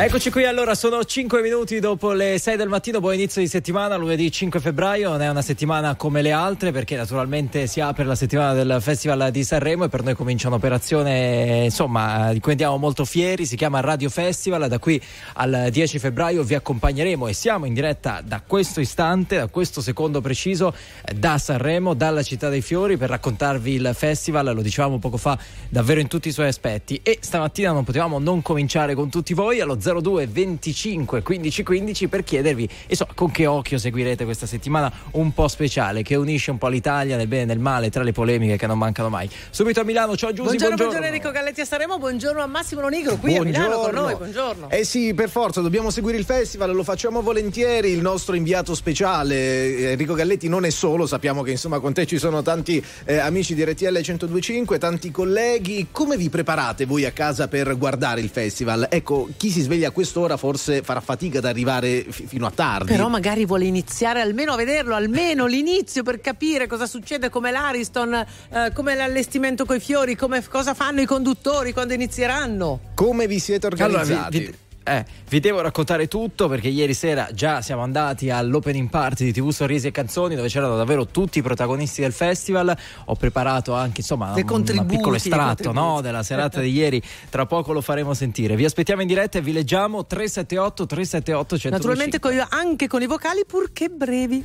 Eccoci qui allora, sono 5 minuti dopo le 6 del mattino, buon inizio di settimana, lunedì 5 febbraio, non è una settimana come le altre perché naturalmente si apre la settimana del Festival di Sanremo e per noi comincia un'operazione insomma di cui andiamo molto fieri, si chiama Radio Festival, da qui al 10 febbraio vi accompagneremo e siamo in diretta da questo istante, da questo secondo preciso, da Sanremo, dalla città dei fiori per raccontarvi il festival, lo dicevamo poco fa, davvero in tutti i suoi aspetti. E stamattina non potevamo non cominciare con tutti voi allo 02 25 15 15 per chiedervi insomma, con che occhio seguirete questa settimana un po' speciale che unisce un po' l'Italia nel bene e nel male tra le polemiche che non mancano mai. Subito a Milano, ciao Giusy, buongiorno. Buongiorno, buongiorno Enrico Galletti a Saremo, buongiorno a Massimo Lonigro qui buongiorno. a Milano con noi, buongiorno. Eh sì, per forza, dobbiamo seguire il festival, lo facciamo volentieri, il nostro inviato speciale Enrico Galletti non è solo, sappiamo che insomma con te ci sono tanti eh, amici di RTL 1025, tanti colleghi, come vi preparate voi a casa per guardare il festival? Ecco, chi si sveglia a questo quest'ora forse farà fatica ad arrivare f- fino a tardi. Però magari vuole iniziare almeno a vederlo, almeno l'inizio per capire cosa succede, come l'Ariston, eh, come l'allestimento coi fiori, come, cosa fanno i conduttori quando inizieranno. Come vi siete organizzati? Allora, vi, vi, eh, vi devo raccontare tutto perché ieri sera già siamo andati all'opening party di TV Sorrisi e Canzoni dove c'erano davvero tutti i protagonisti del festival. Ho preparato anche insomma un, un piccolo estratto no, della serata di ieri. Tra poco lo faremo sentire. Vi aspettiamo in diretta e vi leggiamo 378 378 125. Naturalmente con, anche con i vocali purché brevi.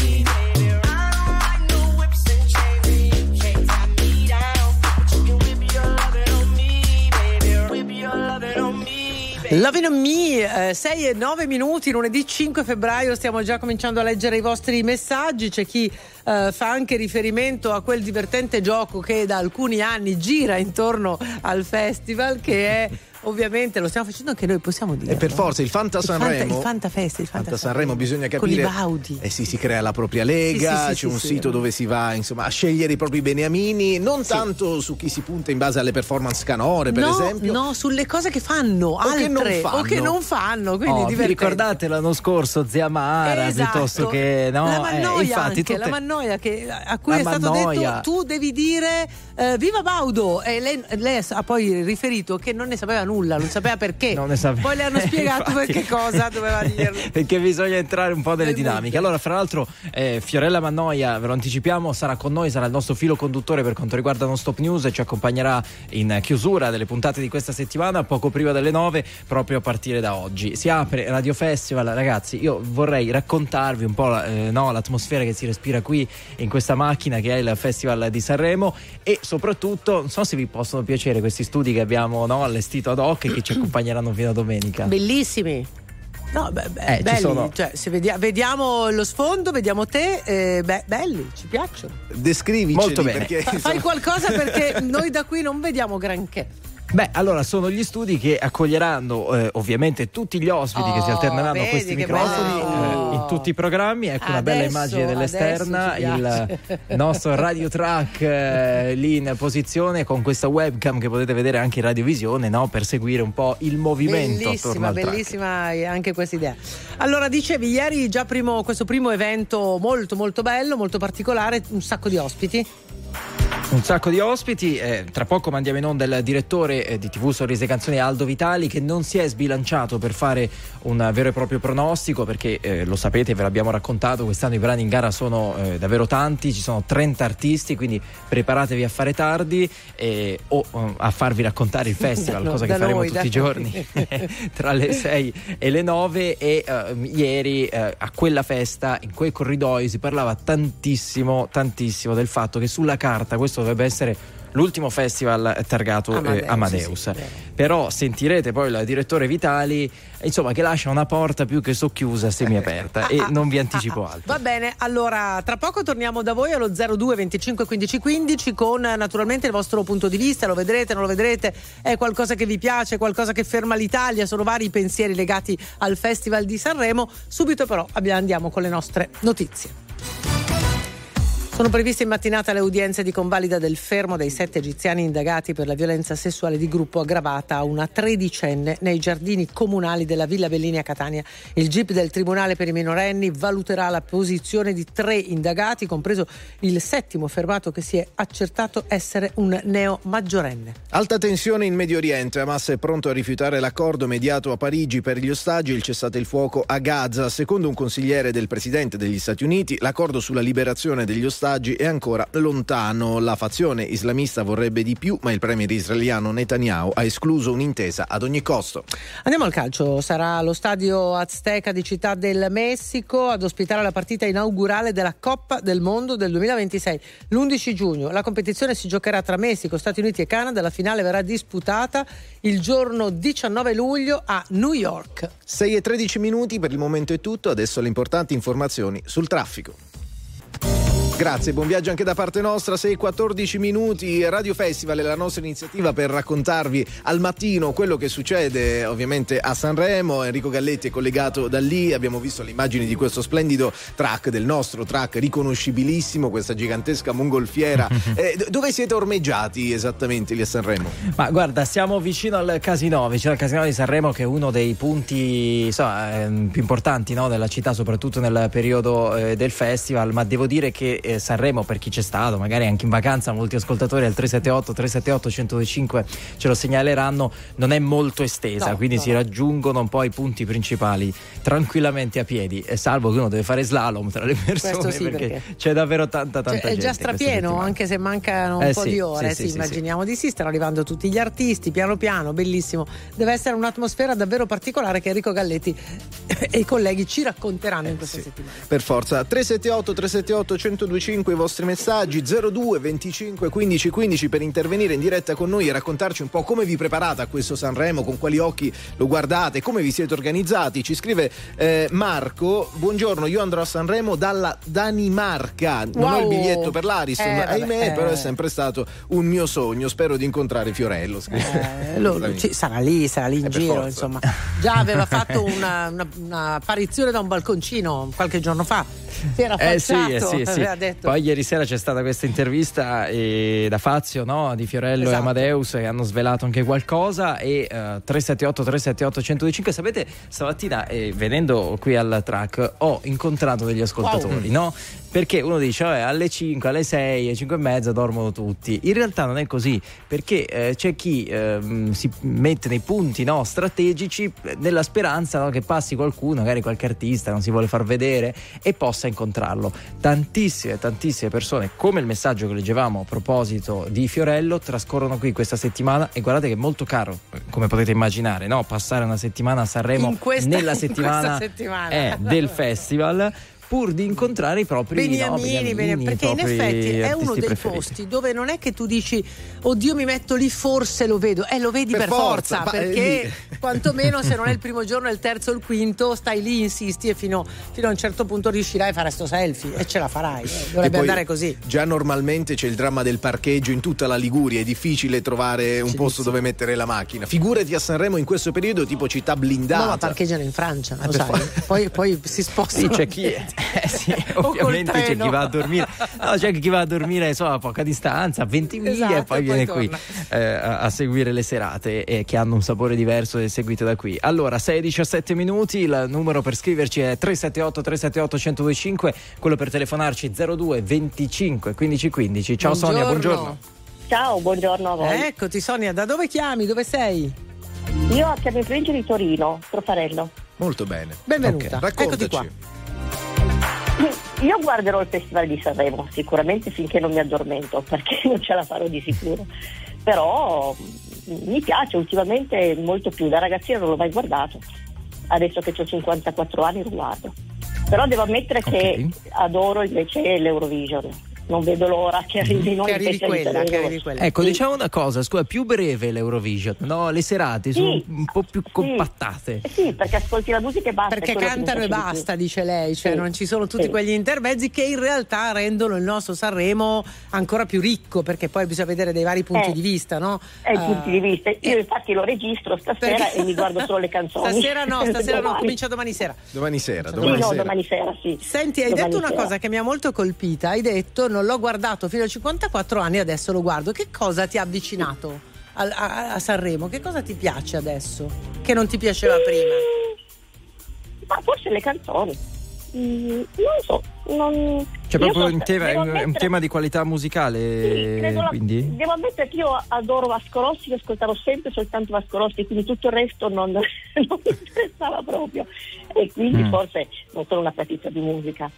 Loving Me, eh, 6 e 9 minuti, lunedì 5 febbraio, stiamo già cominciando a leggere i vostri messaggi, c'è chi eh, fa anche riferimento a quel divertente gioco che da alcuni anni gira intorno al festival che è ovviamente lo stiamo facendo anche noi, possiamo dire. E per forza il Fanta il Sanremo. Fanta, il Fanta Fest, il Fanta, Fanta Sanremo bisogna capire. Con i Baudi. Eh sì, si crea la propria lega, Sì, sì, sì, c'è un sì, sito sì. dove si va insomma, a scegliere i propri beniamini, non tanto su chi si punta in base alle performance canore, per no, esempio. no, sulle cose che fanno, altre che non o che fanno. non fanno. Quindi Oh, vi ricordate l'anno scorso Zia Mara Esatto. piuttosto che no? la Eh, mannoia infatti anche, tutte- la mannoia che, a cui La è stato mannoia. detto tu devi dire eh, viva Baudo e lei, lei ha poi riferito che non ne sapeva nulla, non sapeva perché. Non ne sapeva. Poi le hanno spiegato Infatti. che cosa doveva dirlo. Perché bisogna entrare un po' nelle Nel dinamiche. Allora, fra l'altro, eh, Fiorella Mannoia, ve lo anticipiamo, sarà con noi, sarà il nostro filo conduttore per quanto riguarda Non Stop News e ci accompagnerà in chiusura delle puntate di questa settimana, poco prima delle 9, proprio a partire da oggi. Si apre Radio Festival, ragazzi. Io vorrei raccontarvi un po' eh, no, l'atmosfera che si respira qui in questa macchina che è il Festival di Sanremo e soprattutto, non so se vi possono piacere questi studi che abbiamo no, allestito ad hoc che ci accompagneranno fino a domenica. Bellissimi. No, beh, beh, Eh, ci belli. sono- Cioè, se vedia- vediamo lo sfondo, vediamo te, eh, beh, belli, ci piacciono. Descriviceli Molto bene. perché Fa- fai qualcosa perché noi da qui non vediamo granché. Beh, allora sono gli studi che accoglieranno eh, ovviamente tutti gli ospiti che si Oh, alterneranno a questi microfoni eh, in tutti i programmi. Ecco una bella Adesso- immagine dell'esterna, adesso il nostro radio track eh, lì in posizione con questa webcam che potete vedere anche in radiovisione no? per seguire un po' il movimento Bellissima, bellissima anche questa idea. Allora, dicevi ieri già primo, questo primo evento molto molto bello, molto particolare, un sacco di ospiti. Un sacco di ospiti, eh, tra poco mandiamo in onda il direttore eh, di TV Sorrisi e Canzoni Aldo Vitali che non si è sbilanciato per fare un vero e proprio pronostico perché eh, lo sapete, ve l'abbiamo raccontato, quest'anno i brani in gara sono eh, davvero tanti, ci sono 30 artisti, quindi preparatevi a fare tardi o eh, a farvi raccontare il festival, no- cosa che faremo noi, tutti i giorni tra le 6 e le 9 e eh, ieri a quella festa, in quei corridoi si parlava tantissimo, tantissimo del fatto che sulla carta questo dovrebbe essere l'ultimo festival targato Amadeus, eh, Amadeus. sì, sì. Però sentirete poi il direttore Vitali, insomma, che lascia una porta più che socchiusa, semiaperta e Ah, ah, non vi anticipo altro. Va bene, allora tra poco torniamo da voi allo 02 25 15 15 con eh, naturalmente il vostro punto di vista, lo vedrete, non lo vedrete, è qualcosa che vi piace, qualcosa che ferma l'Italia, sono vari pensieri legati al Festival di Sanremo. Subito però andiamo con le nostre notizie. Sono previste in mattinata le udienze di convalida del fermo dei sette egiziani indagati per la violenza sessuale di gruppo aggravata a una tredicenne nei giardini comunali della Villa Bellini a Catania. Il GIP del Tribunale per i minorenni valuterà la posizione di tre indagati, compreso il settimo fermato che si è accertato essere un neo maggiorenne. Alta tensione in Medio Oriente. Hamas è pronto a rifiutare l'accordo mediato a Parigi per gli ostaggi e il cessate il fuoco a Gaza. Secondo un consigliere del presidente degli Stati Uniti, l'accordo sulla liberazione degli ostaggi è ancora lontano. La fazione islamista vorrebbe di più, ma il premier israeliano Netanyahu ha escluso un'intesa ad ogni costo. Andiamo al calcio, sarà lo stadio Azteca di Città del Messico ad ospitare la partita inaugurale della Coppa del Mondo del 2026, l'11 giugno. La competizione si giocherà tra Messico, Stati Uniti e Canada, la finale verrà disputata il giorno 19 luglio a New York. 6 e 13 minuti, per il momento è tutto, adesso le importanti informazioni sul traffico. Grazie, buon viaggio anche da parte nostra. 6 e 14 minuti. Radio Festival è la nostra iniziativa per raccontarvi al mattino quello che succede ovviamente a Sanremo. Enrico Galletti è collegato da lì. Abbiamo visto le immagini di questo splendido track, del nostro track riconoscibilissimo, questa gigantesca mongolfiera. Eh, dove siete ormeggiati esattamente lì a Sanremo? Ma guarda, siamo vicino al casino, vicino al casino di Sanremo che è uno dei punti insomma, ehm, più importanti no, della città, soprattutto nel periodo eh, del festival, ma devo dire che eh, Sanremo per chi c'è stato, magari anche in vacanza, molti ascoltatori al 378 378 1025 ce lo segnaleranno, non è molto estesa, No, quindi no. si raggiungono un po' i punti principali tranquillamente a piedi, e salvo che uno deve fare slalom tra le persone sì, perché, perché- c'è davvero tanta tanta Cioè, è gente. già questa strapieno, anche se mancano un Eh po' sì, di ore. sì, sì, sì, immaginiamo di sì, stanno arrivando tutti gli artisti, piano piano, bellissimo. Deve essere un'atmosfera davvero particolare che Enrico Galletti e i colleghi ci racconteranno in questa sì. settimana. Per forza 378 378 1025 i vostri messaggi 02 25 15 15 per intervenire in diretta con noi e raccontarci un po' come vi preparate a questo Sanremo, con quali occhi lo guardate, come vi siete organizzati. Ci scrive eh, Marco, buongiorno, io andrò a Sanremo dalla Danimarca. Non ho il Wow. biglietto per l'Ariston, Eh, ahimè, eh. però è sempre stato un mio sogno. Spero di incontrare Fiorello. Eh, lo- ci- sarà lì, sarà lì in Eh, giro, insomma. Già aveva fatto una, una- una apparizione da un balconcino qualche giorno fa. Si era Eh sì, affacciato, eh sì, sì. aveva detto. Poi ieri sera c'è stata questa intervista eh, da Fazio no? di Fiorello Esatto. e Amadeus e hanno svelato anche qualcosa e eh, 378 378 1025 sapete stamattina eh, venendo qui al track ho incontrato degli ascoltatori no? Perché uno dice vabbè, alle 5, alle 6, alle 5 e mezza dormono tutti. In realtà non è così, perché eh, c'è chi ehm, si mette nei punti no, strategici eh, nella speranza no, che passi qualcuno, magari qualche artista non si vuole far vedere e possa incontrarlo. Tantissime, tantissime persone, come il messaggio che leggevamo a proposito di Fiorello, trascorrono qui questa settimana e guardate che è molto caro, eh, come potete immaginare, no? passare una settimana a Sanremo questa- nella settimana, settimana. eh, del festival pur di incontrare i propri no, Beniamini, Beniamini, i perché in effetti è uno dei preferiti. posti dove non è che tu dici oddio mi metto lì forse lo vedo, eh lo vedi per, Per forza, ma è perché quantomeno se non è il primo giorno, è il terzo o il quinto, stai lì, insisti e fino, fino a un certo punto riuscirai a fare sto selfie e ce la farai, eh, E dovrebbe poi andare così. Già normalmente c'è il dramma del parcheggio in tutta la Liguria, è difficile trovare un posto dove mettere la macchina. Figurati a Sanremo in questo periodo tipo città blindata. No, ma parcheggiano in Francia, lo per sai. forza. Poi, poi si Sì, spostano. c'è chi, eh, sì, ovviamente c'è chi va a dormire, no, c'è chi va a dormire so, a poca distanza, a 20 miglia Esatto, e poi e viene poi qui torna. eh, a, a seguire le serate eh, che hanno un sapore diverso e seguite da qui. Allora, 6-17 minuti, il numero per scriverci è 378 378 1025, quello per telefonarci 02 25 15 15. Ciao Sonia, buongiorno. Ciao, buongiorno a voi. Eccoti Sonia, da dove chiami? Dove sei? Io chiamo in provincia di Torino, Profarello. Molto bene. Benvenuta. Ok, Eccoti Raccontaci. qua. Io guarderò il Festival di Sanremo, sicuramente finché non mi addormento, perché non ce la farò di sicuro. Però mm, mi piace ultimamente molto più, da ragazzina non l'ho mai guardato. Adesso che ho 54 anni lo guardo. Però devo ammettere che adoro invece l'Eurovision. Non vedo l'ora che arrivino Che i arrivi quella, che arrivi quella. Ecco, Sì. diciamo una cosa, scusa, più breve l'Eurovision, no? Le serate sono Sì. un po' più Sì. compattate. Eh Sì, perché ascolti la musica e basta. Perché che cantano e più. basta, dice lei, cioè Sì. non ci sono tutti Sì. quegli intermezzi che in realtà rendono il nostro Sanremo ancora più ricco, perché poi bisogna vedere dei vari punti Eh. di vista, no? Eh, Eh, punti di vista. Io eh, infatti lo registro stasera perché- e mi guardo solo le canzoni. Stasera no, stasera no, Domani. comincia domani sera. Domani sera, Sì, domani no, sera. domani sera, sì. Senti, hai Domani detto una sera. cosa che mi ha molto colpita, hai detto non l'ho guardato fino a 54 anni, adesso lo guardo. Che cosa ti ha avvicinato al- a, a Sanremo? Che cosa ti piace adesso che non ti piaceva prima? Ma forse le canzoni. Mm, non so. Non... C'è io proprio so- un tema, è un- è un ammettere- tema di qualità musicale, Sì, la- quindi? Devo ammettere che io adoro Vasco Rossi, che ascoltavo sempre soltanto Vasco Rossi, quindi tutto il resto non, non mi interessava proprio. E quindi Mm. forse non sono una patita di musica.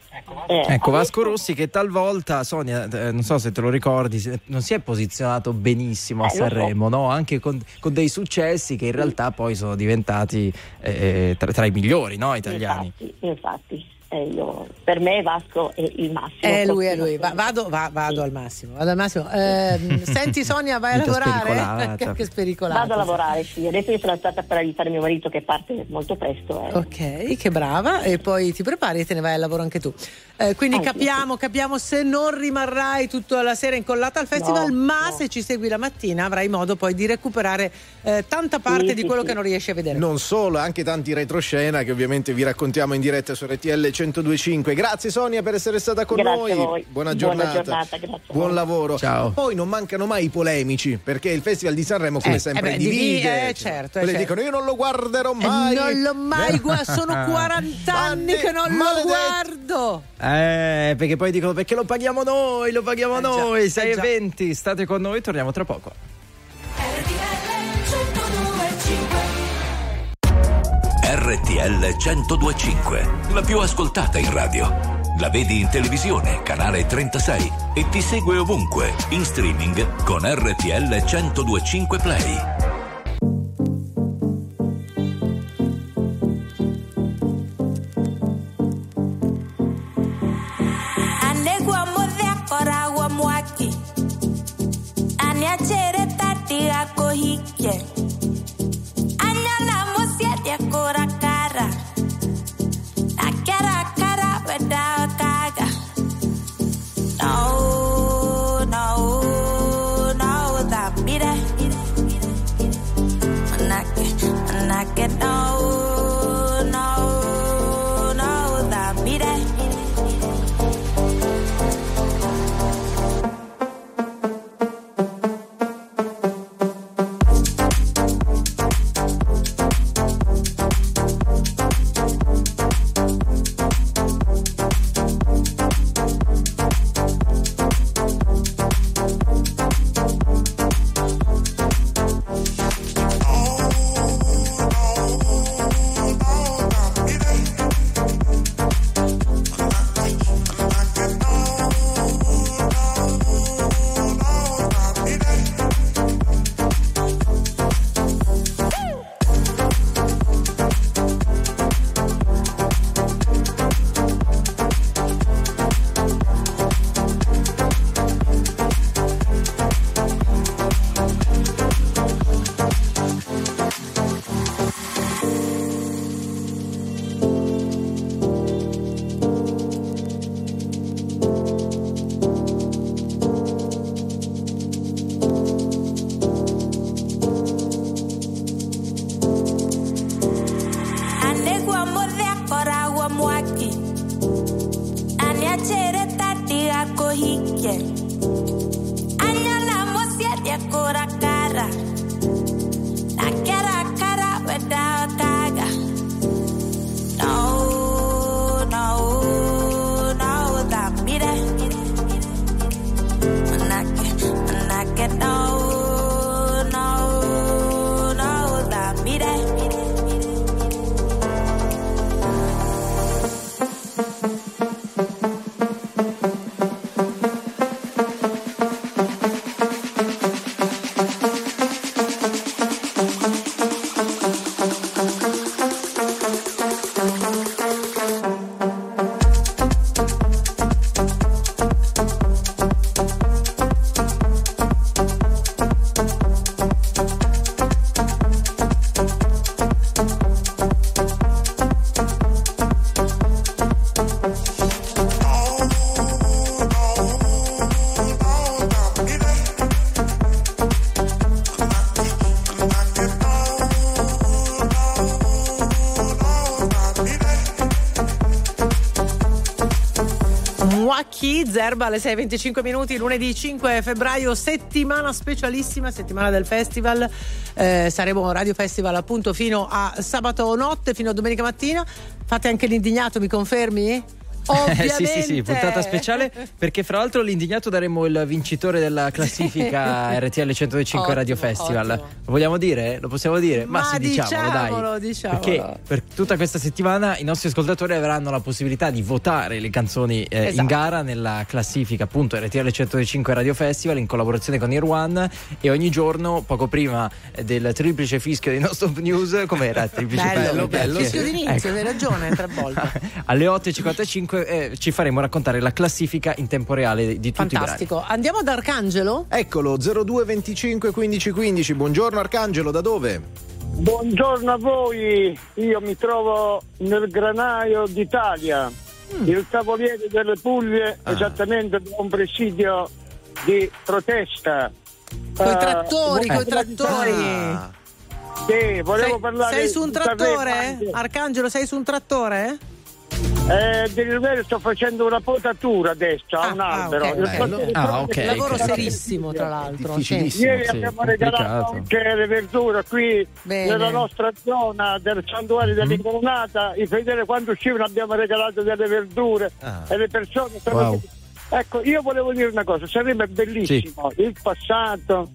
Eh, Ecco, Vasco adesso- Rossi che talvolta, Sonia, eh, non so se te lo ricordi, non si è posizionato benissimo a Eh, lo so. Sanremo, no? anche con, con dei successi che in realtà poi sono diventati eh, tra, tra i migliori no? italiani. Infatti, infatti. Eh, io- per me Vasco è il massimo. Eh, lui è lui, Continua Va- vado, va- vado Sì. al massimo. Vado al massimo. Ehm, senti Sonia, vai a lavorare? che, che spericolata. Vado a lavorare, sì. Adesso io sono stata per aiutare mio marito che parte molto presto. eh. Ok, che brava, e poi ti prepari e te ne vai al lavoro anche tu. Eh, quindi Ah, sì, capiamo, capiamo se non rimarrai tutta la sera incollata al festival, No, ma no. se ci segui la mattina avrai modo poi di recuperare eh, tanta parte Sì, di sì, quello sì. che non riesci a vedere. Non solo, anche tanti retroscena che ovviamente vi raccontiamo in diretta su RTL 1025. Grazie Sonia per essere stata con Grazie noi. a voi. Buona Buona giornata. giornata, grazie a Buon lavoro. Ciao. Poi non mancano mai i polemici, perché il Festival di Sanremo come Eh, sempre eh beh, divi- divide. eh, certo, eh, quelli certo. dicono io non lo guarderò Eh, mai. non l'ho mai guardato, sono 40 anni che non lo Maledetti. guardo. Eh, perché poi dicono perché lo paghiamo noi, lo paghiamo Eh già, noi, eh 6 e già. 20, state con noi, torniamo tra poco. RTL 1025, la più ascoltata in radio. La vedi in televisione, canale 36 e ti segue ovunque, in streaming con RTL 1025 Play. anegwa muthiakora gwa mwaki aniachere tatiga Zerba alle 6.25 minuti, lunedì 5 febbraio, settimana specialissima, settimana del festival. Eh, saremo Radio Festival appunto fino a sabato notte, fino a domenica mattina. Fate anche l'indignato, mi confermi? Eh, sì, sì, sì, puntata speciale perché fra l'altro all'indignato daremo il vincitore della classifica RTL 105 Ottimo, Radio Festival. ottimo. Lo vogliamo dire? Lo possiamo dire? Ma, Ma sì, diciamolo, diciamolo, dai. diciamolo. Perché per tutta questa settimana i nostri ascoltatori avranno la possibilità di votare le canzoni eh, in Esatto. gara nella classifica appunto RTL 105 Radio Festival in collaborazione con Ear One e ogni giorno poco prima eh, del triplice fischio dei nostri news com'era triplice Bello, bello. Sì. Fischio d'inizio, Ecco. hai ragione, tre volte. Alle 8.55 eh, ci faremo raccontare la classifica in tempo reale di, di tutti i brani. Fantastico. Andiamo ad Arcangelo? Eccolo, 02 25 15 15. Buongiorno Arcangelo, da dove? Buongiorno a voi, io mi trovo nel granaio d'Italia, il Cavaliere delle Puglie, Ah. esattamente da un presidio di protesta. Coi Eh, trattori, coi buona trattori. Ah, Sì, volevo Sei, parlare sei su un trattore? Arcangelo, sei su un trattore? Eh, Rivera sto facendo una potatura adesso a Ah, un ah, albero. ok, Il bello. Ah, proprio ok, che- Lavoro serissimo, tra l'altro. difficilissimo. Ieri Sì, abbiamo regalato anche le verdure qui Bene. nella nostra zona del santuario Mm. dell'Incoronata. I fedeli quando uscivano abbiamo regalato delle verdure Ah. e le persone sono Wow. Ecco, io volevo dire una cosa, sarebbe bellissimo il passato,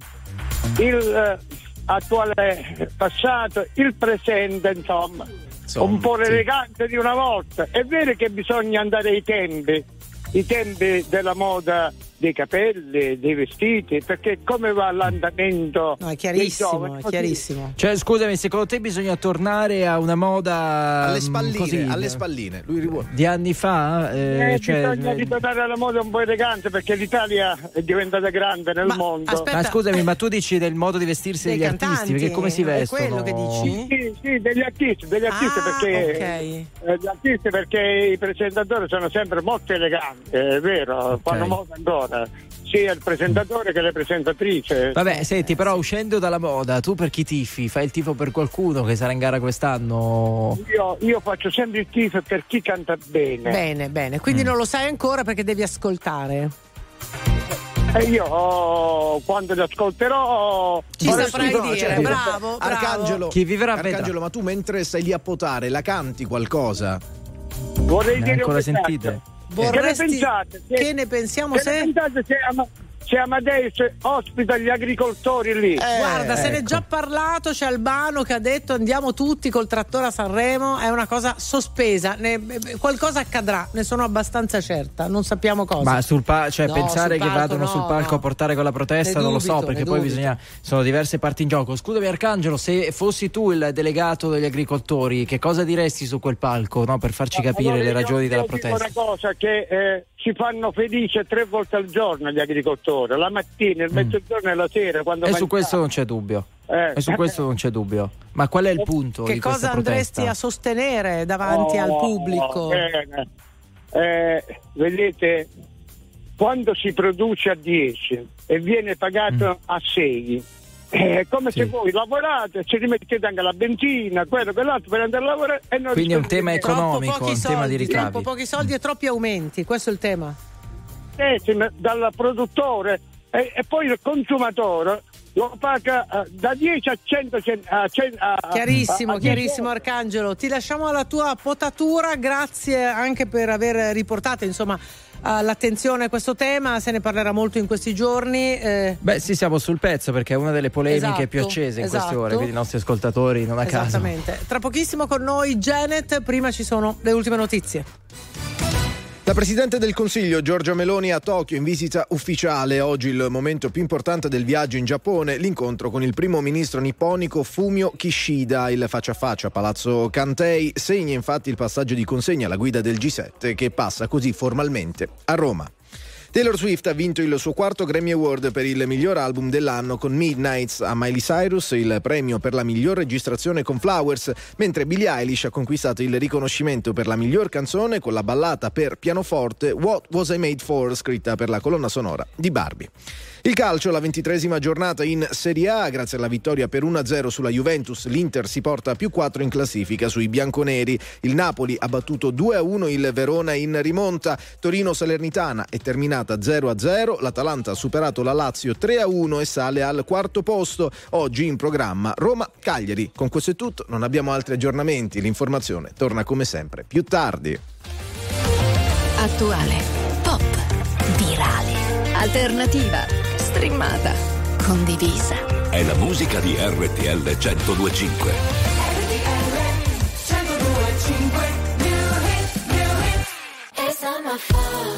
il eh, attuale passato, il presente, insomma, Insomma, un po' sì. l'elegante di una volta. È vero che bisogna andare ai tempi, i tempi della moda dei capelli, dei vestiti, perché come va l'andamento No, è chiarissimo, è chiarissimo. Cioè, scusami, secondo te bisogna tornare a una moda alle mm, spalline, così, alle spalline. Lui rivuole. di anni fa? Eh, Eh, cioè, bisogna eh, ritornare alla moda un po' elegante perché l'Italia è diventata grande nel Ma mondo. aspetta, ma scusami, ma tu dici del modo di vestirsi degli artisti? cantanti, Perché come si è vestono? quello che dici? Sì, sì, degli artisti, degli artisti Ah, perché ok. eh, gli artisti perché i presentatori sono sempre molto eleganti, è vero, fanno moda ancora, sia il presentatore che le presentatrici. Vabbè, senti, però uscendo dalla moda, tu per chi tifi? Fai il tifo per qualcuno che sarà in gara quest'anno? Io, io faccio sempre il tifo per chi canta bene. Bene, bene. Quindi non lo sai ancora perché devi ascoltare. E io oh, quando li ascolterò Ci saprai dire, certo. bravo, bravo. Arcangelo, Chi vivrà vedrà. Arcangelo, ma tu mentre stai lì a potare, la canti qualcosa? Vorrei Ne dire ancora sentite? messaggio. Vorresti- Che ne pensate? Se- che ne pensiamo se- se, Se Amadeus ospita gli agricoltori lì? Guarda, se ne è ecco. già parlato, c'è Albano che ha detto andiamo tutti col trattore a Sanremo, è una cosa sospesa, Ne- eh, qualcosa accadrà, ne sono abbastanza certa, non sappiamo cosa. Ma sul pa- cioè No, pensare sul che palco vadano no, sul palco no. a portare quella protesta Ne non lo so dubito, perché poi dubito. bisogna sono diverse parti in gioco. Scusami Arcangelo, se fossi tu il delegato degli agricoltori, che cosa diresti su quel palco no? per farci capire Allora, le io- ragioni della io dico protesta? una cosa che eh, ci fanno felice tre volte al giorno gli agricoltori, la mattina, il mezzogiorno e la sera. Quando Mm. E su questo non c'è dubbio. Eh. E su questo non c'è dubbio. Ma qual è il punto che di questa cosa andresti protesta? a sostenere davanti al Oh, pubblico? bene. Eh, vedete, quando si produce a 10 e viene pagato a 6, è come Mm. Sì. se voi lavorate, ci rimettete anche la benzina, quello, quell'altro per andare a lavorare e non Quindi è un tema economico, un tema di soldi, ricavi. troppo pochi soldi e troppi aumenti, questo è il tema. Decime dal produttore e, e poi il consumatore lo paga eh, da 10 a 100 cent- a cen- a- a- Chiarissimo, a- a 10 chiarissimo Arcangelo. Ti lasciamo alla tua potatura, grazie anche per aver riportato insomma all'attenzione a questo tema, se ne parlerà molto in questi giorni. eh, Beh, sì, siamo sul pezzo perché è una delle polemiche Esatto, più accese in queste esatto. ore, quindi i nostri ascoltatori non a caso. Esattamente. Tra pochissimo con noi Janet, prima ci sono le ultime notizie. La Presidente del Consiglio Giorgia Meloni a Tokyo in visita ufficiale. Oggi il momento più importante del viaggio in Giappone, l'incontro con il primo ministro nipponico Fumio Kishida. Il faccia a faccia a Palazzo Kantei segna infatti il passaggio di consegna alla guida del G7 che passa così formalmente a Roma. Taylor Swift ha vinto il suo quarto Grammy Award per il miglior album dell'anno con Midnights a Miley Cyrus, il premio per la miglior registrazione con Flowers, mentre Billie Eilish ha conquistato il riconoscimento per la miglior canzone con la ballata per pianoforte What Was I Made For, scritta per la colonna sonora di Barbie. Il calcio, la ventitresima giornata in Serie A, grazie alla vittoria per 1-0 sulla Juventus, l'Inter si porta a più 4 in classifica sui bianconeri. Il Napoli ha battuto 2-1 il Verona in rimonta. Torino-Salernitana è terminata 0-0. L'Atalanta ha superato la Lazio 3-1 e sale al quarto posto. Oggi in programma Roma-Cagliari. Con questo è tutto, non abbiamo altri aggiornamenti. L'informazione torna come sempre più tardi. Attuale, pop, virale, alternativa, streamata, condivisa. È la musica di RTL 1025. It's not my.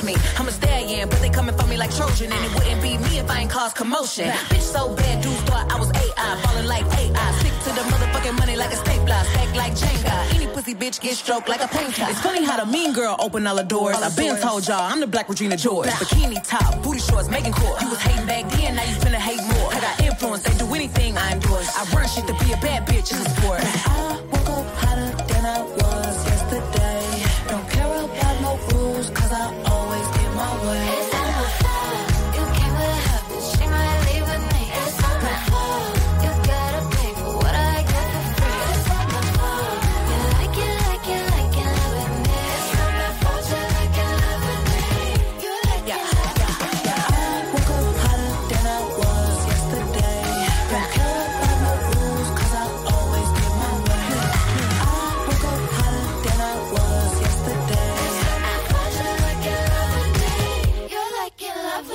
Pinterest me. I'm a stallion, but they coming for me like Trojan, and it wouldn't be me if I ain't cause commotion. Bitch so bad, dudes thought I was AI, falling like AI. Stick to the motherfucking money like a stapler, stack like Jenga. Any pussy bitch get stroked like a painter. It's funny how the mean girl open all the doors. I've been told y'all I'm the black Regina George. Bikini top, booty shorts, making court. You was hating back then, now you finna hate more. I got influence, they do anything I endorse. I run shit to be a bad bitch in the sport. Uh-huh.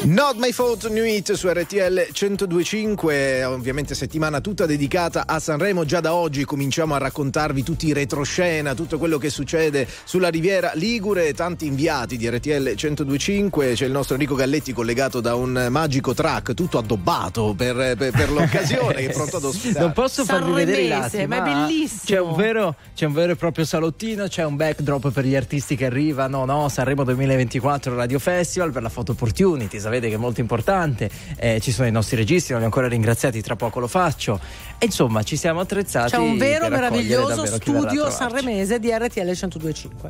Not My Fault New Hit su RTL 1025, ovviamente settimana tutta dedicata a Sanremo. Già da oggi cominciamo a raccontarvi tutti i retroscena, tutto quello che succede sulla Riviera Ligure, tanti inviati di RTL 1025. C'è il nostro Enrico Galletti collegato da un magico track, tutto addobbato per, per- per l'occasione, che è pronto ad ospitare. Non posso farvi vedere i lati, Sanremese, ma è bellissimo. C'è un, vero, c'è un vero e proprio salottino, c'è un backdrop per gli artisti che arrivano, no? Sanremo 2024 Radio Festival per la photo opportunity, sapete che che è molto importante, eh, ci sono i nostri registi, non li ho ancora ringraziati, tra poco lo faccio. E insomma, ci siamo attrezzati. C'è un vero meraviglioso studio sanremese di RTL 1025.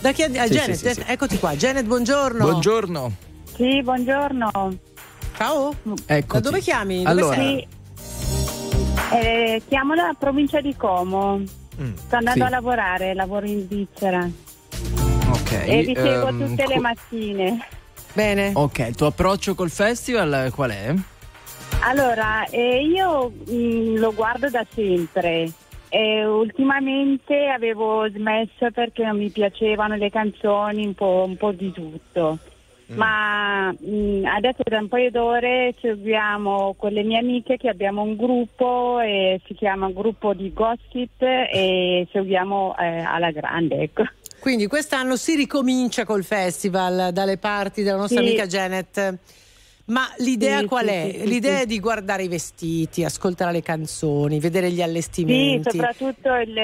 Da chi è? a Sì, Janet, sì, sì, sì. eccoti qua. Janet, buongiorno. Buongiorno. Sì, buongiorno. Ciao. Eccoti. Da dove chiami? Dove Allora, sei? Eh, chiamo la provincia di Como. Sto andando Mm, sì. a lavorare, lavoro in Svizzera ok. e vi seguo ehm, tutte le co- mattine. Bene. Ok, il tuo approccio col festival qual è? Allora, eh, io mm, lo guardo da sempre. E ultimamente avevo smesso perché non mi piacevano le canzoni, un po', un po' di tutto. Ma mm, adesso da un paio d'ore seguiamo con le mie amiche che abbiamo un gruppo e si chiama gruppo di gossip e seguiamo eh, alla grande, ecco. Quindi quest'anno si ricomincia col festival dalle parti della nostra Sì. amica Janet. Ma l'idea Sì, qual sì, è? sì, sì, l'idea sì. è di guardare i vestiti, ascoltare le canzoni, vedere gli Sì, allestimenti. soprattutto il,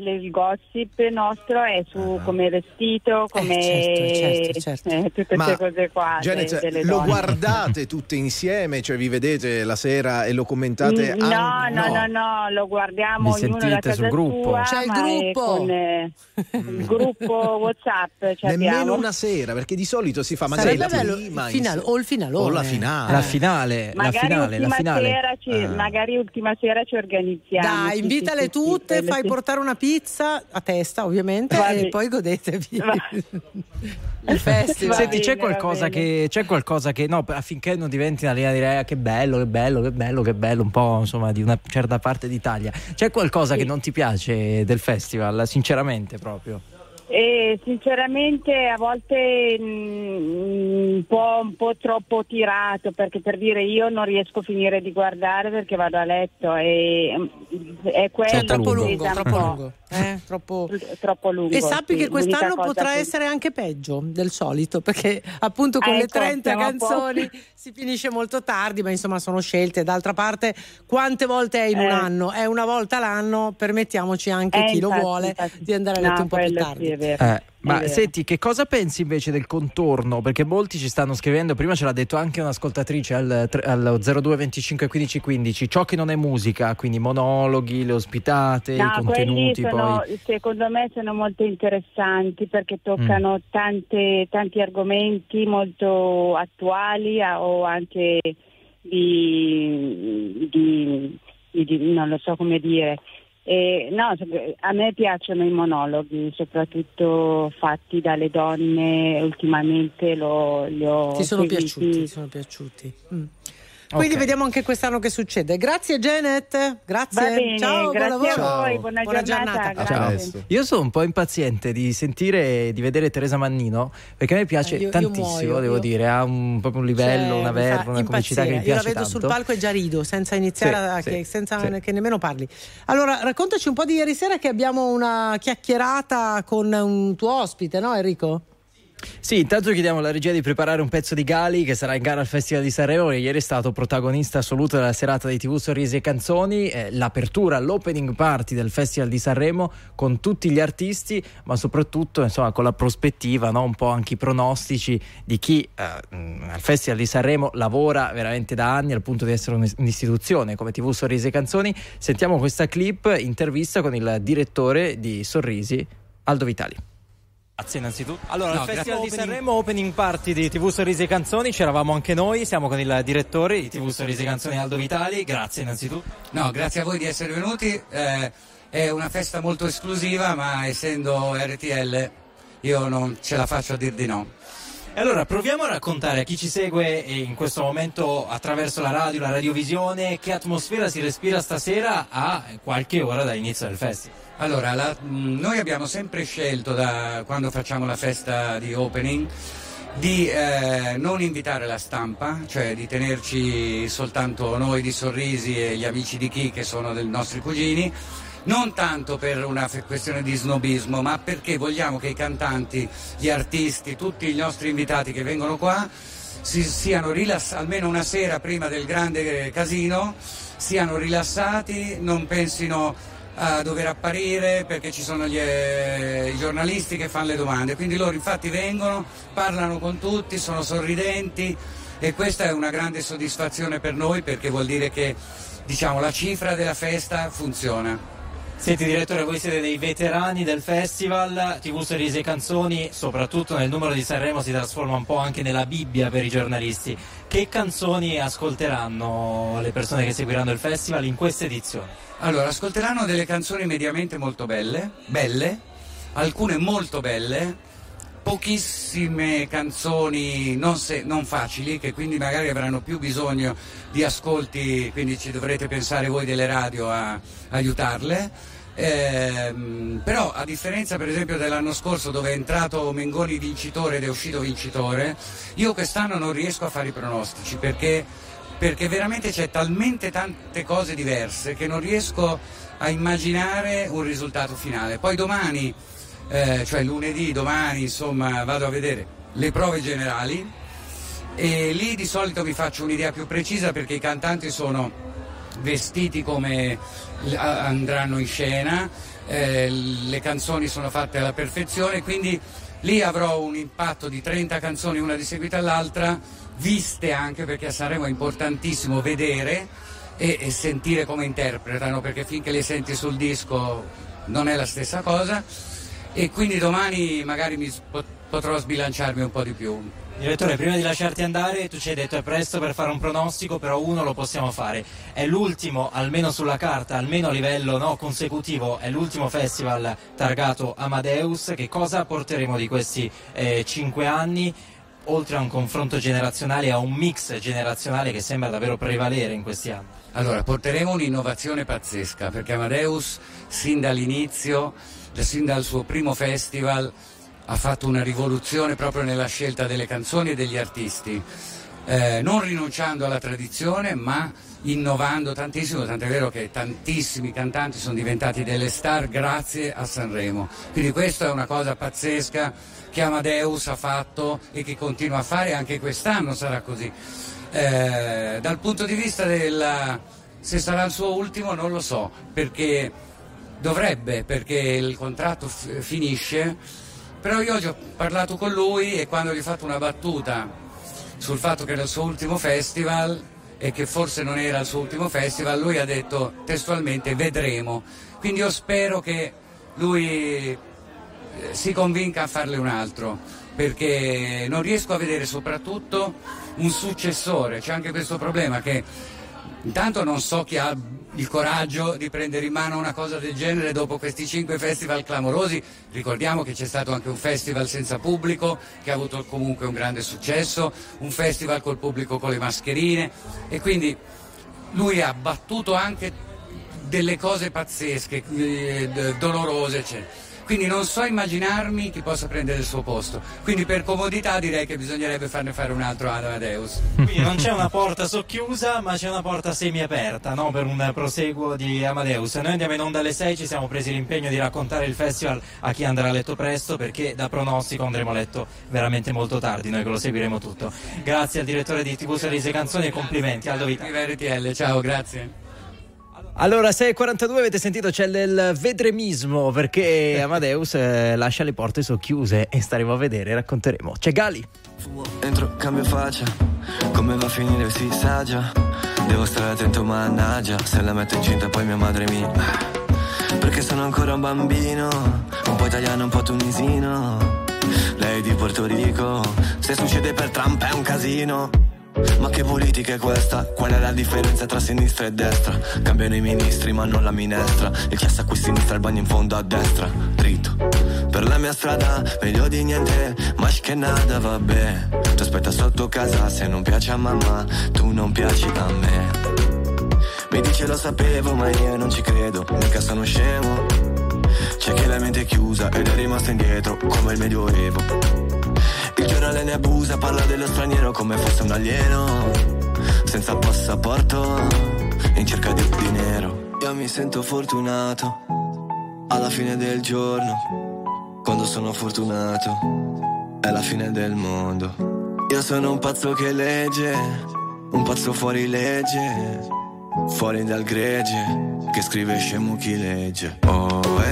il gossip nostro è su come è vestito, come certo, certo, eh, tutte Ma, queste cose qua. de- Janet, delle lo donne. guardate tutte insieme? Cioè vi vedete la sera e lo commentate? Mm, No, an- no, no, no, lo guardiamo Vi ognuno da casa sul gruppo? sua, C'è il gruppo. con, eh, il gruppo WhatsApp. Cioè Nemmeno abbiamo. una sera, perché di solito si fa magari Sarebbe la bello prima il finale, in- o il finalone. O la finale. La finale, la Magari finale, la ultima, finale. Sera ci, Eh. magari ultima sera ci organizziamo. Dai, sì, invitale sì, tutte, sì, fai sì. portare una pizza a testa, ovviamente, Va e bene. poi godetevi Va- il festival. Senti, c'è bene, qualcosa va bene. che c'è qualcosa che no, affinché non diventi una linea di dire "Ah, che bello, che bello, che bello, che bello, un po' insomma di una certa parte d'Italia. C'è qualcosa che non ti piace del festival, sinceramente proprio. E sinceramente a volte mm, un, po', un po' troppo tirato perché per dire io non riesco a finire di guardare perché vado a letto e mm, è quello Cioè, troppo lungo, un troppo po'. lungo. eh, troppo... troppo lungo E sappi sì, che quest'anno potrà che- essere anche peggio del solito, perché appunto con Ah, le ecco, 30 siamo a canzoni si finisce molto tardi, ma insomma sono scelte. D'altra parte, quante volte è in un Eh. anno? È una volta l'anno, permettiamoci anche Eh, chi lo infatti, vuole infatti. di andare a No, letto un po' più tardi. sì, vero. Eh, ma vero. senti, che cosa pensi invece del contorno? Perché molti ci stanno scrivendo, prima ce l'ha detto anche un'ascoltatrice al, al 02 25 15 15, ciò che non è musica, quindi monologhi, le ospitate, No, i contenuti sono, poi. secondo me sono molto interessanti perché toccano Mm. tante- tanti argomenti molto attuali o anche di- di- di- non lo so come dire. Eh, no, a me piacciono i monologhi, soprattutto fatti dalle donne, ultimamente lo, li ho Ti sono seguiti. piaciuti, ti sono piaciuti. Mm. Quindi Ok. vediamo anche quest'anno che succede. Grazie Janet, grazie. Bene, Ciao, buon grazie lavoro. a voi, buona, giornata. A grazie. presto. Io sono un po' impaziente di sentire e di vedere Teresa Mannino perché a me piace Eh, io- io tantissimo, muoio, devo io- dire, ha un, proprio un livello, Cioè, una verba, una comicità che mi piace Io la vedo tanto. sul palco e già rido senza iniziare Sì, a- sì, che, senza sì. che nemmeno parli. Allora, raccontaci un po' di ieri sera che abbiamo una chiacchierata con un tuo ospite, no Enrico? Sì, intanto chiediamo alla regia di preparare un pezzo di Gali che sarà in gara al Festival di Sanremo che ieri è stato protagonista assoluto della serata di TV Sorrisi e Canzoni, eh, l'apertura, l'opening party del Festival di Sanremo con tutti gli artisti ma soprattutto insomma con la prospettiva, no? un po' anche i pronostici di chi eh, mh, al Festival di Sanremo lavora veramente da anni al punto di essere un'is- un'istituzione come TV Sorrisi e Canzoni. Sentiamo questa clip, intervista con il direttore di Sorrisi, Aldo Vitali. Grazie innanzitutto. Allora, No, al Festival grazie. di Sanremo, opening party di TV Sorrisi e Canzoni, c'eravamo anche noi, siamo con il direttore di TV Sorrisi e Canzoni Aldo Vitali, grazie innanzitutto. No, grazie a voi di essere venuti. eh, è una festa molto esclusiva, ma essendo RTL io non ce la faccio a dir di no. E allora proviamo a raccontare a chi ci segue in questo momento attraverso la radio, la radiovisione, che atmosfera si respira stasera a qualche ora dall'inizio del festival. Allora, la- mh, noi abbiamo sempre scelto da quando facciamo la festa di opening di eh, non invitare la stampa, cioè di tenerci soltanto noi di Sorrisi e gli amici di Chi che sono dei nostri cugini, non tanto per una questione di snobismo, ma perché vogliamo che i cantanti, gli artisti, tutti i nostri invitati che vengono qua si, siano rilassati almeno una sera prima del grande casino, siano rilassati, non pensino a dover apparire perché ci sono gli, eh, i giornalisti che fanno le domande. Quindi loro infatti vengono, parlano con tutti, sono sorridenti e questa è una grande soddisfazione per noi perché vuol dire che diciamo, la cifra della festa funziona. Senti direttore, voi siete dei veterani del festival, TV Sorrisi e Canzoni, soprattutto nel numero di Sanremo si trasforma un po' anche nella Bibbia per i giornalisti. Che canzoni ascolteranno le persone che seguiranno il festival in questa edizione? Allora, ascolteranno delle canzoni mediamente molto belle, belle, alcune molto belle, pochissime canzoni non, se- non facili, che quindi magari avranno più bisogno di ascolti, quindi ci dovrete pensare voi delle radio a aiutarle. Ehm, però a differenza per esempio dell'anno scorso dove è entrato Mengoni vincitore ed è uscito vincitore, io quest'anno non riesco a fare i pronostici perché, perché veramente c'è talmente tante cose diverse che non riesco a immaginare un risultato finale. Poi domani, eh, cioè lunedì, domani, insomma, vado a vedere le prove generali e lì di solito vi faccio un'idea più precisa perché i cantanti sono vestiti come andranno in scena, eh, le canzoni sono fatte alla perfezione, quindi lì avrò un impatto di 30 canzoni una di seguita all'altra, viste anche perché a Sanremo è importantissimo vedere e, e sentire come interpretano, perché finché le senti sul disco non è la stessa cosa e quindi domani magari mi potrò sbilanciarmi un po' di più. Direttore, prima di lasciarti andare, tu ci hai detto è presto per fare un pronostico, però uno lo possiamo fare. È l'ultimo, almeno sulla carta, almeno a livello no, consecutivo, è l'ultimo festival targato Amadeus. Che cosa porteremo di questi eh, cinque anni? Oltre a un confronto generazionale, a un mix generazionale che sembra davvero prevalere in questi anni. Allora, porteremo un'innovazione pazzesca perché Amadeus, sin dall'inizio, sin dal suo primo festival, ha fatto una rivoluzione proprio nella scelta delle canzoni e degli artisti, eh, non rinunciando alla tradizione ma innovando tantissimo, tant'è vero che tantissimi cantanti sono diventati delle star grazie a Sanremo. Quindi questa è una cosa pazzesca che Amadeus ha fatto e che continua a fare, anche quest'anno sarà così. Eh, dal punto di vista del se sarà il suo ultimo non lo so, perché dovrebbe, perché il contratto f- finisce, però io oggi ho parlato con lui e quando gli ho fatto una battuta sul fatto che era il suo ultimo festival e che forse non era il suo ultimo festival, lui ha detto testualmente vedremo. Quindi io spero che lui si convinca a farle un altro, perché non riesco a vedere soprattutto un successore, c'è anche questo problema che intanto non so chi ha il coraggio di prendere in mano una cosa del genere dopo questi cinque festival clamorosi. Ricordiamo che c'è stato anche un festival senza pubblico che ha avuto comunque un grande successo, un festival col pubblico con le mascherine e quindi lui ha battuto anche delle cose pazzesche, eh, dolorose, eccetera. Quindi non so immaginarmi chi possa prendere il suo posto. Quindi per comodità direi che bisognerebbe farne fare un altro ad Amadeus. Quindi non c'è una porta socchiusa, ma c'è una porta semiaperta no? per un proseguo di Amadeus. Noi andiamo in onda alle 6, ci siamo presi l'impegno di raccontare il festival a chi andrà a letto presto, perché da pronostico andremo a letto veramente molto tardi, noi che lo seguiremo tutto. Grazie al direttore di TV e Canzoni e complimenti. Aldo Vita. Viva RTL, ciao, grazie. Allora, 6.42 avete sentito c'è del vedremismo perché Amadeus eh, lascia le porte socchiuse e staremo a vedere, racconteremo. C'è Gali. Entro, cambio faccia, come va a finire si sa già. Devo stare attento, mannaggia, se la metto incinta poi mia madre mi... Perché sono ancora un bambino, un po' italiano, un po' tunisino. Lei di Porto Rico, se succede per Trump è un casino. Ma che politica è questa? Qual è la differenza tra sinistra e destra? Cambiano i ministri ma non la minestra. Il cesso a qui a sinistra, il bagno in fondo a destra. Dritto. Per la mia strada, meglio di niente. Ma che nada, vabbè. Ti aspetta sotto casa se non piace a mamma Tu non piaci a me. Mi dice lo sapevo ma io non ci credo. Mica sono scemo. C'è chi la mente è chiusa ed è rimasto indietro Come il medioevo giornale ne abusa, parla dello straniero come fosse un alieno. Senza passaporto, in cerca di dinero. Io mi sento fortunato, alla fine del giorno. Quando sono fortunato, è la fine del mondo. Io sono un pazzo che legge, un pazzo fuori legge. Fuori dal gregge, che scrive scemo chi legge. Oh, eh,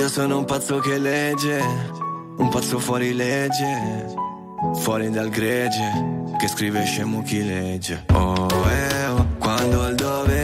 Io sono un pazzo che legge Un pazzo fuori legge Fuori dal gregge Che scrive scemo chi legge. Oh eh oh Quando il dovere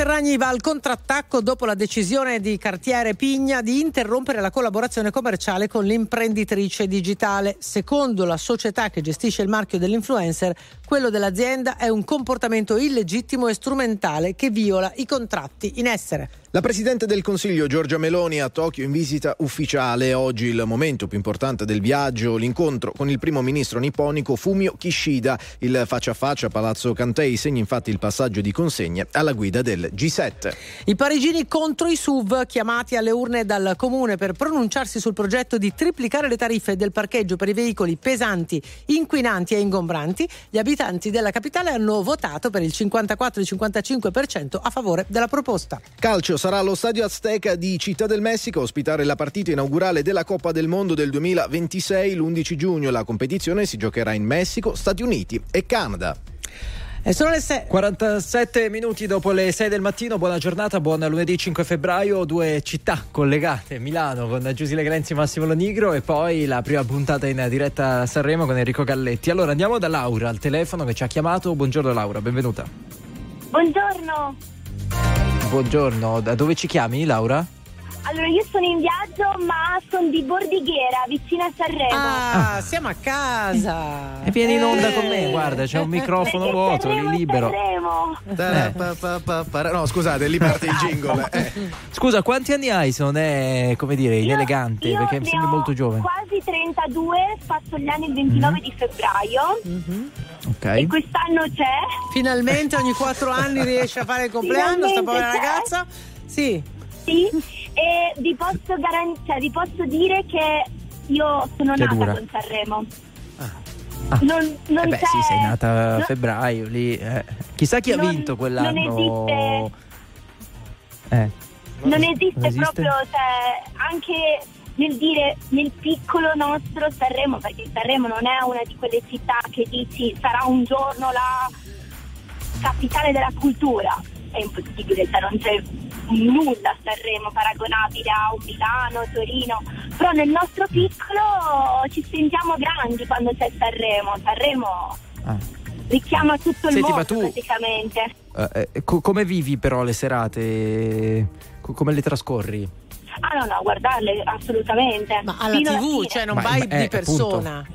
Ferragni va al contrattacco dopo la decisione di Cartiere Pigna di interrompere la collaborazione commerciale con l'imprenditrice digitale. Secondo la società che gestisce il marchio dell'influencer, quello dell'azienda è un comportamento illegittimo e strumentale che viola i contratti in essere. La Presidente del Consiglio Giorgia Meloni a Tokyo in visita ufficiale. Oggi il momento più importante del viaggio, l'incontro con il primo ministro nipponico Fumio Kishida. Il faccia a faccia a Palazzo Cantei segna infatti il passaggio di consegne alla guida del G7. I parigini contro i SUV chiamati alle urne dal comune per pronunciarsi sul progetto di triplicare le tariffe del parcheggio per i veicoli pesanti, inquinanti e ingombranti. Gli abitanti della capitale hanno votato per il 54-55% a favore della proposta. Calcio sarà lo stadio Azteca di Città del Messico a ospitare la partita inaugurale della Coppa del Mondo del 2026 l'11 giugno. La competizione si giocherà in Messico, Stati Uniti e Canada. E sono le 6. 47 minuti dopo le 6 del mattino, buona giornata, buon lunedì 5 febbraio, due città collegate, Milano con Giusile Grenzi e Massimo Lonigro e poi la prima puntata in diretta a Sanremo con Enrico Galletti. Allora andiamo da Laura al telefono che ci ha chiamato, buongiorno Laura, benvenuta. Buongiorno, Buongiorno, da dove ci chiami Laura? Allora io sono in viaggio ma sono di Bordighera, vicino a Sanremo. Ah, siamo a casa. E vieni in onda Eh. con me, guarda, c'è un microfono Perché vuoto, Sanremo lì libero. Sanremo. Pa- No, scusate, lì parte il jingle. Eh. Scusa, quanti anni hai se non è, come dire, inelegante? Io perché ne sembri ho molto giovane. Quasi 32, faccio gli anni il 29 di febbraio Ok. e quest'anno c'è. Finalmente ogni quattro anni riesce a fare il compleanno, sta Finalmente povera c'è. ragazza. Sì. Sì, e vi posso, garan- cioè, vi posso dire che io sono Che nata dura. con Sanremo. Ah. Non, non Eh beh, c'è, sì, sei nata a no- febbraio lì. eh. Chissà chi ha Non- vinto non quell'anno. esiste. Eh. non esiste, non esiste? proprio, cioè, anche nel dire nel piccolo nostro Sanremo, perché Sanremo non è una di quelle città che dici sarà un giorno la capitale della cultura, è impossibile, cioè non c'è nulla a Sanremo paragonabile a un Milano, Torino, però nel nostro piccolo ci sentiamo grandi quando c'è Sanremo, Sanremo Ah. richiama tutto il Senti, mondo tu- praticamente. Eh, eh, co- come vivi però le serate? Co- come le trascorri? Ah no, no, guardarle assolutamente. Ma alla Fino TV, fine. cioè non Ma- vai ma- eh, di persona.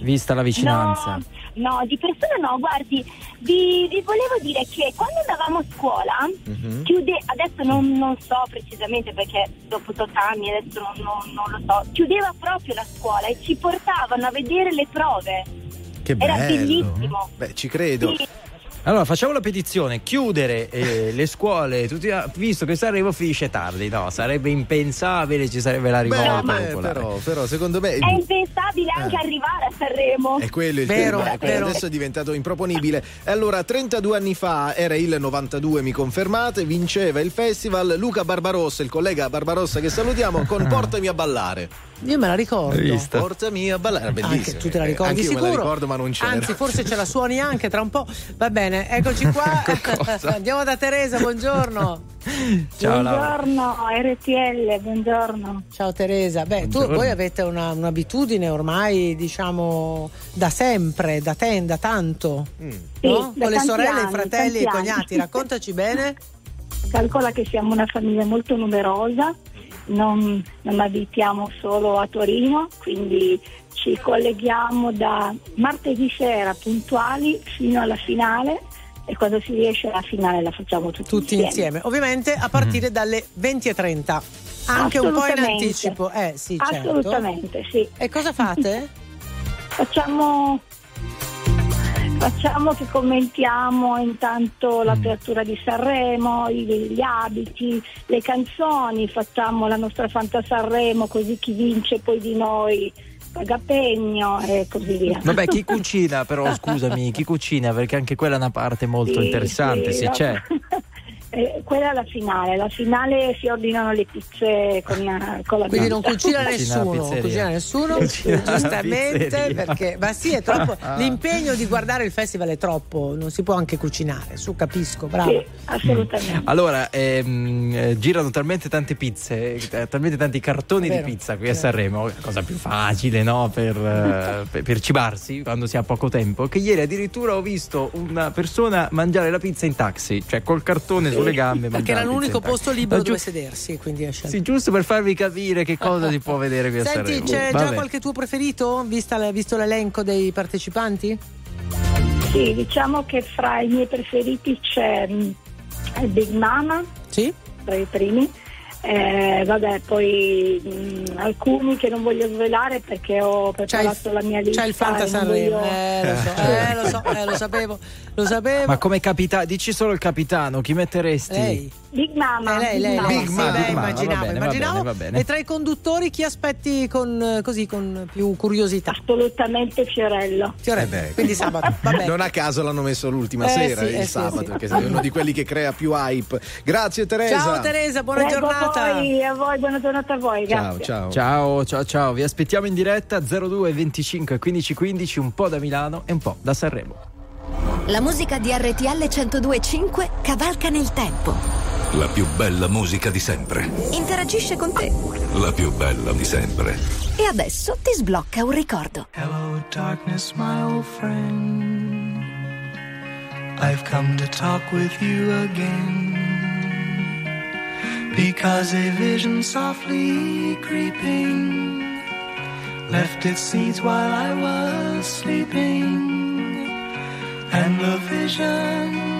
Vista la vicinanza. No, no, di persona no, guardi, vi, vi volevo dire che quando andavamo a scuola, Mhm. chiude, adesso non, non so precisamente perché dopo 8 anni adesso non, non- non lo so, chiudeva proprio la scuola e ci portavano a vedere le prove. Che Era bello. bellissimo. Beh, ci credo. Sì. Allora facciamo la petizione, chiudere eh, le scuole, tutti, visto che Sanremo finisce tardi, no, sarebbe impensabile, ci sarebbe la rivolta Beh, popolare. però, però secondo me È impensabile anche arrivare a Sanremo. È quello il Vero, tema, è quello. vero. adesso è diventato improponibile. Allora, 32 anni fa, era il 92, mi confermate, vinceva il festival Luca Barbarossa, il collega Barbarossa che salutiamo, con Portami a ballare. Io me la ricordo. Hai visto? Portami a ballare, era bellissimo. Anche tu te la Eh, ricordi anche io sicuro? me la ricordo, ma non c'era. Anzi, forse ce la suoni anche tra un po'. Va bene, eccoci qua. Andiamo da Teresa, buongiorno. Ciao Laura. buongiorno RTL, buongiorno. Ciao Teresa. Beh, tu Buongiorno. voi avete una- un'abitudine ormai, diciamo, da sempre, da te, da tanto. Sì, no? da Con le sorelle, i anni, fratelli e i cognati. Raccontaci bene. Calcola che siamo una famiglia molto numerosa, non, non abitiamo solo a Torino, quindi ci colleghiamo da martedì sera puntuali fino alla finale e quando si riesce alla finale la facciamo tutti, Tutti insieme. Ovviamente a partire dalle 20.30. Anche un po' in anticipo. Eh, sì, certo. Assolutamente, sì. E cosa fate? Facciamo, facciamo che commentiamo intanto l'apertura di Sanremo, gli abiti, le canzoni, facciamo la nostra Fanta Sanremo così chi vince poi di noi paga pegno e così via. Vabbè, chi cucina però, scusami, chi cucina? Perché anche quella è una parte molto Sì, interessante, sì, sì, no. c'è. Eh, quella è la finale, la finale si ordinano le pizze con, con la Quindi non cucina nessuno, cucina nessuno, Cucina giustamente perché ma sì, è troppo l'impegno di guardare il festival è troppo, non si può anche cucinare, su capisco, bravo. Sì, assolutamente. Allora, ehm, eh, girano talmente tante pizze, eh, talmente tanti cartoni Vero, di pizza qui a. Sanremo, cosa più facile, no? Per, eh, per- per cibarsi quando si ha poco tempo. Che ieri addirittura ho visto una persona mangiare la pizza in taxi, cioè col cartone sulle gambe. Perché era l'unico posto libero No, dove giu- sedersi. Sì, giusto per farvi capire che cosa si può vedere qui a Senti, Sanremo. c'è già Vabbè. qualche tuo preferito, la- visto l'elenco dei partecipanti? Sì, diciamo che fra i miei preferiti c'è mm, il Big Mama, Sì? tra i primi. Eh, vabbè, poi mm, alcuni che non voglio svelare perché ho preparato la mia lista. C'è il Fanta Sanremo, voglio- eh, lo so, eh, lo so, eh, lo sapevo, lo sapevo. Ma come capitano, dici solo il capitano, chi metteresti? Lei? Big Mama. Eh, lei, lei, Big Big sì, Mama, beh, Mama, va immaginavo, bene, va immaginavo. bene, va bene. E tra i conduttori chi aspetti con, eh, così, con più curiosità? Assolutamente Fiorello. Fiorello, Eh quindi sabato, va bene. Non a caso l'hanno messo l'ultima Eh, sera, sì, il eh, sì, sabato, sì. perché sei uno di quelli che crea più hype. Grazie Teresa. Ciao Teresa, buona Prego giornata. a voi, a voi, buona giornata a voi, Ciao, grazie. ciao. Ciao, ciao, ciao, vi aspettiamo in diretta 02 25 15 15, un po' da Milano e un po' da Sanremo. La musica di RTL 1025 cavalca nel tempo. La più bella musica di sempre. Interagisce con te. La più bella di sempre. E adesso ti sblocca un ricordo. Hello, darkness, my old friend. I've come to talk with you again. Because a vision softly creeping left its seeds while I was sleeping. And the vision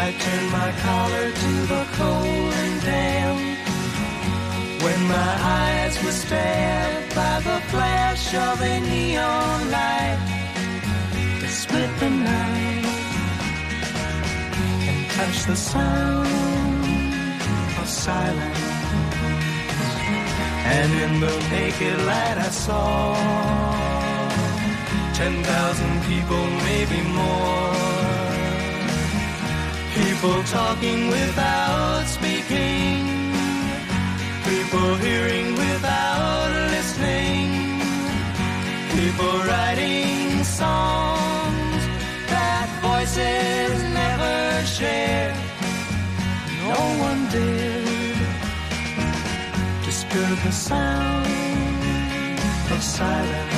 I turned my collar to the cold and damp. When my eyes were stabbed by the flash of a neon light that split the night and touched the sound of silence. And in the naked light I saw ten thousand people, maybe more. People talking without speaking. People hearing without listening. People writing songs that voices never share. No one dared disturb the sound of silence.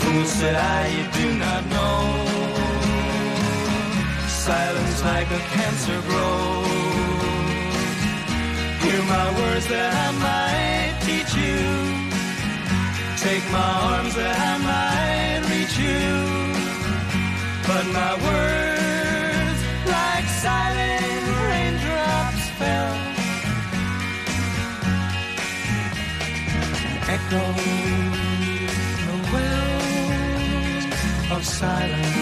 Fool said I, you do not know. Silence like a cancer grows. Hear my words that I might teach you. Take my arms that I might reach you. But my words, like silent raindrops, fell. Echo the wells of silence.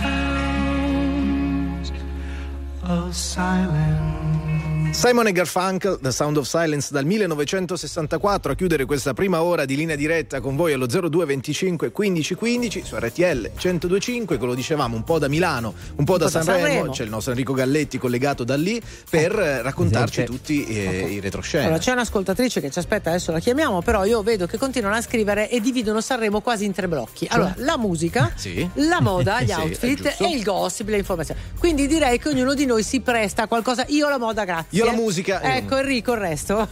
sounds of silence. Simon e Garfunkel, The Sound of Silence dal 1964 a chiudere questa prima ora di linea diretta con voi allo 0225 1515 su RTL 1025, che lo dicevamo un po' da Milano, un po' da, po' da Sanremo, Sanremo. c'è il nostro Enrico Galletti collegato da lì per eh, raccontarci Esatto. tutti eh, i retroscena. Allora, c'è un'ascoltatrice che ci aspetta, adesso la chiamiamo, però io vedo che continuano a scrivere e dividono Sanremo quasi in tre blocchi. Allora, la musica, Sì. la moda, gli Sì, outfit e il gossip, le informazioni. Quindi direi che ognuno di noi si presta a qualcosa. Io la moda, grazie. Io la musica, io- Ecco Enrico, il resto.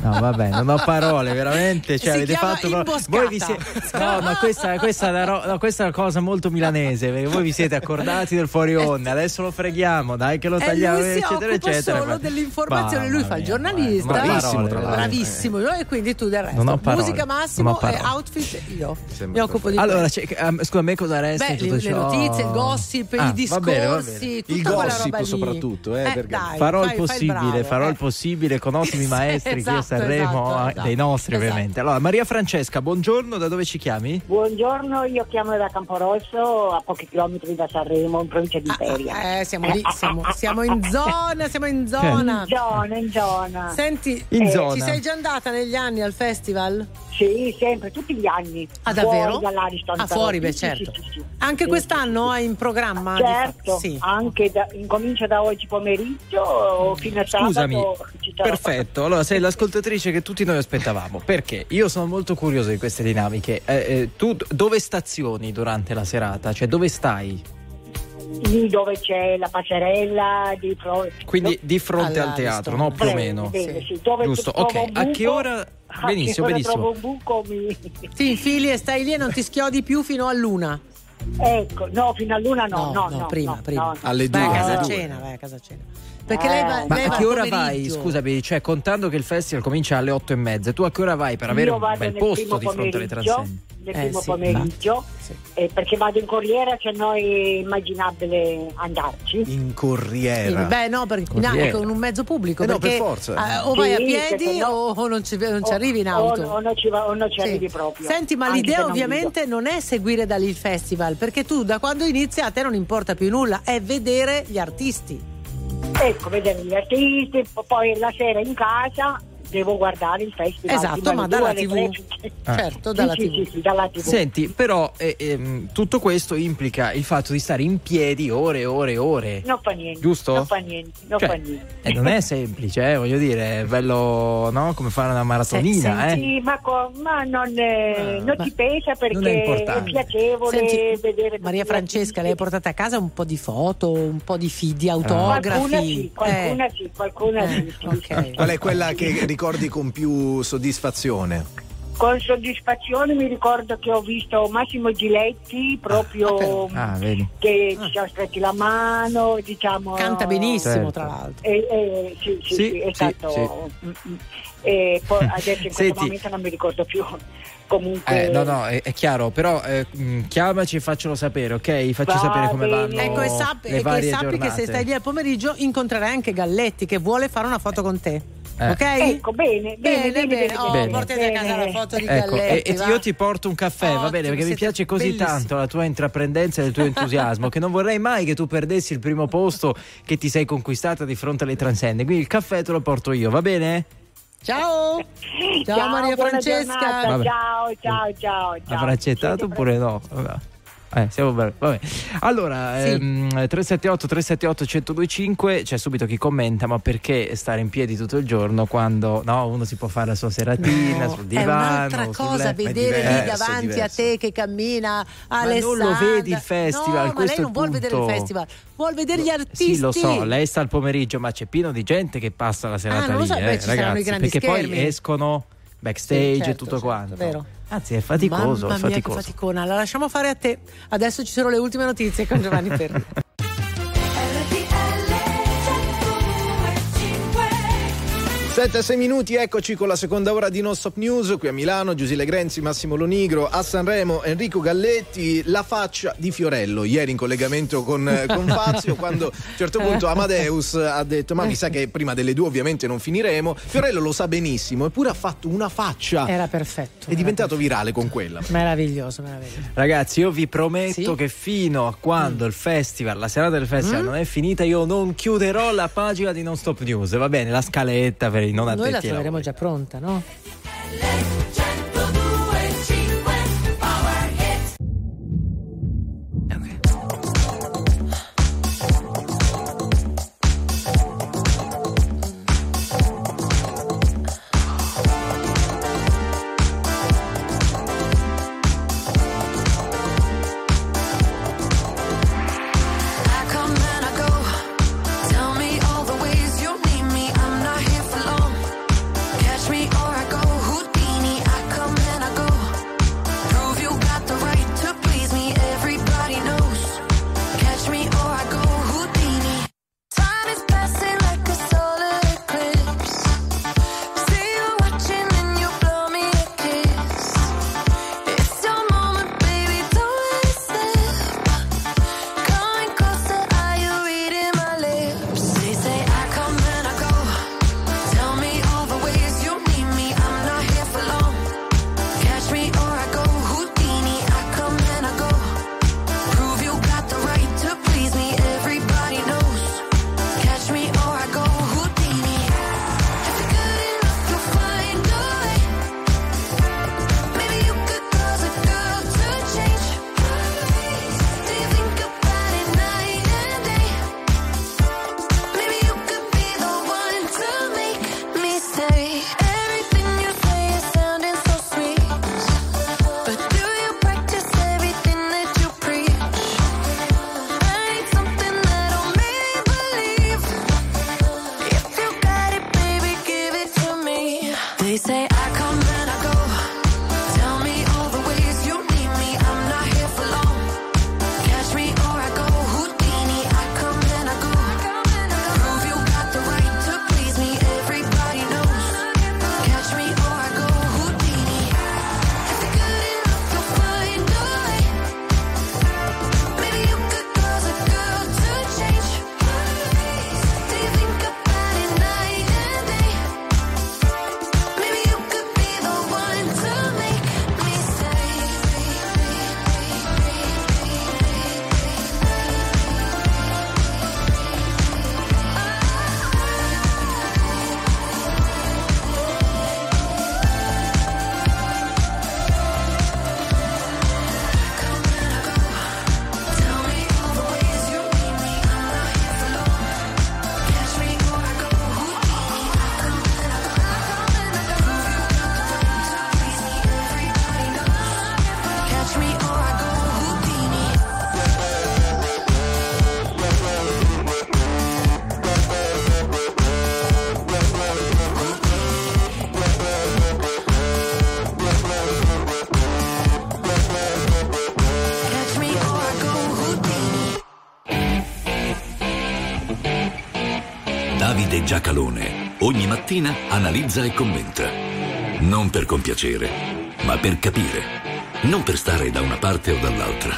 No, vabbè, non ho parole, veramente. Cioè, Si avete fatto. Voi vi siete- No, ma questa, questa è una ro- no, questa è una cosa molto milanese. Perché voi vi siete accordati del fuori onda. Adesso lo freghiamo, dai, che lo E tagliamo, lui si eccetera, eccetera. solo Ma- dell'informazione, lui Mamma fa il giornalista. bravissimo, Parole, tra l'altro. Bravissimo, e quindi tu del resto. Non ho parole, Musica non Massimo ho e parole. outfit io. Mi occupo di Allora, ehm, scusa, a me cosa resta Beh, le, le notizie, il gossip, Ah, i discorsi, va bene, va bene. tutta Il gossip soprattutto, eh, perché- dai, farò fai- il possibile, farò eh. il possibile con ottimi maestri qui a Esatto, Sanremo, esatto, eh, esatto. dei nostri Esatto. ovviamente. Allora, Maria Francesca, buongiorno, da dove ci chiami? Buongiorno, io chiamo da Camporosso, a pochi chilometri da Sanremo, in provincia di Imperia. Eh, siamo lì, siamo, siamo in zona, siamo in zona. In zona, in zona. Senti, In eh, zona. ci sei già andata negli anni al festival? Sì, sempre, tutti gli anni. Ah, davvero? Fuori. Ah, fuori, beh, certo. sì, sì, sì. Anche Sì, quest'anno hai in programma? Certo, anche da, incomincia da oggi pomeriggio fino a Scusami, sabato. ci sarà- perfetto. Allora, sei l'ascoltatrice che tutti noi aspettavamo. Perché io sono molto curioso di queste dinamiche. Eh, eh, tu dove stazioni durante la serata? Cioè, dove stai? Lì dove c'è la passerella di pro- Quindi di fronte al teatro, no? Più o meno. bene, sì. Dove Giusto, ok. A che ora? Benissimo, che benissimo. trovo un buco mi... Ti infili e stai lì e non ti schiodi più fino a luna. Ecco, no, fino a luna no, no, no. prima, no, prima. no, no. Alle Vai a due. casa due. cena, vai a casa cena. Perché lei va, Ma lei a va che ora vai? pomeriggio. Scusami, cioè contando che il festival comincia alle otto e mezza, tu a che ora vai per avere un bel posto di fronte alle transenne? Nel Eh, primo sì, pomeriggio, Sì. eh, perché vado in corriera, cioè noi è immaginabile andarci. In Sì, corriera. Beh, no, perché no, Corriere. con un mezzo pubblico. Eh no, perché per forza. eh, o vai a Sì, piedi no- o non ci, non ci O- arrivi in o- auto. O, non ci, va- o non ci Sì. arrivi proprio. Senti, ma anche l'idea non ovviamente non è seguire da lì il festival, perché tu da quando inizia a te non importa più nulla, è vedere gli artisti. Ecco, vedere gli artisti, po- poi la sera in casa devo guardare il festival. Esatto, ma dalla TV. finché- Certo, dalla sì, TV. sì, sì, dalla TV. Senti, però eh, ehm, tutto questo implica il fatto di stare in piedi ore e ore e ore. Non fa niente. Giusto? Non fa niente. Non Cioè, fa niente. E non è semplice, eh, voglio dire, è bello, no? Come fare una maratonina, eh. Sì, ma, co- ma non, eh, non ti pesa perché è è, piacevole Senti, vedere Maria Francesca, lei ha portato a casa un po' di foto, un po' di fi- di Qualcuna autografi. sì, qualcuna Eh, sì, qualcuna eh, sì, sì. ok. Qual è quella che ricordi con più soddisfazione? Con soddisfazione mi ricordo che ho visto Massimo Giletti proprio Ah, vedi. che ci siamo stretti la mano, diciamo. Canta benissimo, Certo. tra l'altro. E, e- sì, sì, Sì, sì, è sì, stato. Mm, mm. E poi adesso in questo Senti. momento non mi ricordo più. Comunque. Eh, no, no, è, è chiaro, però eh, mh, chiamaci e faccelo sapere, ok? Facci Va sapere come bene. vanno Ecco, e sappi, le e che sappi che se stai lì al pomeriggio incontrerai anche Galletti che vuole fare una foto con te. Eh. Ok? Ecco, bene, bene, bene, bene, Oh, bene. portati a casa la foto di Ecco, e, Galletti. e va. io ti porto un caffè, va Ottimo, bene? Perché mi piace così bellissimi. tanto la tua intraprendenza e il tuo entusiasmo che non vorrei mai che tu perdessi il primo posto che ti sei conquistata di fronte alle transenne. Quindi il caffè te lo porto io, va bene? Ciao! Ciao, Maria buona Francesca. giornata. Ciao, ciao, ciao. ciao. Avrà accettato oppure no? Vabbè. Eh, siamo bravi. Vabbè. Allora, Sì. ehm, 378 378 1025 c'è subito chi commenta, ma perché stare in piedi tutto il giorno quando no, uno si può fare la sua seratina No, sul è divano, un'altra sul cosa vedere È lì diverso, è davanti a diverso. te che cammina Ma Alessandra. non lo vedi il festival, No, ma lei è non vuole vedere il festival, vuole vedere gli artisti. Sì, lo so, lei sta al pomeriggio, ma c'è pieno di gente che passa la serata Ah, non lo lì, so, eh, beh, ragazzi, perché schermi. poi escono backstage Sì, e certo, tutto certo, quanto. vero. Anzi, è faticoso, Mamma mia, che faticoso. faticona. La lasciamo fare a te. Adesso ci sono le ultime notizie con Giovanni Perri. 7 6 minuti, eccoci con la seconda ora di Non Stop News qui a Milano, Giusile Grenzi, Massimo Lonigro, a Sanremo Enrico Galletti, la faccia di Fiorello, ieri in collegamento con, con Fazio, quando a un certo punto Amadeus ha detto ma mi sa che prima delle due ovviamente non finiremo, Fiorello lo sa benissimo, eppure ha fatto una faccia, Era perfetto. è diventato virale con quella. Meraviglioso, meraviglioso. Ragazzi, io vi prometto Sì? che fino a quando il festival, la serata del festival Mm. non è finita, io non chiuderò la pagina di Non Stop News. Va bene, la scaletta per i non Noi la addetti troveremo già pronta, no? Giacalone ogni mattina analizza e commenta. Non per compiacere, ma per capire. Non per stare da una parte o dall'altra,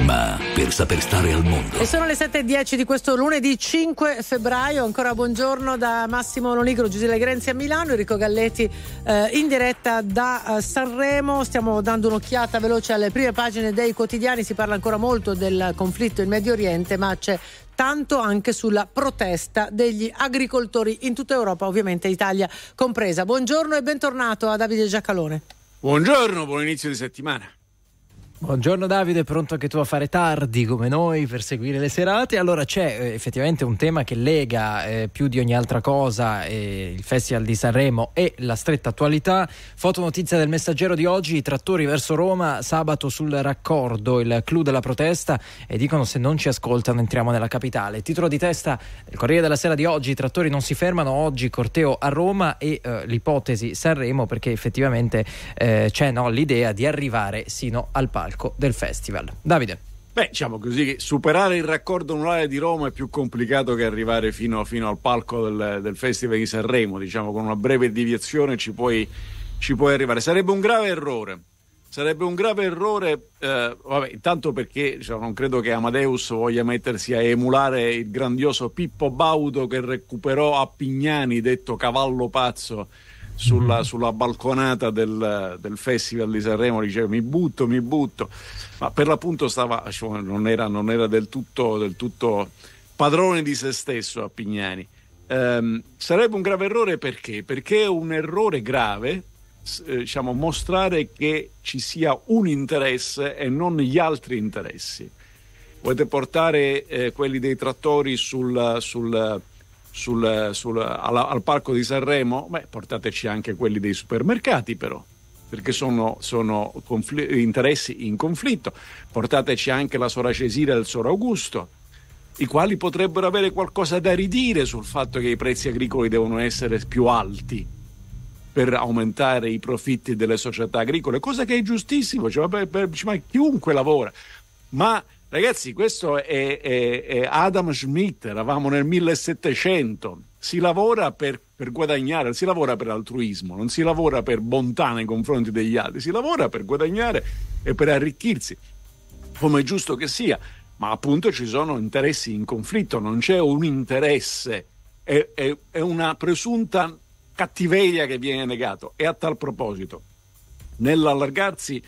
ma per saper stare al mondo. E sono le 7.10 di questo lunedì 5 febbraio. Ancora buongiorno da Massimo Lonigro, Giusile Grenzi a Milano, Enrico Galletti eh, in diretta da eh, Sanremo. Stiamo dando un'occhiata veloce alle prime pagine dei quotidiani. Si parla ancora molto del conflitto in Medio Oriente, ma c'è tanto anche sulla protesta degli agricoltori in tutta Europa, ovviamente Italia compresa. Buongiorno e bentornato a Davide Giacalone. Buongiorno, buon inizio di settimana. Buongiorno Davide, pronto anche tu a fare tardi come noi per seguire le serate? Allora c'è eh, effettivamente un tema che lega eh, più di ogni altra cosa eh, il Festival di Sanremo e la stretta attualità. Fotonotizia del messaggero di oggi, i trattori verso Roma, sabato sul raccordo, il clou della protesta e dicono se non ci ascoltano entriamo nella capitale. Titolo di testa del Corriere della Sera di oggi, i trattori non si fermano, oggi corteo a Roma e eh, l'ipotesi Sanremo perché effettivamente eh, c'è no, l'idea di arrivare sino al palco del festival. Davide. Beh, diciamo così che superare il raccordo anulare di Roma è più complicato che arrivare fino, fino al palco del, del, Festival di Sanremo. Diciamo, con una breve deviazione ci puoi, ci puoi arrivare. Sarebbe un grave errore. Sarebbe un grave errore, eh, vabbè, intanto perché diciamo, non credo che Amadeus voglia mettersi a emulare il grandioso Pippo Baudo che recuperò a Pignani, detto cavallo pazzo, sulla, sulla balconata del, del, Festival di Sanremo, diceva mi butto, mi butto, ma per l'appunto stava, cioè, non era, non era del, tutto, del, tutto, padrone di se stesso a Pignani. Um, sarebbe un grave errore perché? Perché è un errore grave eh, diciamo, mostrare che ci sia un interesse e non gli altri interessi. Volete portare eh, quelli dei trattori sul, sul sul, sul, alla, al parco di Sanremo, beh, portateci anche quelli dei supermercati però perché sono, sono confl- interessi in conflitto. Portateci anche la Sora Cesira e il Sor Augusto, i quali potrebbero avere qualcosa da ridire sul fatto che i prezzi agricoli devono essere più alti per aumentare i profitti delle società agricole, cosa che è giustissimo, cioè, per, per, ma chiunque lavora. Ma Ragazzi, questo è, è, è, Adam Schmidt, eravamo nel 1700. Si lavora per, per, guadagnare, si lavora per altruismo, non si lavora per bontà nei confronti degli altri, si lavora per guadagnare e per arricchirsi, come è giusto che sia. Ma appunto ci sono interessi in conflitto, non c'è un interesse, è, è una presunta cattiveria che viene negato. E a tal proposito, nell'allargarsi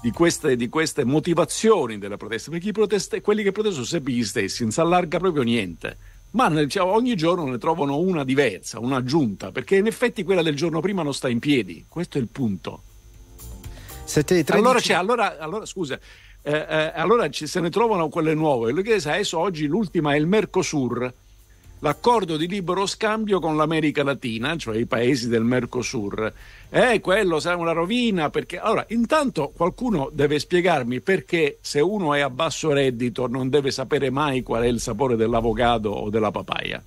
di queste, di queste motivazioni della protesta, perché proteste, quelli che protestano sono sempre gli stessi, non si allarga proprio niente. Ma cioè, ogni giorno ne trovano una diversa, un'aggiunta, perché in effetti quella del giorno prima non sta in piedi. Questo è il punto. 7, allora, allora, allora, scusa, eh, eh, allora ci, se ne trovano quelle nuove. Adesso oggi l'ultima è il Mercosur l'accordo di libero scambio con l'America Latina, cioè i paesi del Mercosur. Eh, quello sarà una rovina perché... Allora, intanto qualcuno deve spiegarmi perché se uno è a basso reddito non deve sapere mai qual è il sapore dell'avocado o della papaya.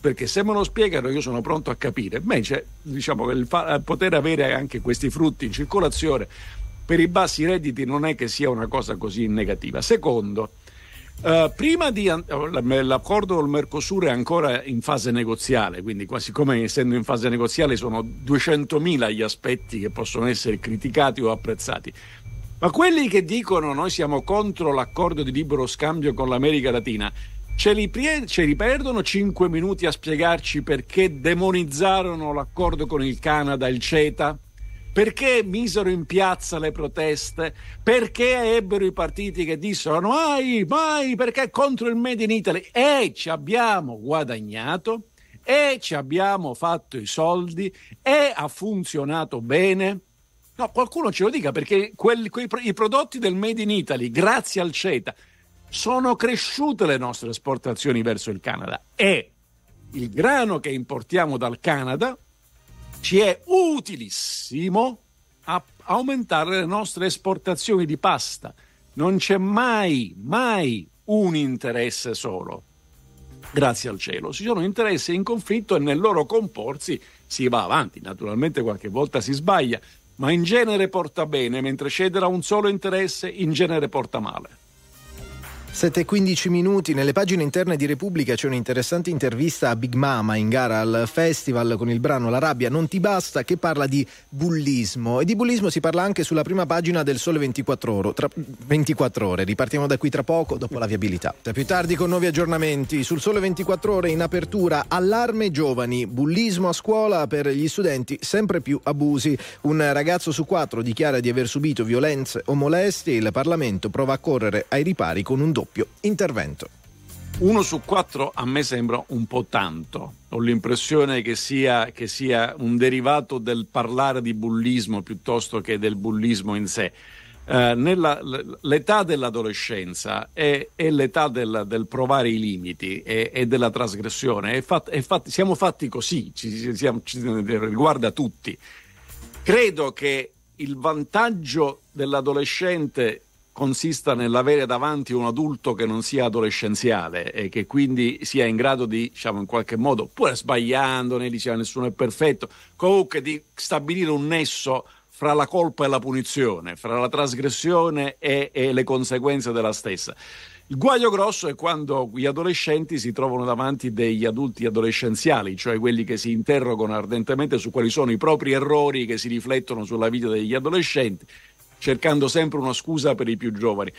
Perché se me lo spiegano io sono pronto a capire. Invece, diciamo il fa- poter avere anche questi frutti in circolazione per i bassi redditi non è che sia una cosa così negativa. Secondo, Uh, prima di l'accordo col Mercosur è ancora in fase negoziale, quindi quasi come essendo in fase negoziale sono 200.000 gli aspetti che possono essere criticati o apprezzati. Ma quelli che dicono noi siamo contro l'accordo di libero scambio con l'America Latina, ce li, ce li perdono 5 minuti a spiegarci perché demonizzarono l'accordo con il Canada, il CETA? Perché misero in piazza le proteste? Perché ebbero i partiti che dissero mai, mai, perché contro il Made in Italy? E ci abbiamo guadagnato, e ci abbiamo fatto i soldi, e ha funzionato bene. No, qualcuno ce lo dica perché quelli, quei, i prodotti del Made in Italy, grazie al CETA, sono cresciute le nostre esportazioni verso il Canada e il grano che importiamo dal Canada ci è utilissimo a aumentare le nostre esportazioni di pasta. Non c'è mai, mai un interesse solo. Grazie al cielo, ci sono interessi in conflitto e nel loro comporsi si va avanti. Naturalmente qualche volta si sbaglia, ma in genere porta bene, mentre cedere a un solo interesse in genere porta male. 7.15 minuti, nelle pagine interne di Repubblica c'è un'interessante intervista a Big Mama in gara al festival con il brano La rabbia non ti basta che parla di bullismo e di bullismo si parla anche sulla prima pagina del Sole 24 ore. Tra 24 ore. Ripartiamo da qui tra poco dopo la viabilità. Da più tardi con nuovi aggiornamenti sul Sole 24 ore in apertura allarme giovani, bullismo a scuola per gli studenti, sempre più abusi. Un ragazzo su quattro dichiara di aver subito violenze o molestie, il Parlamento prova a correre ai ripari con un doppio doppio intervento. Uno su quattro a me sembra un po' tanto. Ho l'impressione che sia, che sia un derivato del parlare di bullismo piuttosto che del bullismo in sé. Eh, nella- l'età dell'adolescenza è, è l'età del, del provare i limiti e, della trasgressione. È fat- è fat- siamo fatti così, ci- siamo- ci- riguarda tutti. Credo che il vantaggio dell'adolescente consista nell'avere davanti un adulto che non sia adolescenziale e che quindi sia in grado di, diciamo, in qualche modo, pure sbagliando, né diceva nessuno è perfetto, comunque di stabilire un nesso fra la colpa e la punizione, fra la trasgressione e, e le conseguenze della stessa. Il guaio grosso è quando gli adolescenti si trovano davanti degli adulti adolescenziali, cioè quelli che si interrogano ardentemente su quali sono i propri errori che si riflettono sulla vita degli adolescenti, cercando sempre una scusa per i più giovani.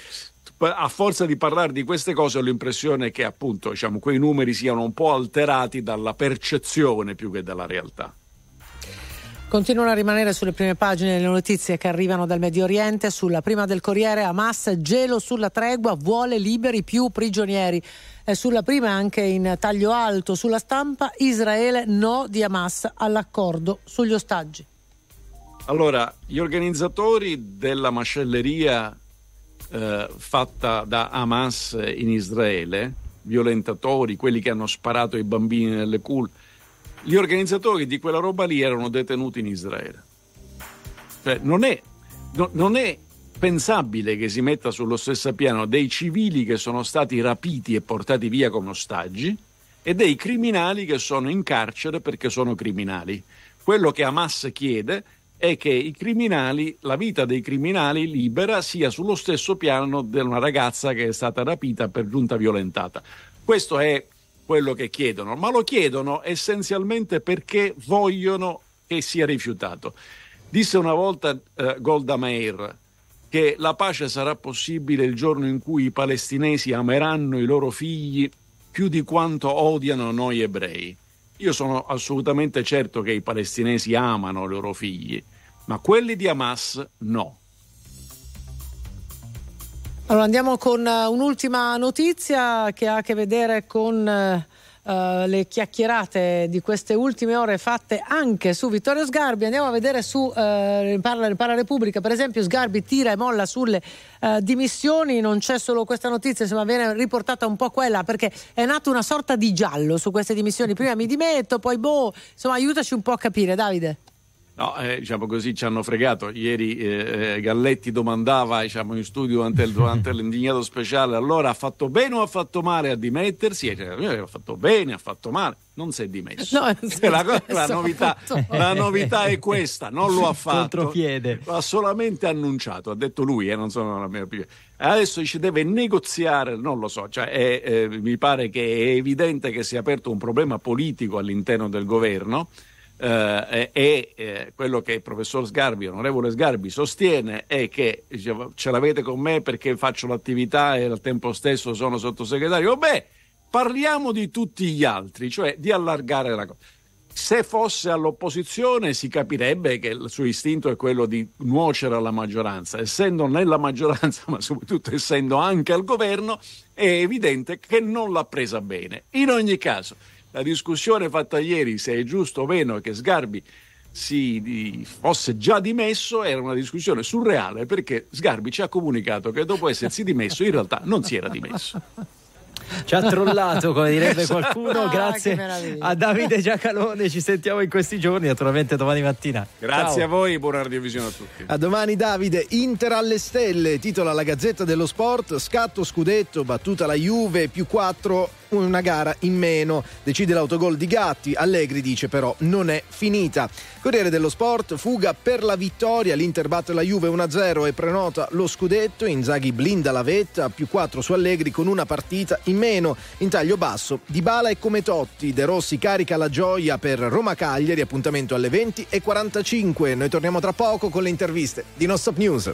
A forza di parlare di queste cose ho l'impressione che appunto diciamo, quei numeri siano un po' alterati dalla percezione più che dalla realtà. Continuano a rimanere sulle prime pagine le notizie che arrivano dal Medio Oriente. Sulla prima del Corriere, Hamas, gelo sulla tregua, vuole liberi più prigionieri. E sulla prima anche in taglio alto sulla stampa, Israele no di Hamas all'accordo sugli ostaggi. Allora, gli organizzatori della macelleria eh, fatta da Hamas in Israele, violentatori, quelli che hanno sparato ai bambini nelle culle, gli organizzatori di quella roba lì erano detenuti in Israele. Cioè, non, è, no- non è pensabile che si metta sullo stesso piano dei civili che sono stati rapiti e portati via come ostaggi e dei criminali che sono in carcere perché sono criminali. Quello che Hamas chiede è che i criminali, la vita dei criminali libera sia sullo stesso piano di una ragazza che è stata rapita per giunta violentata. Questo è quello che chiedono, ma lo chiedono essenzialmente perché vogliono che sia rifiutato. Disse una volta eh, Golda Meir che la pace sarà possibile il giorno in cui i palestinesi ameranno i loro figli più di quanto odiano noi ebrei. Io sono assolutamente certo che i palestinesi amano i loro figli, ma quelli di Hamas no. Allora andiamo con eh, un'ultima notizia che ha a che vedere con eh, le chiacchierate di queste ultime ore fatte anche su Vittorio Sgarbi. Andiamo a vedere su eh, parla, Repubblica, per esempio Sgarbi tira e molla sulle eh, dimissioni, non c'è solo questa notizia, insomma viene riportata un po' quella perché è nato una sorta di giallo su queste dimissioni. Prima mi dimetto, poi boh, insomma aiutaci un po' a capire, Davide. No, eh, diciamo così ci hanno fregato. Ieri eh, eh, Galletti domandava diciamo, in studio durante, durante l'indignato speciale allora ha fatto bene o ha fatto male a dimettersi? E cioè, ha fatto bene, ha fatto male, non si è dimesso. No, E la, co- la adesso novità, appunto. la novità è questa, non lo ha fatto. Ha solamente annunciato, ha detto lui, eh, non sono la mia opinione. Adesso ci deve negoziare, non lo so, cioè, è, eh, mi pare che è evidente che si è aperto un problema politico all'interno del governo e eh, quello che il professor Sgarbi, onorevole Sgarbi, sostiene è che ce l'avete con me perché faccio l'attività e al tempo stesso sono sottosegretario. Beh, parliamo di tutti gli altri, cioè di allargare la cosa. Se fosse all'opposizione si capirebbe che il suo istinto è quello di nuocere alla maggioranza. Essendo nella maggioranza, ma soprattutto essendo anche al governo, è evidente che non l'ha presa bene. In ogni caso, la discussione fatta ieri, se è giusto o meno che Sgarbi si di- fosse già dimesso, era una discussione surreale perché Sgarbi ci ha comunicato che dopo essersi dimesso in realtà non si era dimesso. Ci ha trollato, come direbbe Esatto. qualcuno. Ah, Grazie a Davide Giacalone. Ci sentiamo in questi giorni, naturalmente domani mattina. Grazie Ciao. a voi, buona radiovisione a tutti. A domani Davide, Inter alle stelle, titola la Gazzetta dello Sport, scatto scudetto, battuta la Juve, più 4, una gara in meno, decide l'autogol di Gatti, Allegri dice però non è finita. Corriere dello Sport, fuga per la vittoria, l'Inter batte la Juve 1-0 e prenota lo scudetto, Inzaghi blinda la vetta, più 4 su Allegri con una partita in meno, in taglio basso, Dybala e come Totti, De Rossi carica la gioia per Roma-Cagliari, appuntamento alle 20 e 45, noi torniamo tra poco con le interviste di Non Stop News.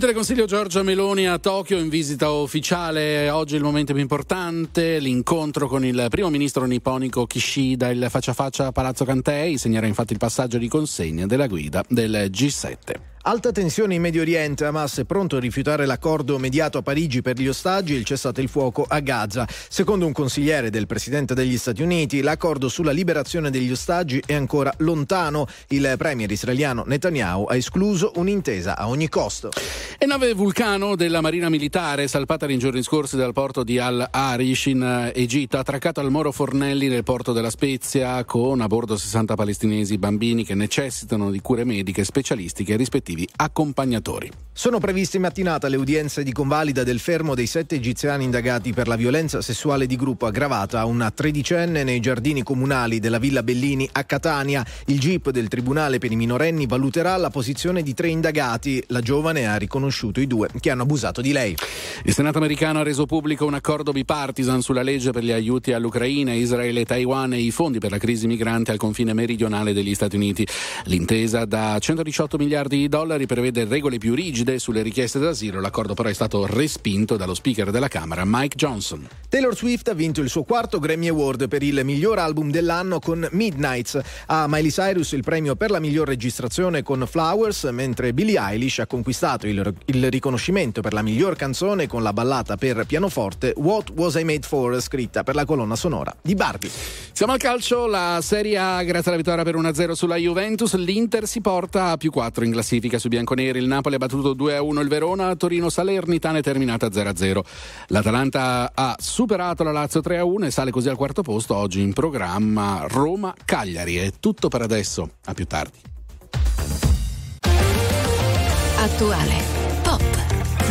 Presidente del Consiglio Giorgia Meloni a Tokyo in visita ufficiale. Oggi il momento più importante, l'incontro con il primo ministro nipponico Kishida, il faccia a faccia a Palazzo Cantei, segnerà infatti il passaggio di consegna della guida del G7. Alta tensione in Medio Oriente, Hamas è pronto a rifiutare l'accordo mediato a Parigi per gli ostaggi e il cessate il fuoco a Gaza. Secondo un consigliere del Presidente degli Stati Uniti, l'accordo sulla liberazione degli ostaggi è ancora lontano. Il premier israeliano Netanyahu ha escluso un'intesa a ogni costo. E nave Vulcano della Marina Militare, salpata nei giorni scorsi dal porto di Al-Arish in eh, Egitto, ha attraccato al Moro Fornelli nel porto della Spezia con a bordo 60 palestinesi bambini che necessitano di cure mediche specialistiche e rispettivi accompagnatori. Sono previste in mattinata le udienze di convalida del fermo dei sette egiziani indagati per la violenza sessuale di gruppo aggravata a una tredicenne nei giardini comunali della Villa Bellini a Catania. Il GIP del Tribunale per i minorenni valuterà la posizione di tre indagati. La giovane ha riconosciuto i due che hanno abusato di lei. Il Senato americano ha reso pubblico un accordo bipartisan sulla legge per gli aiuti all'Ucraina, Israele e Taiwan e i fondi per la crisi migrante al confine meridionale degli Stati Uniti. L'intesa da 118 miliardi di dollari prevede regole più rigide sulle richieste d'asilo. L'accordo però è stato respinto dallo speaker della Camera, Mike Johnson. Taylor Swift ha vinto il suo quarto Grammy Award per il miglior album dell'anno con Midnights. A Miley Cyrus il premio per la miglior registrazione con Flowers, mentre Billie Eilish ha conquistato il, il riconoscimento per la miglior canzone con la ballata per pianoforte What Was I Made For, scritta per la colonna sonora di Barbie. Siamo al calcio, la Serie A grazie alla vittoria per 1-0 sulla Juventus, l'Inter si porta a più 4 in classifica su bianconeri, il Napoli ha battuto 2-1 il Verona, Torino Salernitana è terminata 0-0. L'Atalanta ha superato la Lazio 3-1 e sale così al quarto posto, oggi in programma Roma-Cagliari. È tutto per adesso, a più tardi. Attuale, pop,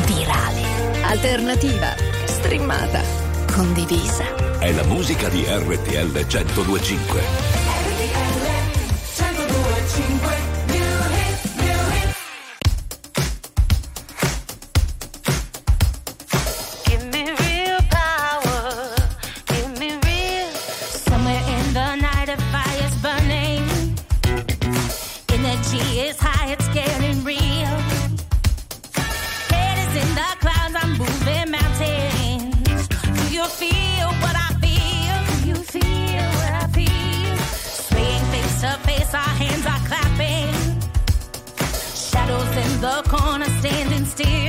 virale, alternativa, streamata, condivisa. È la musica di RTL 1025. The corner, standing still.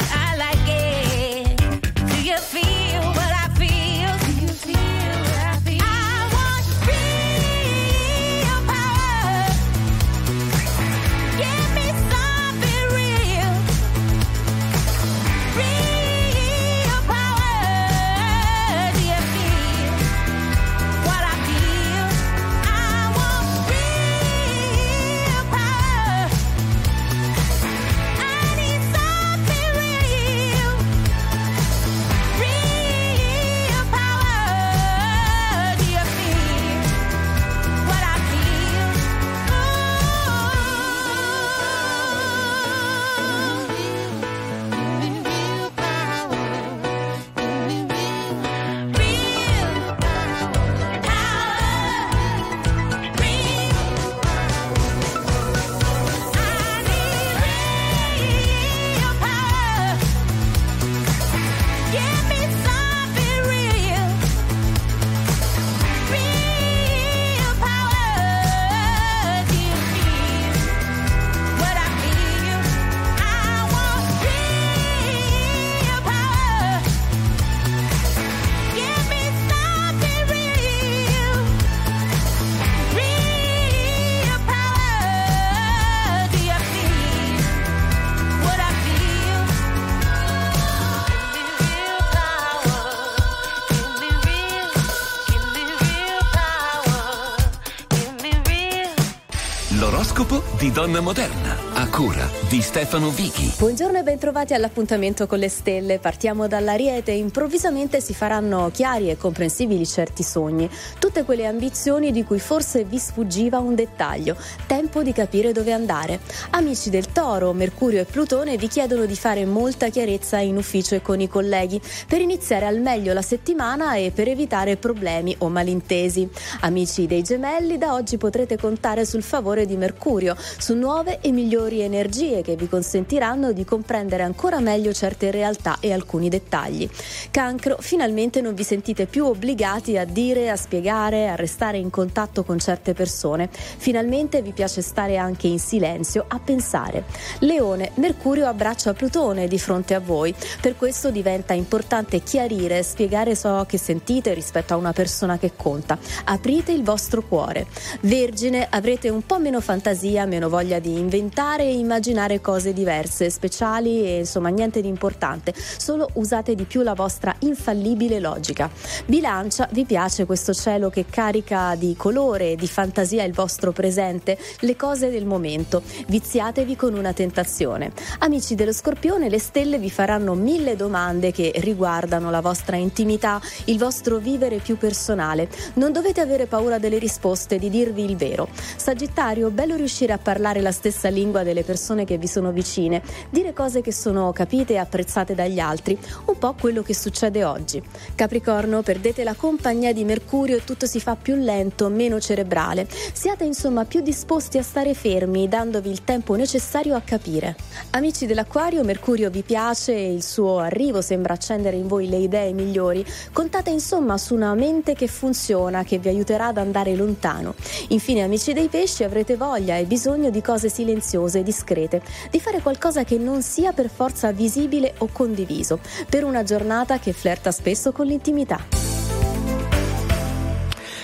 Donna Moderna, cura di Stefano Vichi. Buongiorno e bentrovati all'appuntamento con le stelle. Partiamo dall'Ariete. Improvvisamente si faranno chiari e comprensibili certi sogni, tutte quelle ambizioni di cui forse vi sfuggiva un dettaglio. Tempo di capire dove andare. Amici del Toro, Mercurio e Plutone vi chiedono di fare molta chiarezza in ufficio e con i colleghi per iniziare al meglio la settimana e per evitare problemi o malintesi. Amici dei Gemelli, da oggi potrete contare sul favore di Mercurio, su nuove e migliori energie che vi consentiranno di comprendere ancora meglio certe realtà e alcuni dettagli. Cancro, finalmente non vi sentite più obbligati a dire, a spiegare, a restare in contatto con certe persone. Finalmente vi piace stare anche in silenzio a pensare. Leone, Mercurio abbraccia Plutone di fronte a voi. Per questo diventa importante chiarire, spiegare ciò che sentite rispetto a una persona che conta. Aprite il vostro cuore. Vergine, avrete un po' meno fantasia, meno voglia di inventare immaginare cose diverse, speciali e insomma niente di importante. Solo usate di più la vostra infallibile logica. Bilancia, vi piace questo cielo che carica di colore e di fantasia il vostro presente, le cose del momento. Viziatevi con una tentazione. Amici dello Scorpione, le stelle vi faranno mille domande che riguardano la vostra intimità, il vostro vivere più personale. Non dovete avere paura delle risposte, di dirvi il vero. Sagittario, bello riuscire a parlare la stessa lingua delle persone che vi sono vicine, dire cose che sono capite e apprezzate dagli altri, un po' quello che succede oggi. Capricorno, perdete la compagnia di Mercurio e tutto si fa più lento, meno cerebrale. Siate insomma più disposti a stare fermi, dandovi il tempo necessario a capire. Amici dell'Acquario, Mercurio vi piace e il suo arrivo sembra accendere in voi le idee migliori. Contate insomma su una mente che funziona, che vi aiuterà ad andare lontano. Infine, amici dei pesci, avrete voglia e bisogno di cose silenziose e discrete, di fare qualcosa che non sia per forza visibile o condiviso, per una giornata che flirta spesso con l'intimità.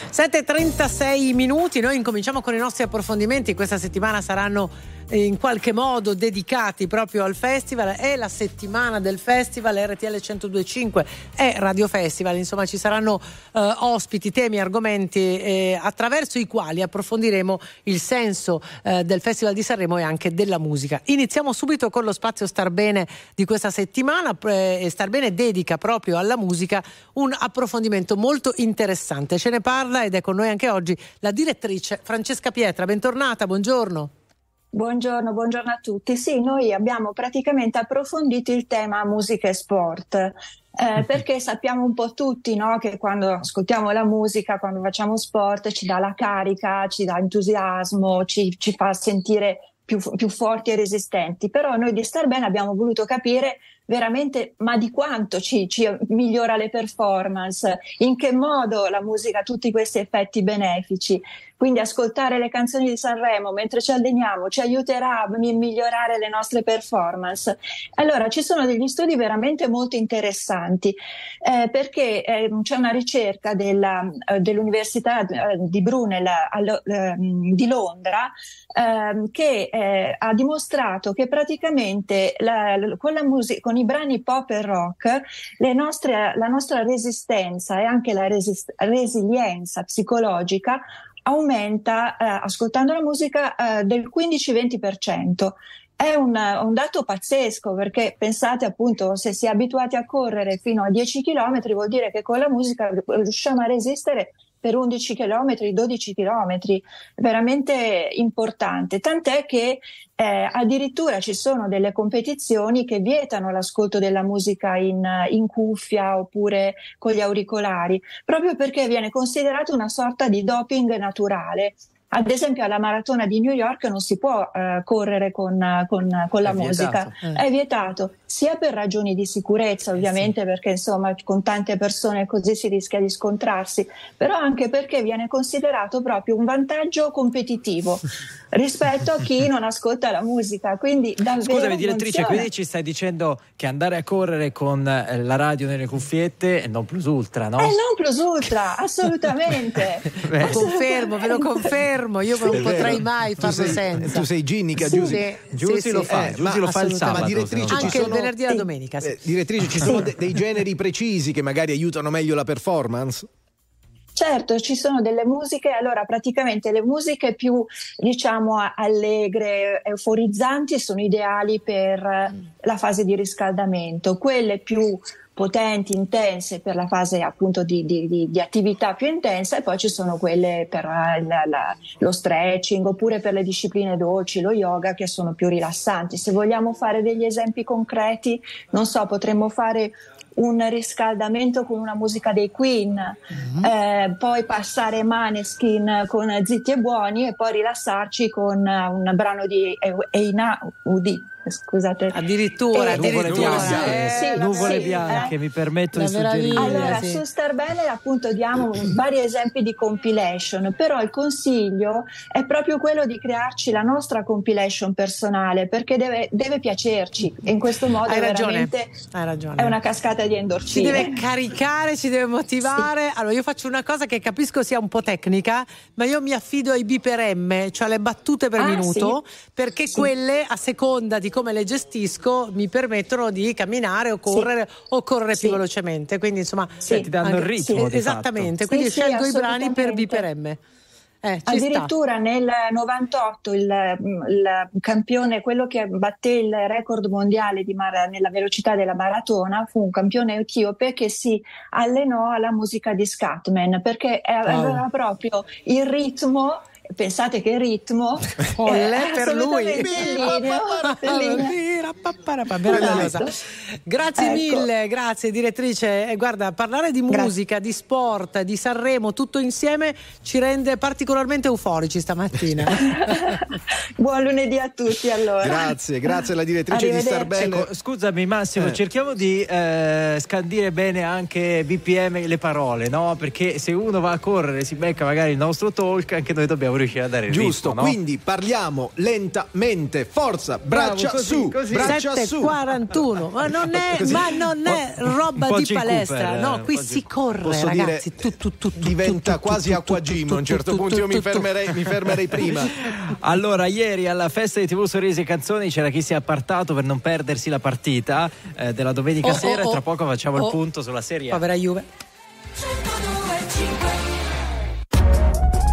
7.36 minuti, noi incominciamo con i nostri approfondimenti, questa settimana saranno in qualche modo dedicati proprio al festival, è la settimana del festival, RTL 1025 è Radio Festival, insomma ci saranno eh, ospiti, temi, argomenti eh, attraverso i quali approfondiremo il senso eh, del Festival di Sanremo e anche della musica. Iniziamo subito con lo spazio Star Bene di questa settimana eh, e Star Bene dedica proprio alla musica un approfondimento molto interessante. Ce ne parla ed è con noi anche oggi la direttrice Francesca Pietra. Bentornata, buongiorno. Buongiorno, buongiorno a tutti. Sì, noi abbiamo praticamente approfondito il tema musica e sport. Eh, perché sappiamo un po' tutti no, che quando ascoltiamo la musica, quando facciamo sport, ci dà la carica, ci dà entusiasmo, ci, ci fa sentire più, più, forti e resistenti. Però noi di Star Bene abbiamo voluto capire veramente ma di quanto ci, ci, migliora le performance, in che modo la musica ha tutti questi effetti benefici. Quindi ascoltare le canzoni di Sanremo mentre ci alleniamo ci aiuterà a migliorare le nostre performance. Allora ci sono degli studi veramente molto interessanti eh, perché eh, c'è una ricerca della, eh, dell'Università eh, di Brunel allo, ehm, di Londra ehm, che eh, ha dimostrato che praticamente la, con, la musica, con i brani pop e rock nostre, la nostra resistenza e anche la resist- resilienza psicologica aumenta eh, ascoltando la musica eh, del 15-20%. È un, un, dato pazzesco perché pensate appunto se si è abituati a correre fino a 10 km vuol dire che con la musica riusciamo a resistere per 11 km, 12 km, veramente importante. Tant'è che eh, addirittura ci sono delle competizioni che vietano l'ascolto della musica in, in, cuffia oppure con gli auricolari, proprio perché viene considerato una sorta di doping naturale. Ad esempio alla maratona di New York non si può eh, correre con, con, con la È musica, vietato, eh. è vietato sia per ragioni di sicurezza ovviamente perché insomma con tante persone così si rischia di scontrarsi, però anche perché viene considerato proprio un vantaggio competitivo rispetto a chi non ascolta la musica. Quindi davvero Scusami direttrice, funziona. quindi ci stai dicendo che andare a correre con eh, la radio nelle cuffiette è non plus ultra, no? Eh, non plus ultra, assolutamente. Lo confermo, ve lo confermo, io non potrei mai Tu farlo sei- senza. tu sei ginnica, Giusy. sì, Giusy sì, lo fa, Eh, Giusy ma lo fa il sabato. Ma direttrice, ci Anche il sono- venerdì e la domenica. sì. Eh, direttrice, ci sono de- dei generi precisi che magari aiutano meglio la performance? Certo, ci sono delle musiche, allora praticamente le musiche più diciamo allegre, euforizzanti sono ideali per la fase di riscaldamento, quelle più potenti, intense per la fase appunto di, di- di- attività più intensa e poi ci sono quelle per eh, la- la- lo stretching oppure per le discipline dolci, lo yoga che sono più rilassanti. Se vogliamo fare degli esempi concreti, non so, potremmo fare un riscaldamento con una musica dei Queen, eh, poi passare Maneskin con Zitti e Buoni e poi rilassarci con eh, un brano di Eina Udi. Scusate. Addirittura, Eh, Nuvole bianche, Sì, nuvole sì, bianche, eh. mi permetto La di suggerire. Allora, sì. su Star Banner appunto diamo vari esempi di compilation, però il consiglio è proprio quello di crearci la nostra compilation personale perché deve, deve piacerci e in questo modo Hai ragione, veramente hai ragione. è una cascata di Ci endorfine. deve caricare, ci deve motivare. Allora, io faccio una cosa che capisco sia un po' tecnica, ma io mi affido ai B per M, cioè alle battute per Ah, minuto, sì. perché Sì. quelle, a seconda di come le gestisco, mi permettono di camminare o correre o correre più Sì. velocemente. Quindi, insomma, Sì. ti danno il ritmo, Esattamente, fatto. quindi Sì, sì, scelgo i brani per B per assolutamente. M. Eh, ci sta. Addirittura nel 98 il, il campione, quello che batté il record mondiale di mara- nella velocità della maratona, fu un campione etiope che si allenò alla musica di Scatman perché aveva proprio il ritmo. Pensate che ritmo Olle è per lui. Meravigliosa. Grazie Ecco. mille, grazie direttrice. E guarda, parlare di Grazie. musica, di sport, di Sanremo, tutto insieme ci rende particolarmente euforici stamattina. Buon lunedì a tutti allora. Grazie, grazie alla direttrice di Star Arrivederci. Banner. Ecco, scusami Massimo, Eh. cerchiamo di eh, scandire bene anche BPM le parole, no? Perché se uno va a correre e si becca magari il nostro talk, anche noi dobbiamo riuscire a dare il Giusto, ritmo, no? quindi parliamo lentamente, forza, braccia così, su, così. braccia su. 7.41, ma non è, ma non è roba di palestra, Cooper, no, un qui si corre Posso ragazzi. dire, tu, tu, tu, tu, diventa tu, tu, quasi acqua gym a un certo tu, punto, tu, io mi tu, fermerei, mi fermerei prima. Allora, ieri alla festa di TV Sorrisi e Canzoni c'era chi si è appartato per non perdersi la partita eh, della domenica Oh, sera oh, e tra oh. poco facciamo Oh. il punto sulla serie. Povera Juve.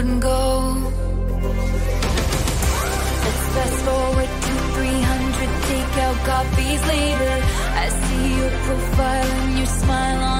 Wouldn't go. Let's fast forward to 300 takeout copies later. I see your profile and your smile on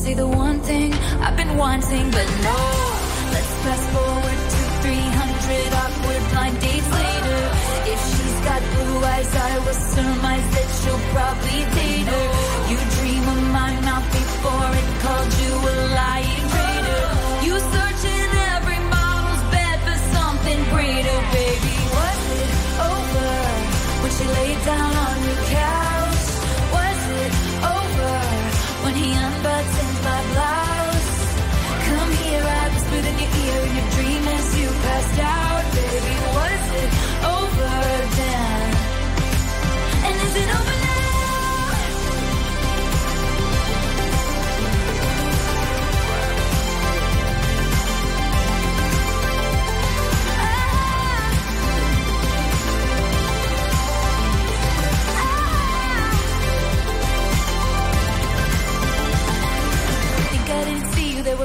say the one thing I've been wanting, but no. Let's fast forward to 300 awkward blind dates later. If she's got blue eyes, I will surmise that she'll probably date her. You dream of my mouth before it called you a lying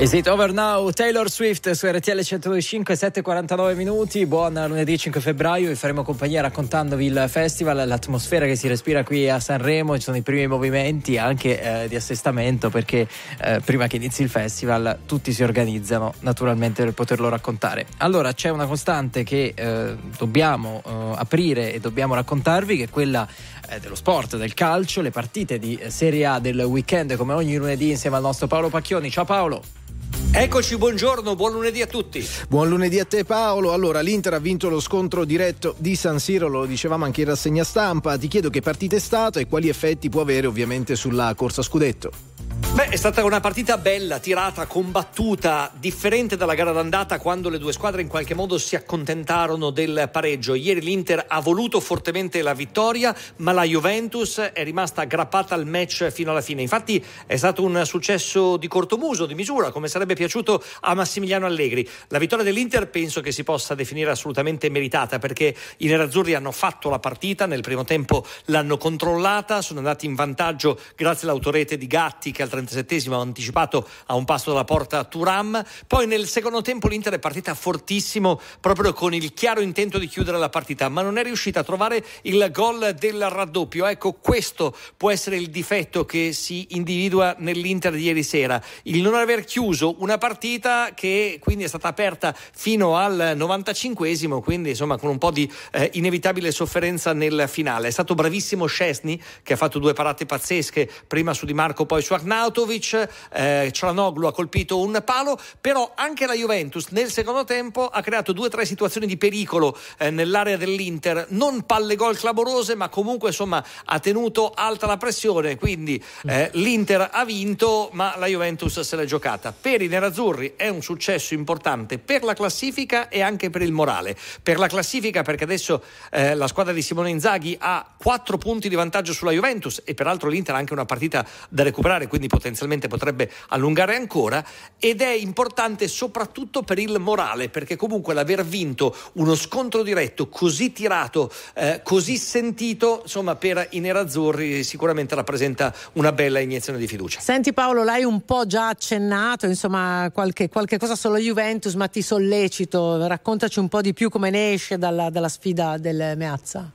Is it over now? Taylor Swift su RTL 125, 7.49 minuti. Buon lunedì 5 febbraio. Vi faremo compagnia raccontandovi il festival, l'atmosfera che si respira qui a Sanremo. Ci sono i primi movimenti anche eh, di assestamento perché eh, prima che inizi il festival tutti si organizzano naturalmente per poterlo raccontare. Allora c'è una costante che eh, dobbiamo eh, aprire e dobbiamo raccontarvi che è quella eh, dello sport, del calcio, le partite di eh, Serie A del weekend come ogni lunedì insieme al nostro Paolo Pacchioni. Ciao Paolo. Eccoci, buongiorno, buon lunedì a tutti. Buon lunedì a te Paolo. Allora, l'Inter ha vinto lo scontro diretto di San Siro, lo dicevamo anche in rassegna stampa. Ti chiedo che partita è stata e quali effetti può avere ovviamente sulla corsa scudetto. Beh, è stata una partita bella, tirata, combattuta, differente dalla gara d'andata quando le due squadre in qualche modo si accontentarono del pareggio. Ieri l'Inter ha voluto fortemente la vittoria, ma la Juventus è rimasta aggrappata al match fino alla fine. Infatti è stato un successo di cortomuso, di misura, come sarebbe piaciuto a Massimiliano Allegri. La vittoria dell'Inter penso che si possa definire assolutamente meritata perché i nerazzurri hanno fatto la partita, nel primo tempo l'hanno controllata, sono andati in vantaggio grazie all'autorete di Gatti che al 37esimo ha anticipato a un passo dalla porta Turam. Poi nel secondo tempo l'Inter è partita fortissimo proprio con il chiaro intento di chiudere la partita, ma non è riuscita a trovare il gol del raddoppio. Ecco, questo può essere il difetto che si individua nell'Inter di ieri sera, il non aver chiuso una partita che quindi è stata aperta fino al 95esimo, quindi insomma con un po' di eh, inevitabile sofferenza nel finale. È stato bravissimo Scesni che ha fatto due parate pazzesche, prima su Di Marco, poi su Arnautovic, eh, Cialanoglu ha colpito un palo, però anche la Juventus nel secondo tempo ha creato due o tre situazioni di pericolo eh, nell'area dell'Inter, non palle gol clamorose, ma comunque insomma ha tenuto alta la pressione, quindi eh, l'Inter ha vinto, ma la Juventus se l'è giocata. Per i nerazzurri è un successo importante per la classifica e anche per il morale. Per la classifica perché adesso eh, la squadra di Simone Inzaghi ha quattro punti di vantaggio sulla Juventus e peraltro l'Inter ha anche una partita da recuperare, quindi potenzialmente potrebbe allungare ancora ed è importante soprattutto per il morale perché comunque l'aver vinto uno scontro diretto così tirato, eh, così sentito, insomma per i nerazzurri sicuramente rappresenta una bella iniezione di fiducia. Senti Paolo, l'hai un po' già accennato, insomma qualche, qualche cosa sulla Juventus, ma ti sollecito, raccontaci un po' di più come ne esce dalla, dalla sfida del Meazza.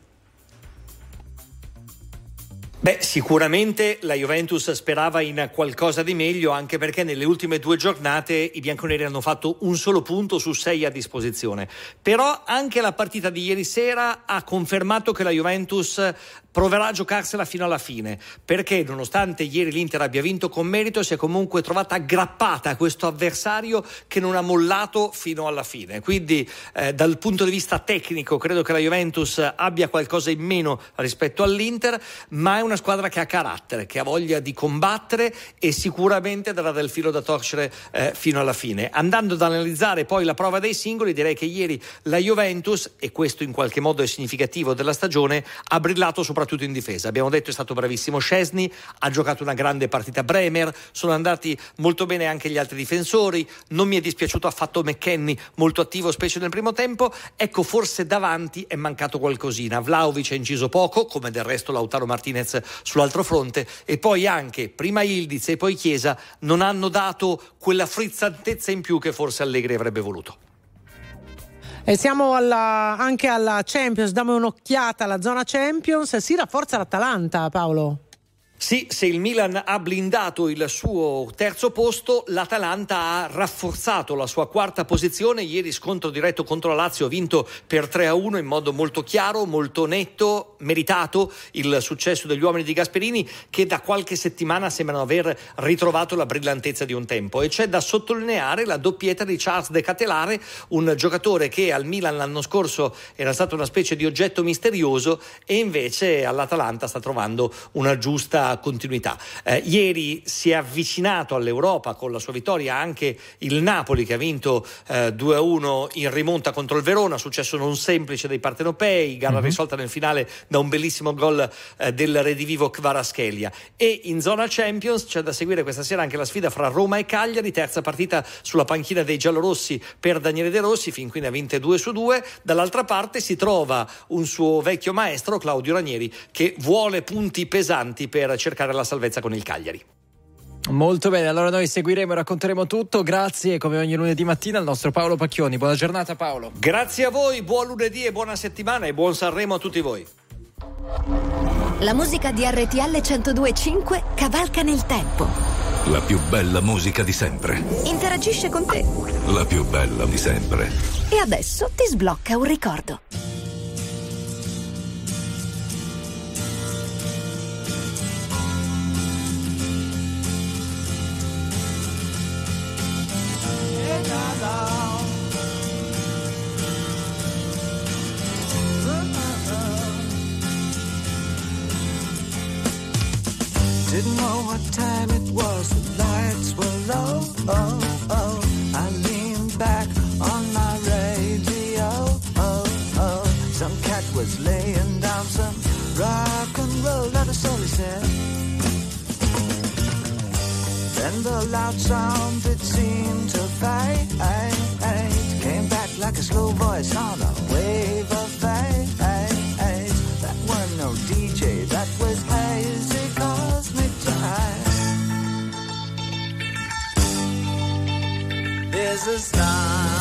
Beh, sicuramente la Juventus sperava in qualcosa di meglio, anche perché nelle ultime due giornate i bianconeri hanno fatto un solo punto su sei a disposizione. Però anche la partita di ieri sera ha confermato che la Juventus proverà a giocarsela fino alla fine, perché nonostante ieri l'Inter abbia vinto con merito, si è comunque trovata aggrappata a questo avversario che non ha mollato fino alla fine. Quindi eh, dal punto di vista tecnico credo che la Juventus abbia qualcosa in meno rispetto all'Inter, ma è una squadra che ha carattere, che ha voglia di combattere e sicuramente darà del filo da torcere eh, fino alla fine. Andando ad analizzare poi la prova dei singoli, direi che ieri la Juventus, e questo in qualche modo è significativo della stagione, ha brillato soprattutto in difesa. Abbiamo detto è stato bravissimo Scesni, ha giocato una grande partita Bremer, sono andati molto bene anche gli altri difensori, non mi è dispiaciuto affatto McKenny, molto attivo specie nel primo tempo, ecco forse davanti è mancato qualcosina. Vlaovic ha inciso poco, come del resto Lautaro Martinez sull'altro fronte, e poi anche prima Ildiz e poi Chiesa non hanno dato quella frizzantezza in più che forse Allegri avrebbe voluto. E siamo alla- anche alla Champions, diamo un'occhiata alla zona Champions, si rafforza l'Atalanta Paolo. Sì, se il Milan ha blindato il suo terzo posto, l'Atalanta ha rafforzato la sua quarta posizione. Ieri scontro diretto contro la Lazio ha vinto per 3-1 in modo molto chiaro, molto netto, meritato il successo degli uomini di Gasperini che da qualche settimana sembrano aver ritrovato la brillantezza di un tempo. E c'è da sottolineare la doppietta di Charles De Catelare, un giocatore che al Milan l'anno scorso era stato una specie di oggetto misterioso e invece all'Atalanta sta trovando una giusta continuità. Eh, ieri si è avvicinato all'Europa con la sua vittoria anche il Napoli che ha vinto eh, 2-1 in rimonta contro il Verona, successo non semplice dei partenopei, gara Mhm. risolta nel finale da un bellissimo gol eh, del redivivo Kvaraschelia. E in zona Champions c'è da seguire questa sera anche la sfida fra Roma e Cagliari, terza partita sulla panchina dei giallorossi per Daniele De Rossi, fin qui ne ha vinte 2 su 2. Dall'altra parte si trova un suo vecchio maestro, Claudio Ranieri, che vuole punti pesanti per cercare la salvezza con il Cagliari. Molto bene, allora noi seguiremo e racconteremo tutto. Grazie come ogni lunedì mattina al nostro Paolo Pacchioni. Buona giornata Paolo. Grazie a voi, buon lunedì e buona settimana e buon Sanremo a tutti voi. La musica di RTL 1025 cavalca nel tempo. La più bella musica di sempre. Interagisce con te. La più bella di sempre. E adesso ti sblocca un ricordo. Didn't know what time it was, the lights were low. Oh, oh. I leaned back on my radio. Oh, oh. Some cat was laying down some rock and roll, that is all he said. Then the loud sound it seemed to fade. Came back like a slow voice oh, on a There's a starman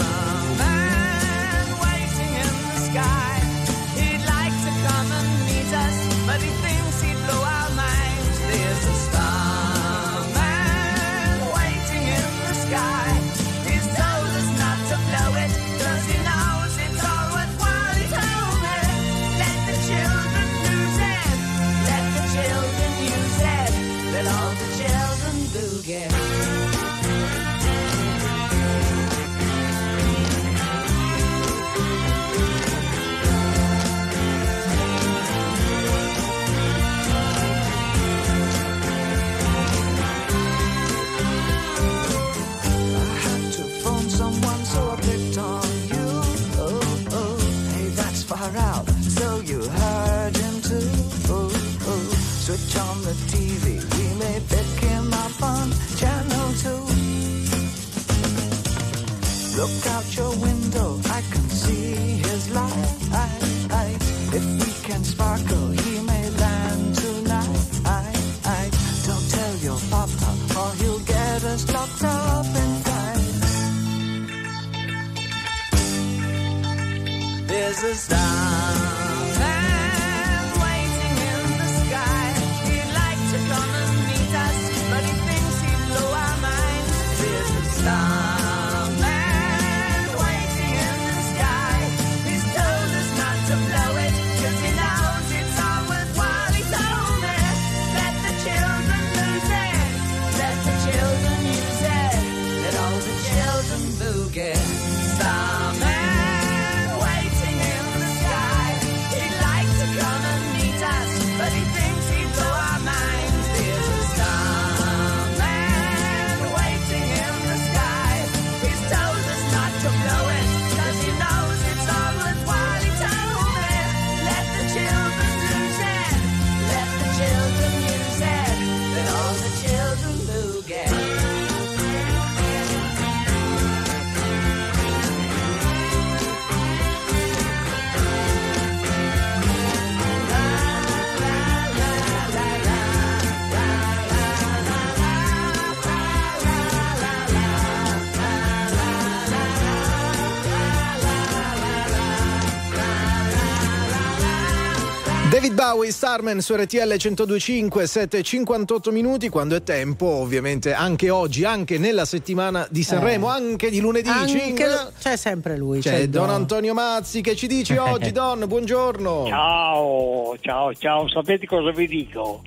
There's a starman Bowie, Starman su RTL 1025, 7.58 minuti, quando è tempo, ovviamente anche oggi, anche nella settimana di Sanremo, anche di lunedì. Eh. Anche cinque- lo- c'è sempre lui. C'è c'è Don Don. Antonio Mazzi che ci dici oggi, Don, buongiorno. Ciao, ciao, ciao, sapete cosa vi dico?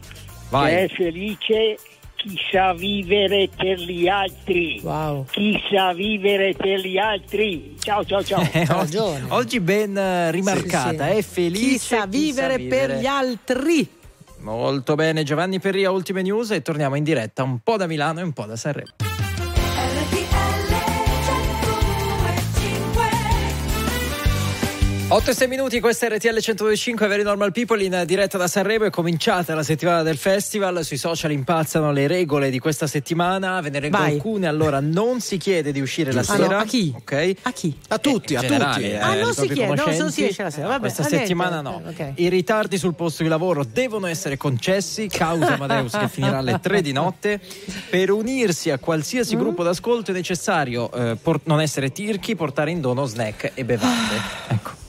Vai. Che è felice chi sa vivere per gli altri. Chi sa vivere per gli altri. Ciao, ciao, ciao. Eh, oggi, oggi ben eh, rimarcata, Sì, sì. è felice. Chi sa vivere per gli altri. Molto bene, Giovanni Perria, ultime news e torniamo in diretta un po' da Milano e un po' da Sanremo. 8 e 6 minuti, questa è RTL 125 Very Normal People in diretta da Sanremo. È cominciata la settimana del festival. Sui social impazzano le regole di questa settimana. Ve ne leggo Vai. alcune. Allora, non si chiede di uscire la Ah, no, sera. a chi? Ok? A chi? A tutti, In a generale, tutti. eh, Ah, ai non si chiede, no, non si esce la sera. Eh, Vabbè, questa ah, settimana no. ok. I ritardi sul posto di lavoro devono essere concessi, causa Amadeus che finirà alle 3 di notte. Per unirsi a Mm. qualsiasi gruppo d'ascolto è necessario eh, por- non essere tirchi, portare in dono snack e bevande. Ecco.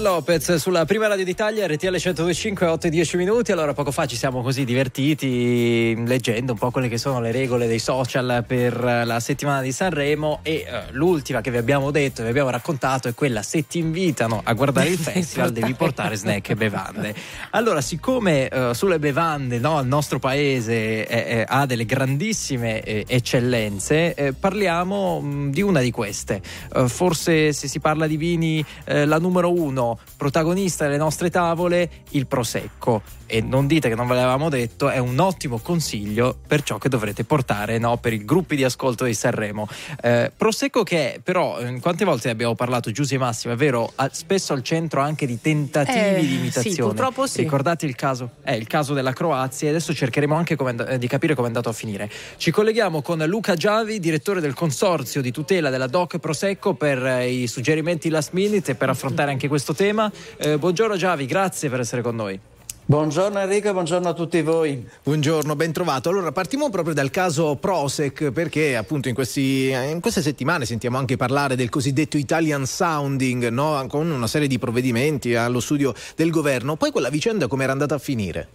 Lopez sulla prima radio d'Italia, RTL 1025, 8 e 10 minuti. Allora, poco fa ci siamo così divertiti leggendo un po' quelle che sono le regole dei social per la settimana di Sanremo. E eh, l'ultima che vi abbiamo detto, vi abbiamo raccontato, è quella: se ti invitano a guardare il festival, devi portare snack e bevande. Allora, siccome eh, sulle bevande no, il nostro paese eh, eh, ha delle grandissime eh, eccellenze, eh, parliamo mh, di una di queste. Eh, forse se si parla di vini, la numero uno, protagonista delle nostre tavole, il Prosecco. E non dite che non ve l'avevamo detto, è un ottimo consiglio per ciò che dovrete portare no, per i gruppi di ascolto di Sanremo. Eh, Prosecco che però, eh, quante volte abbiamo parlato, Giusy e Massimo, è vero, spesso al centro anche di tentativi Eh, di sì, imitazione. purtroppo sì. Ricordate il caso? È il caso della Croazia e adesso cercheremo anche and- eh, di capire come è andato a finire. Ci colleghiamo con Luca Giavi, direttore del consorzio di tutela della DOC Prosecco per eh, i suggerimenti last minute e per affrontare anche questo tema. Buongiorno Giavi, grazie per essere con noi. Buongiorno Enrico buongiorno a tutti voi. Buongiorno, ben trovato. Allora partiamo proprio dal caso Prosec perché appunto in, questi- in queste settimane sentiamo anche parlare del cosiddetto Italian Sounding no? con una serie di provvedimenti allo studio del governo. Poi quella vicenda come era andata a finire?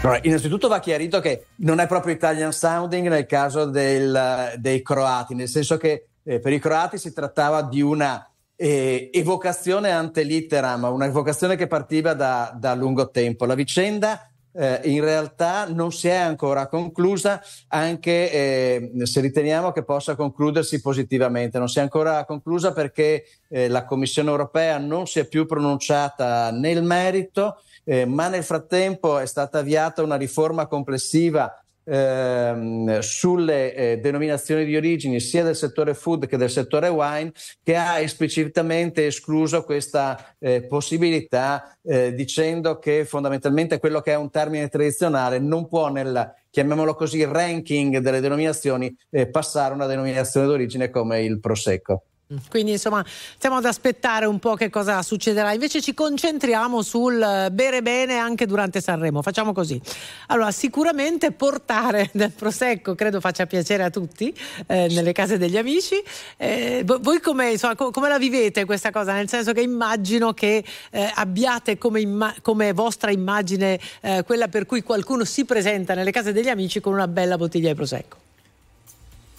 Allora, innanzitutto va chiarito che non è proprio Italian sounding nel caso del- dei croati, nel senso che eh, per i croati si trattava di una eh, evocazione ante litteram, una evocazione che partiva da, da lungo tempo. La vicenda eh, in realtà non si è ancora conclusa, anche eh, se riteniamo che possa concludersi positivamente. Non si è ancora conclusa perché eh, la Commissione europea non si è più pronunciata nel merito, eh, ma nel frattempo è stata avviata una riforma complessiva ehm, sulle eh, denominazioni di origine sia del settore food che del settore wine che ha esplicitamente escluso questa eh, possibilità eh, dicendo che fondamentalmente quello che è un termine tradizionale non può nel chiamiamolo così ranking delle denominazioni eh, passare una denominazione d'origine come il prosecco. Quindi insomma stiamo ad aspettare un po' che cosa succederà. Invece ci concentriamo sul eh, bere bene anche durante Sanremo. Facciamo così. Allora, sicuramente portare del prosecco credo faccia piacere a tutti eh, nelle case degli amici. Eh, vo- voi come, insomma, co- come la vivete questa cosa? Nel senso che immagino che eh, abbiate come, imma- come vostra immagine eh, quella per cui qualcuno si presenta nelle case degli amici con una bella bottiglia di prosecco.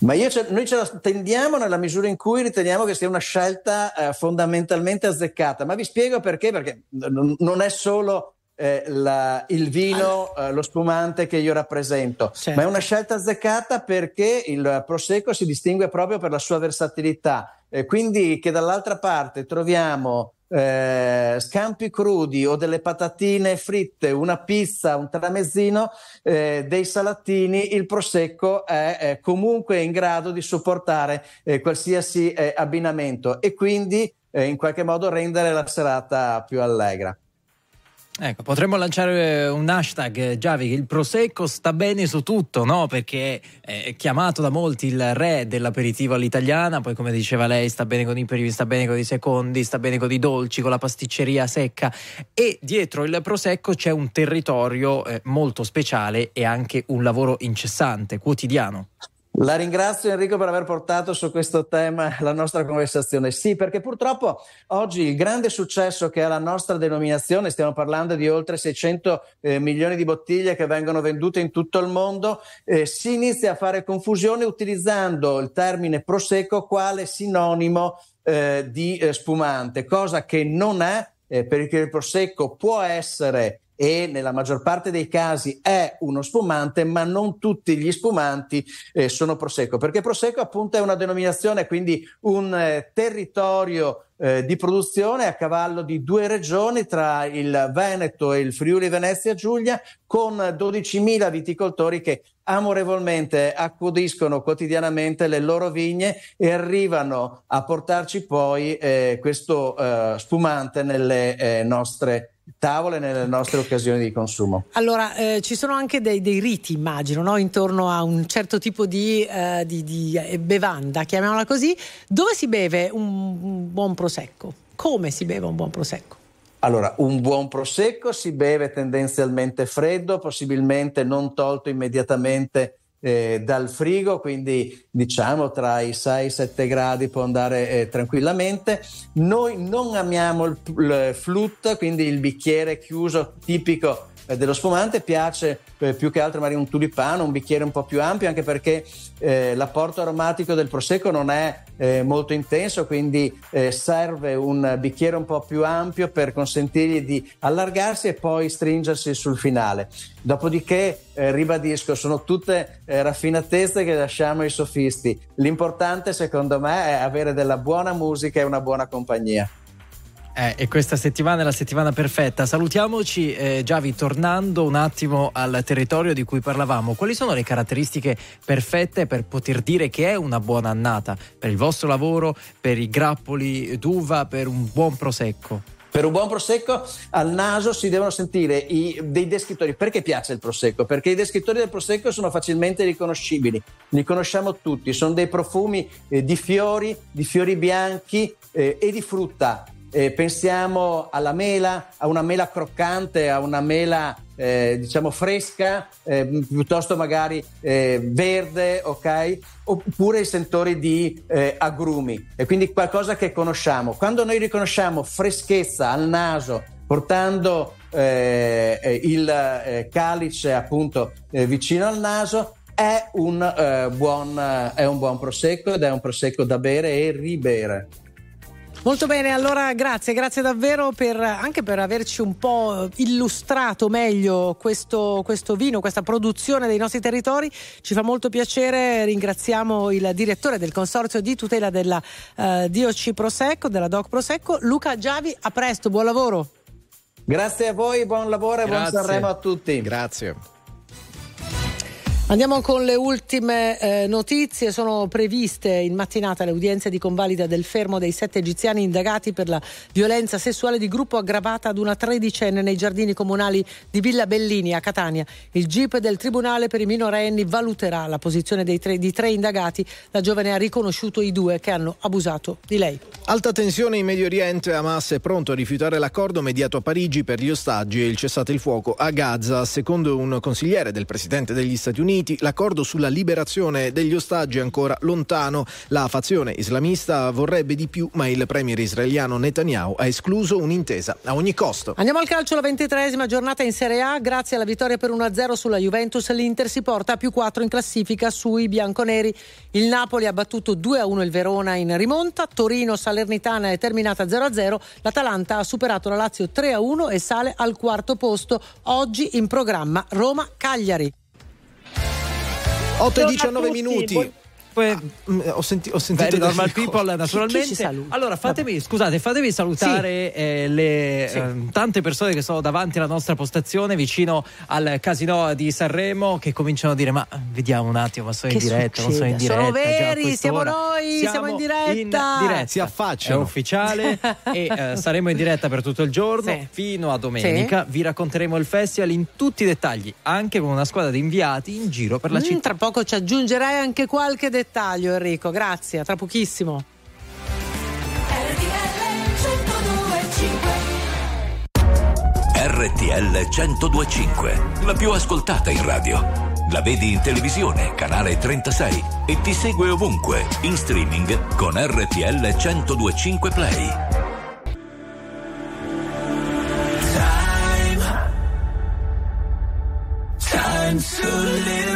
Ma io ce- noi ce la tendiamo nella misura in cui riteniamo che sia una scelta eh, fondamentalmente azzeccata. Ma vi spiego perché, perché n- non è solo eh, la- il vino, eh, lo spumante che io rappresento, ma è una scelta azzeccata perché il prosecco si distingue proprio per la sua versatilità. Quindi che dall'altra parte troviamo eh, scampi crudi o delle patatine fritte, una pizza, un tramezzino, eh, dei salatini, il prosecco è, eh, comunque in grado di sopportare eh, qualsiasi eh, abbinamento e quindi eh, in qualche modo rendere la serata più allegra. Ecco, potremmo lanciare un hashtag, eh, Giavi, che il Prosecco sta bene su tutto, no? Perché è chiamato da molti il re dell'aperitivo all'italiana, poi come diceva lei sta bene con i primi, sta bene con i secondi, sta bene con i dolci, con la pasticceria secca e dietro il Prosecco c'è un territorio eh, molto speciale e anche un lavoro incessante, quotidiano. La ringrazio Enrico per aver portato su questo tema la nostra conversazione. Sì, perché purtroppo oggi il grande successo che ha la nostra denominazione, stiamo parlando di oltre 600 eh, milioni di bottiglie che vengono vendute in tutto il mondo, eh, si inizia a fare confusione utilizzando il termine prosecco quale sinonimo eh, di eh, spumante, cosa che non è, eh, perché il prosecco può essere e nella maggior parte dei casi è uno spumante, ma non tutti gli spumanti eh, sono prosecco, perché prosecco appunto è una denominazione, quindi un eh, territorio eh, di produzione a cavallo di due regioni tra il Veneto e il Friuli Venezia Giulia con 12.000 viticoltori che amorevolmente accudiscono quotidianamente le loro vigne e arrivano a portarci poi eh, questo eh, spumante nelle eh, nostre tavole, nelle nostre occasioni di consumo. Allora, eh, ci sono anche dei, dei riti, immagino, no? intorno a un certo tipo di, eh, di- di, eh, bevanda, chiamiamola così. Dove si beve un, un buon prosecco? Come si beve un buon prosecco? Allora, un buon prosecco si beve tendenzialmente freddo, possibilmente non tolto immediatamente eh, dal frigo, quindi diciamo tra i 6 e i 7 gradi può andare eh, tranquillamente. Noi non amiamo il, il flute, quindi il bicchiere chiuso tipico dello spumante, piace eh, più che altro magari un tulipano, un bicchiere un po' più ampio, anche perché eh, l'apporto aromatico del prosecco non è eh, molto intenso, quindi eh, serve un bicchiere un po' più ampio per consentirgli di allargarsi e poi stringersi sul finale. Dopodiché, eh, ribadisco, sono tutte eh, raffinatezze che lasciamo ai sofisti. L'importante, secondo me, è avere della buona musica e una buona compagnia. Eh, e questa settimana è la settimana perfetta. Salutiamoci, eh, Giavi, tornando un attimo al territorio di cui parlavamo. Quali sono le caratteristiche perfette per poter dire che è una buona annata per il vostro lavoro, per i grappoli d'uva, per un buon prosecco? Per un buon prosecco al naso si devono sentire i- dei descrittori. Perché piace il prosecco? Perché i descrittori del prosecco sono facilmente riconoscibili, li conosciamo tutti, sono dei profumi eh, di fiori, di fiori bianchi eh, e di frutta. Eh, pensiamo alla mela, a una mela croccante, a una mela eh, diciamo fresca, eh, piuttosto magari eh, verde, ok? Oppure i sentori di eh, agrumi, e quindi qualcosa che conosciamo. Quando noi riconosciamo freschezza al naso, portando eh, il calice appunto vicino al naso, è un, buon, è un buon prosecco ed è un prosecco da bere e ribere. Molto bene, allora grazie, grazie davvero per, anche per averci un po' illustrato meglio questo, questo vino, questa produzione dei nostri territori. Ci fa molto piacere, ringraziamo il direttore del Consorzio di tutela della eh, DOC Prosecco, della DOC Prosecco, Luca Giavi, a presto, buon lavoro. Grazie a voi, buon lavoro e buon. Sanremo a tutti. Grazie. Andiamo con le ultime eh, notizie. Sono previste in mattinata le udienze di convalida del fermo dei sette egiziani indagati per la violenza sessuale di gruppo aggravata ad una tredicenne nei giardini comunali di Villa Bellini a Catania. Il GIP del Tribunale per i minorenni valuterà la posizione dei tre, di tre indagati. La giovane ha riconosciuto i due che hanno abusato di lei. Alta tensione in Medio Oriente, Hamas è pronto a rifiutare l'accordo mediato a Parigi per gli ostaggi e il cessate il fuoco a Gaza. Secondo un consigliere del presidente degli Stati Uniti, l'accordo sulla liberazione degli ostaggi è ancora lontano. La fazione islamista vorrebbe di più, ma il premier israeliano Netanyahu ha escluso un'intesa a ogni costo. Andiamo al calcio, la ventitresima giornata in Serie A. Grazie alla vittoria per 1-0 sulla Juventus, l'Inter si porta a più 4 in classifica sui bianconeri. Il Napoli ha battuto 2-1 il Verona in rimonta. Torino Salernitana è terminata 0-0. L'Atalanta ha superato la Lazio 3-1 e sale al quarto posto. Oggi in programma Roma-Cagliari. 8 e Buongiorno a 19 tutti, minuti. Poi, Mm, Ho, senti- ho sentito Very normal cose. people, naturalmente. Chi saluta? allora, fatemi, scusate, fatemi salutare eh, le eh, tante persone che sono davanti alla nostra postazione, vicino al casino di Sanremo, che cominciano a dire: Ma vediamo un attimo, ma sono in Che diretta, non sono in succede? diretta. Sono veri, siamo quest'ora." noi, siamo in diretta. in diretta. Si affacciano. È ufficiale e eh, saremo in diretta per tutto il giorno Sì. fino a domenica. Vi racconteremo il festival in tutti i dettagli, anche con una squadra di inviati in giro per la Mm, città. tra poco ci aggiungerai anche qualche dettaglio, Enrico. Grazie, tra pochissimo. RTL 1025, la più ascoltata in radio. La vedi in televisione, canale 36 e ti segue ovunque, in streaming con RTL 1025 Play. Time to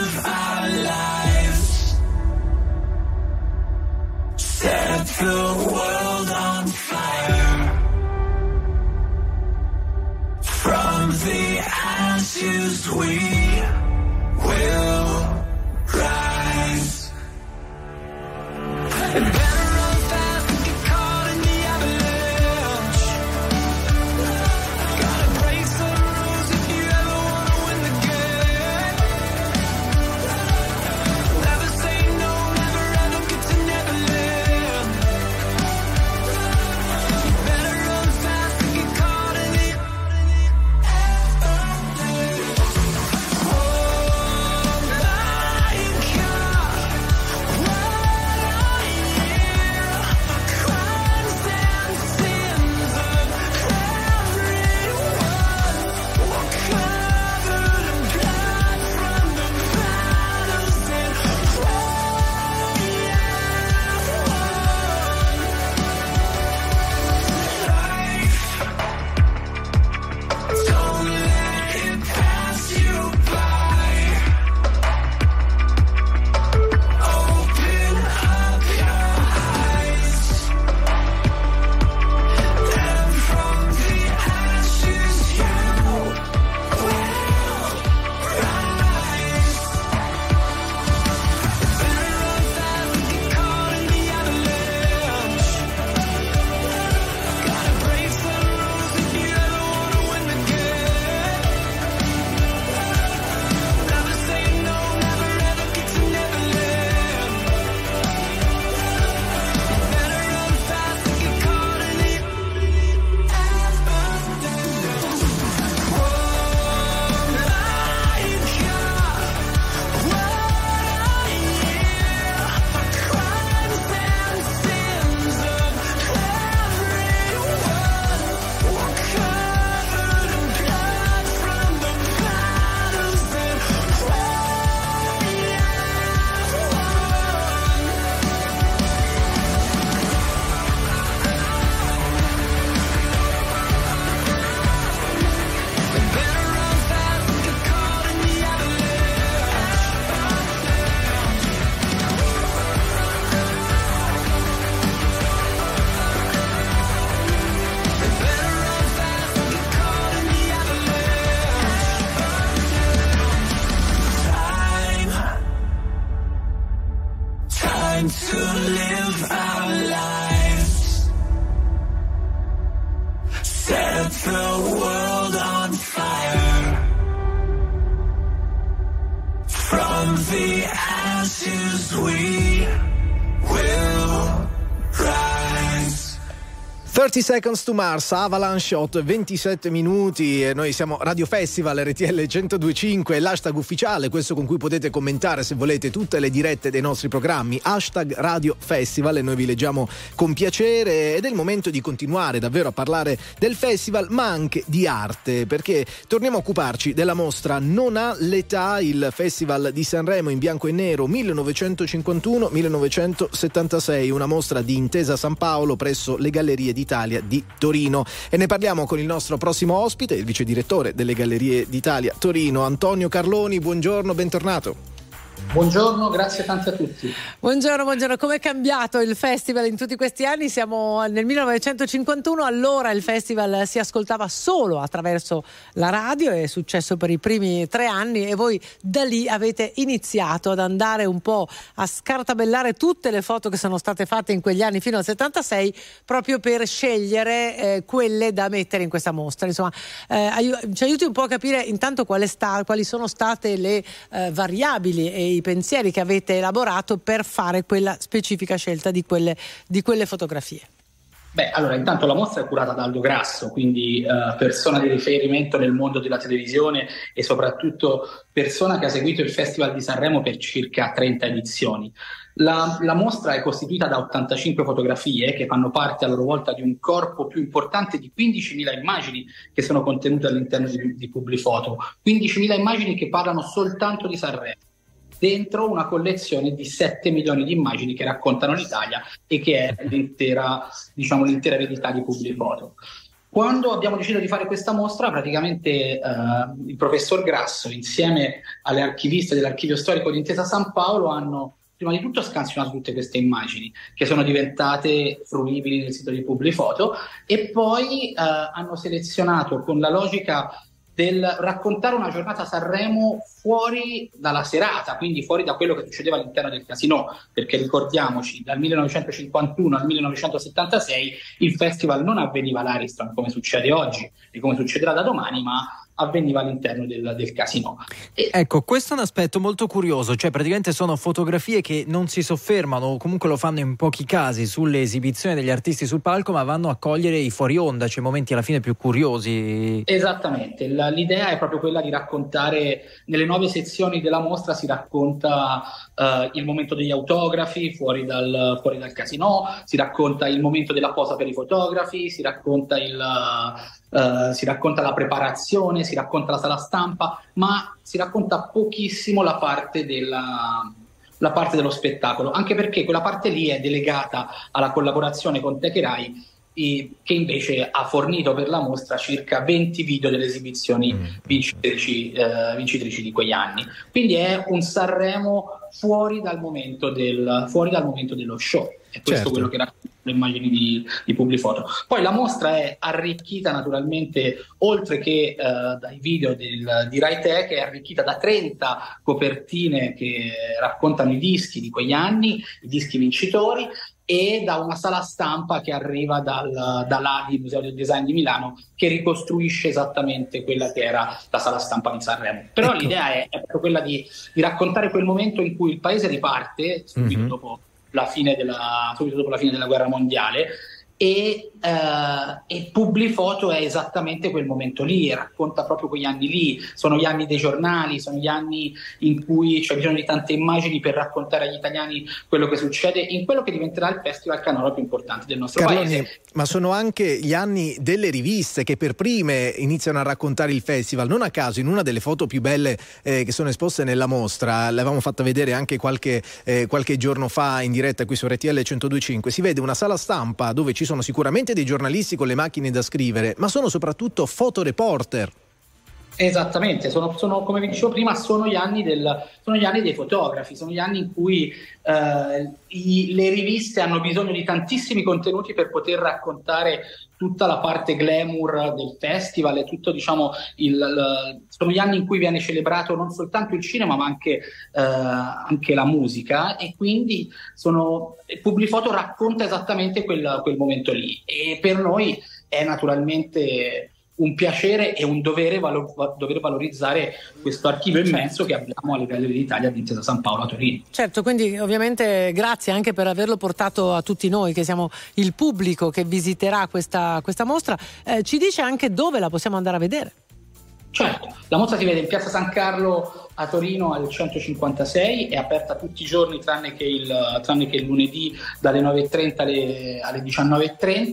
Set the world on fire. From the ashes we will rise. 30 Seconds to Mars, Avalanche 8 e 27 minuti noi siamo Radio Festival RTL 1025, l'hashtag ufficiale, questo con cui potete commentare se volete tutte le dirette dei nostri programmi, hashtag Radio Festival e noi vi leggiamo con piacere. Ed è il momento di continuare davvero a parlare del festival ma anche di arte perché torniamo a occuparci della mostra Non ha l'età, il festival di Sanremo in bianco e nero 1951-1976, una mostra di Intesa San Paolo presso le Gallerie d'Italia di Torino e ne parliamo con il nostro prossimo ospite, il vice direttore delle Gallerie d'Italia Torino, Antonio Carloni, buongiorno, bentornato. Buongiorno, grazie tante a tutti. Buongiorno, buongiorno. Come è cambiato il festival in tutti questi anni? Siamo nel 1951, allora il festival si ascoltava solo attraverso la radio, è successo per i primi tre anni e voi da lì avete iniziato ad andare un po' a scartabellare tutte le foto che sono state fatte in quegli anni fino al 76 proprio per scegliere eh, quelle da mettere in questa mostra. Insomma, eh, aiu- ci aiuti un po' a capire intanto sta- quali sono state le eh, variabili e i pensieri che avete elaborato per fare quella specifica scelta di quelle, di quelle fotografie. Beh, allora, intanto la mostra è curata da Aldo Grasso, quindi eh, persona di riferimento nel mondo della televisione e soprattutto persona che ha seguito il Festival di Sanremo per circa 30 edizioni. La, la mostra è costituita da 85 fotografie che fanno parte a loro volta di un corpo più importante di 15.000 immagini che sono contenute all'interno di, di Publifoto, 15.000 immagini che parlano soltanto di Sanremo dentro una collezione di 7 milioni di immagini che raccontano l'Italia e che è l'intera, diciamo, l'intera eredità di Publifoto. Quando abbiamo deciso di fare questa mostra, praticamente eh, il professor Grasso, insieme alle archiviste dell'Archivio Storico di Intesa San Paolo, hanno prima di tutto scansionato tutte queste immagini che sono diventate fruibili nel sito di Publifoto e poi eh, hanno selezionato con la logica del raccontare una giornata a Sanremo fuori dalla serata, quindi fuori da quello che succedeva all'interno del casino, perché ricordiamoci, dal 1951 al 1976 il festival non avveniva all'Ariston come succede oggi e come succederà da domani, ma avveniva all'interno del, del casino. E... Ecco, questo è un aspetto molto curioso, cioè praticamente sono fotografie che non si soffermano o comunque lo fanno in pochi casi sulle esibizioni degli artisti sul palco, ma vanno a cogliere i fuori onda, cioè momenti alla fine più curiosi. Esattamente, La, l'idea è proprio quella di raccontare, nelle nove sezioni della mostra si racconta uh, il momento degli autografi fuori dal, fuori dal casino, si racconta il momento della posa per i fotografi, si racconta il... Uh, si racconta la preparazione, si racconta la sala stampa, ma si racconta pochissimo la parte, della, la parte dello spettacolo, anche perché quella parte lì è delegata alla collaborazione con Techerai che invece ha fornito per la mostra circa 20 video delle esibizioni mm. vincitrici, eh, vincitrici di quegli anni. Quindi è un Sanremo fuori dal momento, del, fuori dal momento dello show. È questo Certo. quello che racconta le immagini di, di Publifoto. Poi la mostra è arricchita naturalmente, oltre che eh, dai video del, di Rai Tech, è arricchita da 30 copertine che raccontano i dischi di quegli anni, i dischi vincitori, e da una sala stampa che arriva dal, dall'ADI, Museo del Design di Milano, che ricostruisce esattamente quella che era la sala stampa di Sanremo. Però Ecco. l'idea è, è proprio quella di, di raccontare quel momento in cui il paese riparte, subito, Mhm. dopo, la fine della, subito dopo la fine della guerra mondiale, e, eh, e Publifoto è esattamente quel momento lì, e racconta proprio quegli anni lì, sono gli anni dei giornali, sono gli anni in cui c'è bisogno di tante immagini per raccontare agli italiani quello che succede in quello che diventerà il festival canoro più importante del nostro Carloni, paese. ma sono anche gli anni delle riviste che per prime iniziano a raccontare il festival. Non a caso, in una delle foto più belle eh, che sono esposte nella mostra, l'avevamo fatta vedere anche qualche, eh, qualche giorno fa in diretta qui su RTL 1025, si vede una sala stampa dove ci sono sicuramente dei giornalisti con le macchine da scrivere, ma sono soprattutto fotoreporter. Esattamente, sono, sono, come vi dicevo prima, sono gli, anni del, sono gli anni dei fotografi, sono gli anni in cui eh, i, le riviste hanno bisogno di tantissimi contenuti per poter raccontare tutta la parte glamour del festival e tutto, diciamo, il, il, sono gli anni in cui viene celebrato non soltanto il cinema ma anche, eh, anche la musica e quindi sono, Publifoto racconta esattamente quel, quel momento lì e per noi è naturalmente un piacere e un dovere, valo- dover valorizzare questo archivio immenso che abbiamo a livello d'Italia di Intesa San Paolo a Torino. Certo, quindi ovviamente grazie anche per averlo portato a tutti noi, che siamo il pubblico che visiterà questa, questa mostra. Eh, ci dice anche dove la possiamo andare a vedere? Certo, la mostra si vede in Piazza San Carlo a Torino al 156, è aperta tutti i giorni tranne che il, tranne che il lunedì dalle 9.30 alle, alle 19.30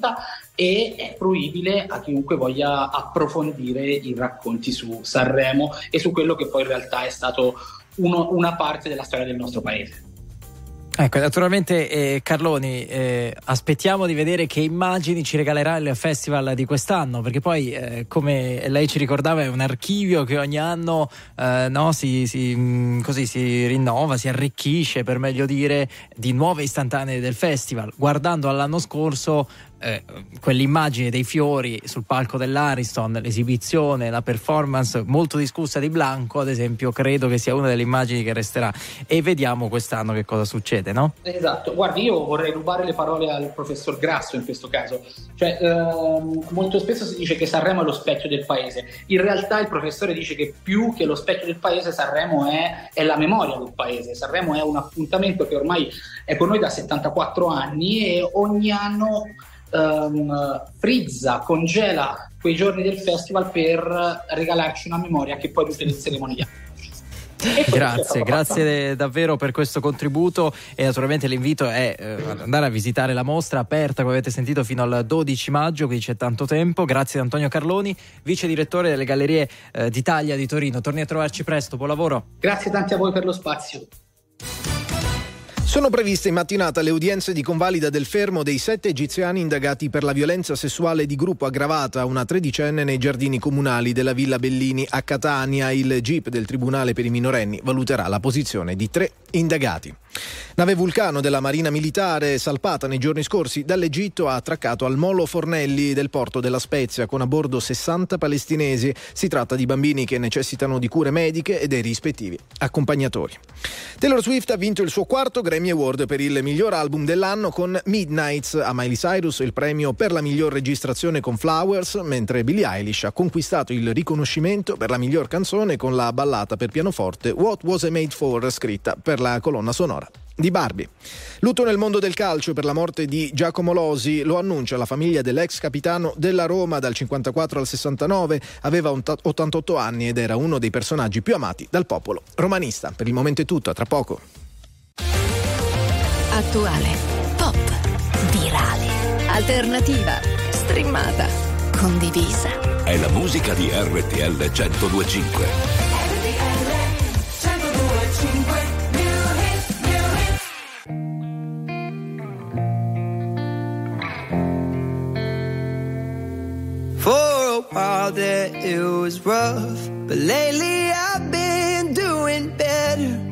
e è fruibile a chiunque voglia approfondire i racconti su Sanremo e su quello che poi in realtà è stato uno, una parte della storia del nostro paese. Ecco, naturalmente eh, Carloni, eh, aspettiamo di vedere che immagini ci regalerà il festival di quest'anno, perché poi, eh, come lei ci ricordava, è un archivio che ogni anno eh, no, si, si, mh, così, si rinnova, si arricchisce, per meglio dire, di nuove istantanee del festival. Guardando all'anno scorso, eh, quell'immagine dei fiori sul palco dell'Ariston, l'esibizione, la performance molto discussa di Blanco, ad esempio, credo che sia una delle immagini che resterà. E vediamo quest'anno che cosa succede, no? Esatto, guardi, io vorrei rubare le parole al professor Grasso in questo caso. Cioè, ehm, molto spesso si dice che Sanremo è lo specchio del paese. In realtà il professore dice che più che lo specchio del paese, Sanremo è, è la memoria del paese. Sanremo è un appuntamento che ormai è con noi da 74 anni e ogni anno um, frizza, congela quei giorni del festival per regalarci una memoria che poi utilizzeremo negli anni. Grazie, grazie davvero per questo contributo e naturalmente l'invito è eh, andare a visitare la mostra aperta come avete sentito fino al 12 maggio, quindi c'è tanto tempo. Grazie ad Antonio Carloni, vice direttore delle Gallerie eh, d'Italia di Torino. Torni a trovarci presto, buon lavoro. Grazie tanti a voi per lo spazio. Sono previste in mattinata le udienze di convalida del fermo dei sette egiziani indagati per la violenza sessuale di gruppo aggravata a una tredicenne nei giardini comunali della Villa Bellini a Catania. Il GIP del Tribunale per i minorenni valuterà la posizione di tre indagati. Nave Vulcano della Marina Militare, salpata nei giorni scorsi dall'Egitto, ha attraccato al Molo Fornelli del porto della Spezia con a bordo 60 palestinesi. Si tratta di bambini che necessitano di cure mediche e dei rispettivi accompagnatori. Taylor Swift ha vinto il suo quarto Grammy Award per il miglior album dell'anno con Midnights. A Miley Cyrus il premio per la miglior registrazione con Flowers, mentre Billie Eilish ha conquistato il riconoscimento per la miglior canzone con la ballata per pianoforte What Was I Made For, scritta per la colonna sonora di Barbie. Lutto nel mondo del calcio per la morte di Giacomo Losi, lo annuncia la famiglia dell'ex capitano della Roma dal 54 al 69, aveva 88 anni ed era uno dei personaggi più amati dal popolo romanista. Per il momento è tutto, a tra poco. Attuale, pop, virale, alternativa, streamata, condivisa. È la musica di RTL 1025. For a while there it was rough, but lately I've been doing better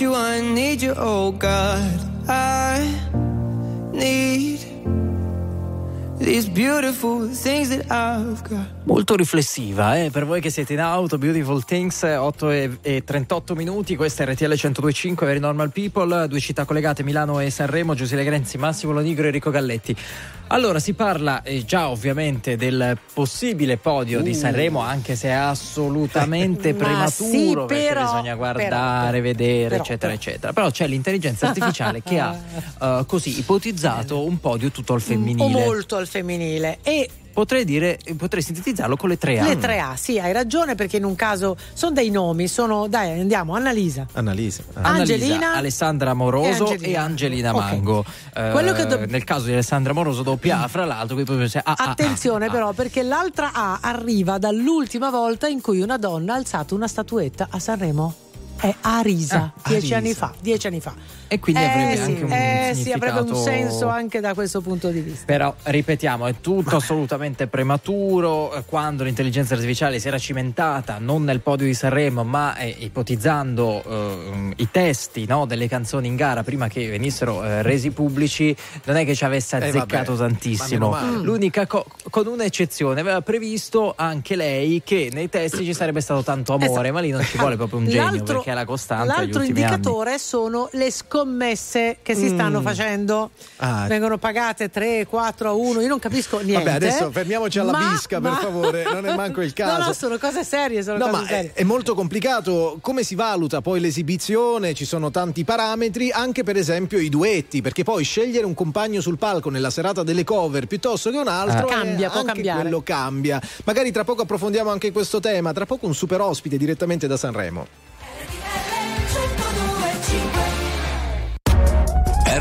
you, I need you, oh God. I need Molto riflessiva, eh? per voi che siete in auto, Beautiful Things, 8 e, e 38 minuti, questa è RTL 102.5, Very Normal People, due città collegate, Milano e Sanremo, Giuseppe Grenzi, Massimo Lonigro e Enrico Galletti. Allora, si parla eh, già ovviamente del possibile podio di Uh. Sanremo, anche se è assolutamente Ma prematuro, sì, perché però- bisogna guardare, però- vedere, però- eccetera, però. eccetera. Però c'è l'intelligenza artificiale che ha eh, così ipotizzato un podio tutto al O femminile. molto al femminile. E Potrei dire, potrei sintetizzarlo con le tre A. le tre A, sì, hai ragione, perché in un caso sono dei nomi, sono. Dai, andiamo, Annalisa. Annalisa. Annalisa, Angelina Alessandra Moroso e e Angelina. Angelina, Ok. Mango. Eh, Quello che dobb- Nel caso di Alessandra Moroso doppia A, fra l'altro, qui proprio se- ah, ah, ah. Attenzione però, perché l'altra A arriva dall'ultima volta in cui una donna ha alzato una statuetta a Sanremo. È Arisa, Ah, dieci Arisa. anni fa. Dieci anni fa. E quindi avrebbe Eh sì, anche un eh sì, avrebbe un senso anche da questo punto di vista. Però ripetiamo, è tutto assolutamente prematuro. eh, Quando l'intelligenza artificiale si era cimentata non nel podio di Sanremo, ma eh, ipotizzando eh, i testi no, delle canzoni in gara prima che venissero eh, resi pubblici, non è che ci avesse Eh, azzeccato vabbè, tantissimo. L'unica co- con un'eccezione, aveva previsto anche lei che nei testi ci sarebbe stato tanto amore, Esatto. ma lì non ci vuole proprio un genio L'altro- perché è la costante L'altro ultimi anni. indicatore sono le scommesse che si Mm. stanno facendo. Ah. Vengono pagate 3, 4 a 1, io non capisco niente. Vabbè, adesso fermiamoci alla Ma- bisca, per ma- favore, non è manco il caso. No, no, sono cose serie, sono No, cose ma serie. è, è molto complicato come si valuta poi l'esibizione, ci sono tanti parametri, anche per esempio i duetti, perché poi scegliere un compagno sul palco nella serata delle cover piuttosto che un altro Eh. Cambia, può cambiare. quello cambia. Magari tra poco approfondiamo anche questo tema, tra poco un super ospite direttamente da Sanremo.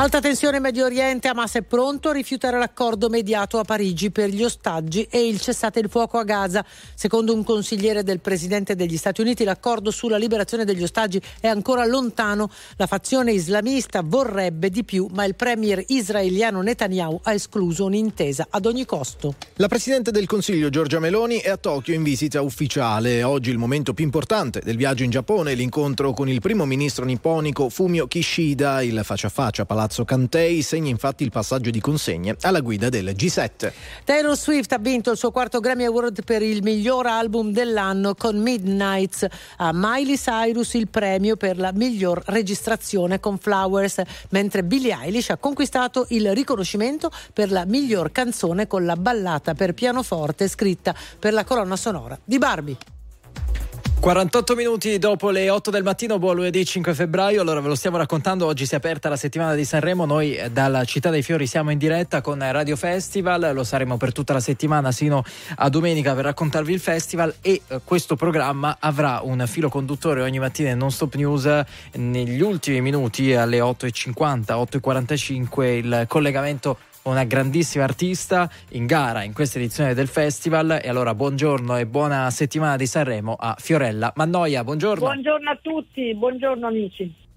Alta tensione in Medio Oriente, Hamas è pronto a rifiutare l'accordo mediato a Parigi per gli ostaggi e il cessate il fuoco a Gaza. Secondo un consigliere del presidente degli Stati Uniti, l'accordo sulla liberazione degli ostaggi è ancora lontano. La fazione islamista vorrebbe di più, ma il premier israeliano Netanyahu ha escluso un'intesa ad ogni costo. La Presidente del Consiglio Giorgia Meloni è a Tokyo in visita ufficiale. Oggi il momento più importante del viaggio in Giappone, l'incontro con il primo ministro nipponico Fumio Kishida, il faccia a faccia a Palazzo Kantei, segna infatti il passaggio di consegne alla guida del G7. Taylor Swift ha vinto il suo quarto Grammy Award per il miglior album dell'anno con Midnights. A Miley Cyrus il premio per la miglior registrazione con Flowers, mentre Billie Eilish ha conquistato il riconoscimento per la miglior canzone con la ballata per pianoforte scritta per la colonna sonora di Barbie. 48 minuti dopo le 8 del mattino, buon lunedì 5 febbraio. Allora ve lo stiamo raccontando. Oggi si è aperta la settimana di Sanremo. Noi eh, dalla Città dei Fiori siamo in diretta con Radio Festival. Lo saremo per tutta la settimana sino a domenica per raccontarvi il festival. E eh, questo programma avrà un filo conduttore ogni mattina in non stop news. Negli ultimi minuti alle 8.50, 8.45 il collegamento una grandissima artista in gara in questa edizione del festival. E allora buongiorno e buona settimana di Sanremo a Fiorella Mannoia. Buongiorno. Buongiorno a tutti, buongiorno amici.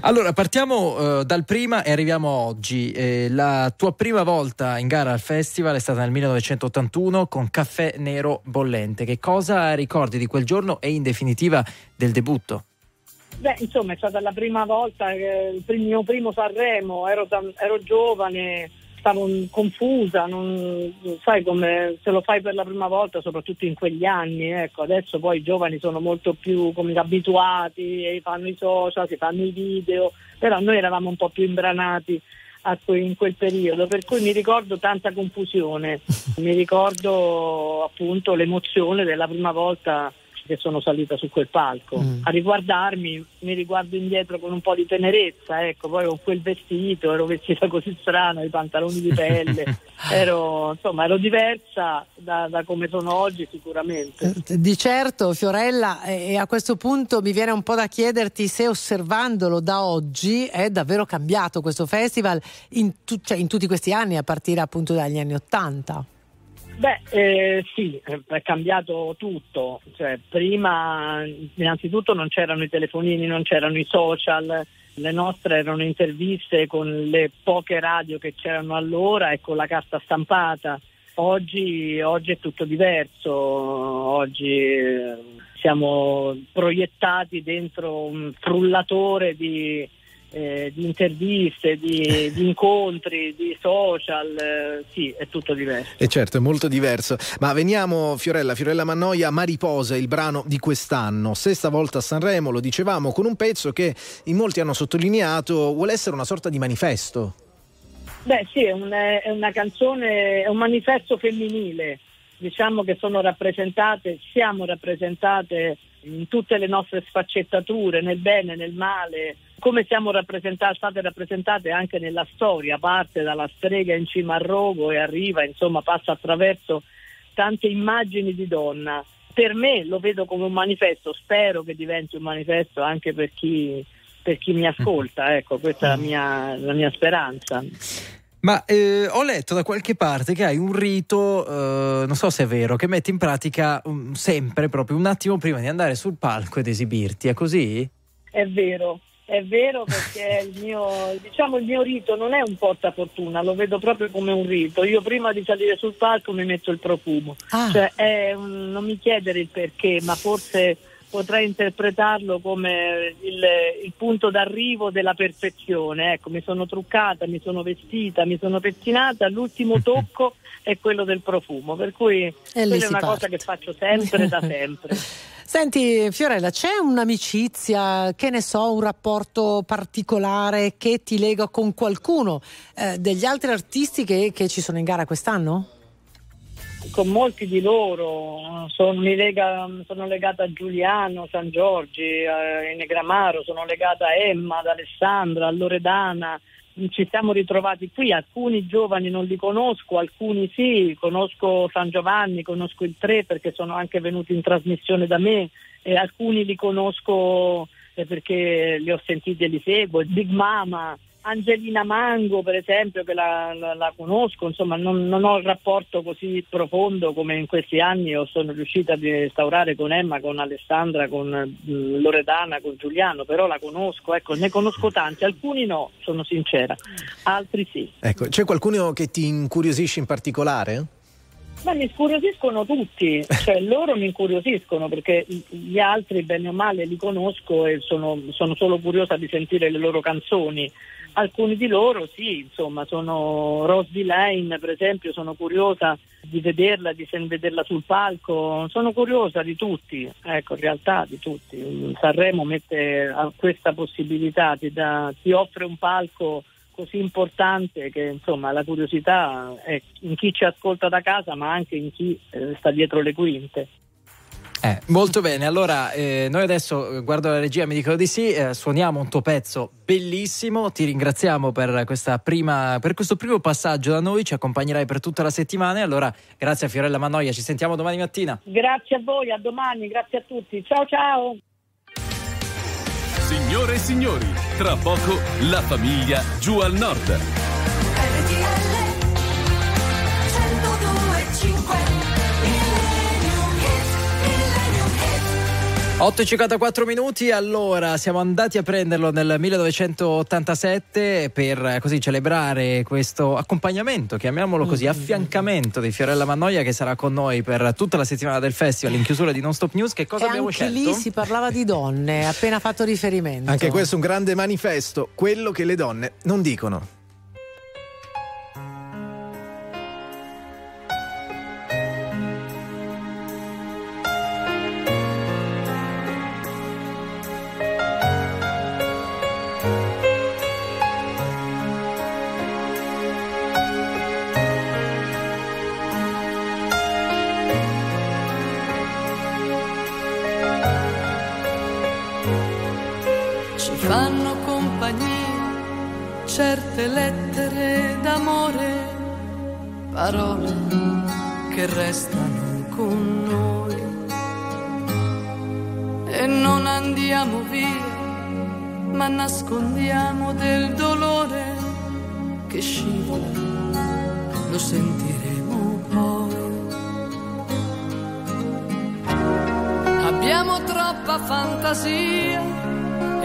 Allora, partiamo eh, dal prima e arriviamo oggi. Eh, la tua prima volta in gara al festival è stata nel 1981 con Caffè Nero Bollente. Che cosa ricordi di quel giorno e in definitiva del debutto? Beh, insomma, è stata la prima volta, il mio primo Sanremo, ero, ero giovane, stavo confusa, non, sai come se lo fai per la prima volta, soprattutto in quegli anni, ecco, adesso poi i giovani sono molto più come abituati, fanno i social, si fanno i video, però noi eravamo un po' più imbranati in quel periodo, per cui mi ricordo tanta confusione, mi ricordo appunto l'emozione della prima volta che sono salita su quel palco. A riguardarmi mi riguardo indietro con un po' di tenerezza, ecco, poi con quel vestito, ero vestita così strana, i pantaloni di pelle, ero, insomma, ero diversa da, da come sono oggi sicuramente. Di certo, Fiorella, e e a questo punto mi viene un po' da chiederti se osservandolo da oggi è davvero cambiato questo festival in, tu- cioè, in tutti questi anni, a partire appunto dagli anni Ottanta. Beh, eh, sì, è cambiato tutto. Cioè, prima, innanzitutto, non c'erano i telefonini, non c'erano i social. Le nostre erano interviste con le poche radio che c'erano allora e con la carta stampata. Oggi, oggi è tutto diverso. Oggi eh, siamo proiettati dentro un frullatore di, eh, di interviste, di, di incontri, di social. eh, sì, è tutto diverso. E certo, è molto diverso. Ma veniamo, Fiorella, Fiorella Mannoia, Mariposa, il brano di quest'anno. Sesta volta a Sanremo, lo dicevamo, con un pezzo che in molti hanno sottolineato vuole essere una sorta di manifesto. Beh sì, è, un- è una canzone, è un manifesto femminile, diciamo che sono rappresentate, siamo rappresentate in tutte le nostre sfaccettature, nel bene, nel male, come siamo rappresentate, state rappresentate anche nella storia, parte dalla strega in cima al rogo e arriva, insomma passa attraverso tante immagini di donna. Per me lo vedo come un manifesto, spero che diventi un manifesto anche per chi, per chi mi ascolta, ecco, questa è la mia, la mia speranza. Ma eh, ho letto da qualche parte che hai un rito, eh, non so se è vero, che metti in pratica um, sempre, proprio un attimo prima di andare sul palco ed esibirti. È così? È vero, è vero perché il mio, diciamo, il mio rito non è un portafortuna, lo vedo proprio come un rito. Io prima di salire sul palco mi metto il profumo. Ah. Cioè, è un- non mi chiedere il perché, ma forse potrei interpretarlo come il, il punto d'arrivo della perfezione. Ecco, mi sono truccata, mi sono vestita, mi sono pettinata, l'ultimo tocco è quello del profumo, per cui è una parte. cosa che faccio sempre da sempre. Senti, Fiorella, c'è un'amicizia, che ne so, un rapporto particolare che ti lega con qualcuno eh, degli altri artisti che, che ci sono in gara quest'anno? Con molti di loro, sono, lega- sono legata a Giuliano, San Giorgi, eh, in Negramaro, sono legata a Emma, ad Alessandra, a Loredana. Ci siamo ritrovati qui, alcuni giovani non li conosco, alcuni sì, conosco San Giovanni, conosco il Tre perché sono anche venuti in trasmissione da me e alcuni li conosco eh, perché li ho sentiti e li seguo, Big Mama, Angelina Mango, per esempio, che la, la- la conosco, insomma, non, non ho un rapporto così profondo come in questi anni io sono riuscita a instaurare con Emma, con Alessandra, con mm, Loredana, con Giuliano, però la conosco, ecco, ne conosco tanti, alcuni no, sono sincera, altri sì. Ecco, c'è qualcuno che ti incuriosisce in particolare? Ma mi incuriosiscono tutti, cioè loro mi incuriosiscono perché gli altri bene o male li conosco e sono, sono solo curiosa di sentire le loro canzoni. Alcuni di loro sì, insomma, sono Rose D. Lane per esempio, sono curiosa di vederla, di vederla sul palco, sono curiosa di tutti, ecco, in realtà di tutti. Sanremo mette questa possibilità, ti, dà- ti offre un palco così importante che insomma la curiosità è in chi ci ascolta da casa ma anche in chi eh, sta dietro le quinte. Eh, molto bene, allora eh, noi adesso eh, guardo la regia, mi dicono di sì, eh, suoniamo un tuo pezzo bellissimo, ti ringraziamo per, questa prima, per questo primo passaggio da noi, ci accompagnerai per tutta la settimana e allora grazie a Fiorella Mannoia, ci sentiamo domani mattina. Grazie a voi, a domani, grazie a tutti. Ciao ciao! Signore e signori, tra poco la famiglia giù al nord. 8.54 minuti, allora siamo andati a prenderlo nel 1987 per eh, così celebrare questo accompagnamento, chiamiamolo così, affiancamento di Fiorella Mannoia che sarà con noi per tutta la settimana del festival in chiusura di Non Stop News. Che cosa e abbiamo anche scelto? lì si parlava di donne, appena fatto riferimento. Anche questo è un grande manifesto, quello che le donne non dicono. Fanno compagnia certe lettere d'amore, parole che restano con noi. E non andiamo via, ma nascondiamo del dolore che scivola, lo sentiremo poi. Abbiamo troppa fantasia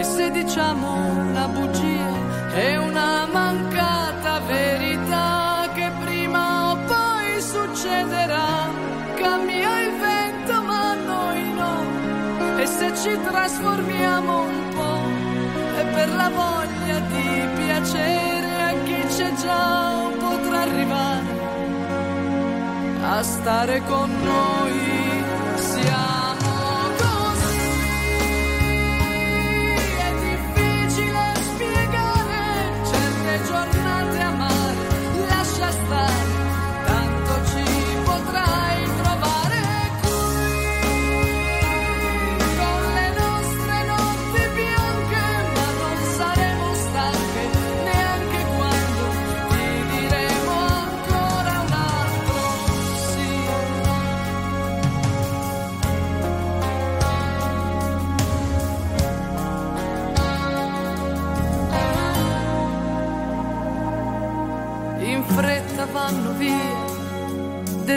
e se diciamo una bugia è una mancata verità che prima o poi succederà. Cambia il vento ma noi no e se ci trasformiamo un po' è per la voglia di piacere a chi c'è già potrà arrivare a stare con noi.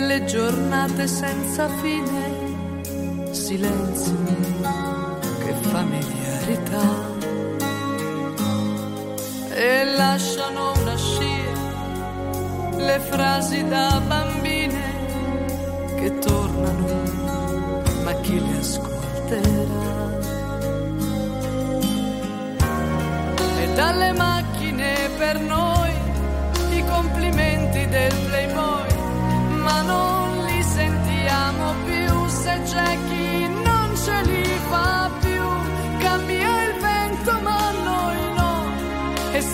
Delle giornate senza fine, silenzio che familiarità e lasciano una scia le frasi da bambine che tornano, ma chi le ascolterà? E dalle macchine per noi i complimenti del playboy,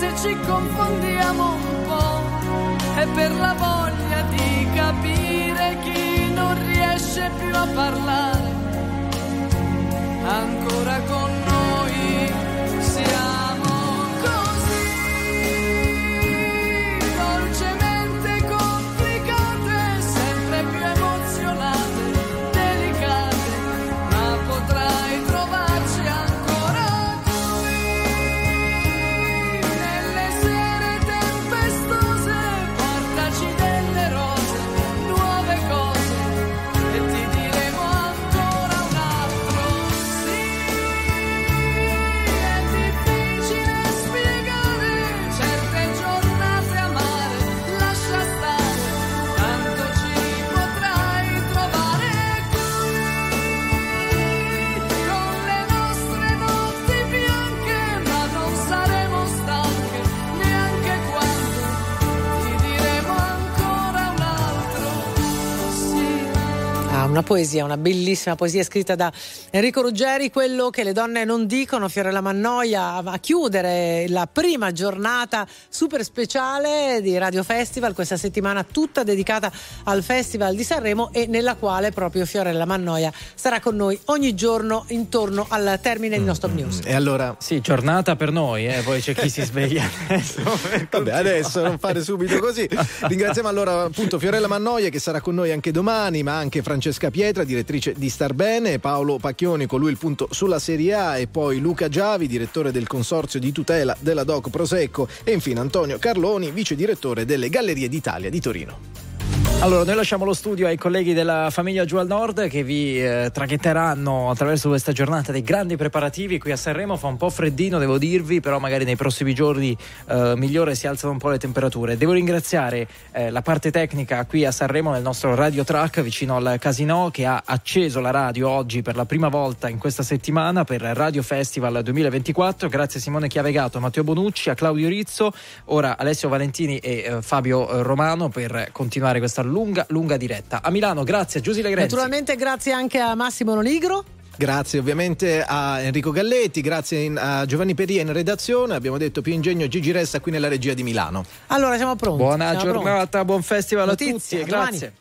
se ci confondiamo un po' è per la voglia di capire chi non riesce più a parlare ancora con noi. Una, poesia, una bellissima poesia scritta da Enrico Ruggeri, quello che le donne non dicono, Fiorella Mannoia, a chiudere la prima giornata super speciale di Radio Festival, questa settimana tutta dedicata al Festival di Sanremo e nella quale proprio Fiorella Mannoia sarà con noi ogni giorno intorno al termine di nostro news. E allora Sì, giornata per noi, eh, poi c'è chi si sveglia adesso. Vabbè, adesso non fare subito così. Ringraziamo allora appunto Fiorella Mannoia che sarà con noi anche domani, ma anche Francesca Pietra, direttrice di Star Bene, Paolo Pacchioni, con lui il punto sulla Serie A e poi Luca Giavi, direttore del consorzio di tutela della Doc Prosecco e infine Antonio Carloni, vice direttore delle Gallerie d'Italia di Torino. Allora, noi lasciamo lo studio ai colleghi della famiglia Giù al Nord che vi eh, traghetteranno attraverso questa giornata dei grandi preparativi qui a Sanremo. Fa un po' freddino, devo dirvi, però magari nei prossimi giorni eh, migliore si alzano un po' le temperature. Devo ringraziare eh, la parte tecnica qui a Sanremo nel nostro radio track vicino al casino che ha acceso la radio oggi per la prima volta in questa settimana per Radio Festival 2024. Grazie a Simone Chiavegato, a Matteo Bonucci, a Claudio Rizzo, ora Alessio Valentini e eh, Fabio eh, Romano per continuare questa lunga, lunga diretta. A Milano, grazie a Giusy Legrenzi. Naturalmente grazie anche a Massimo Nonigro. Grazie ovviamente a Enrico Galletti, grazie in- a Giovanni Peria in redazione, abbiamo detto più ingegno Gigi Resta qui nella regia di Milano. Allora siamo pronti. Buona siamo giornata, pronti. buon festival Notizie, a tutti e grazie.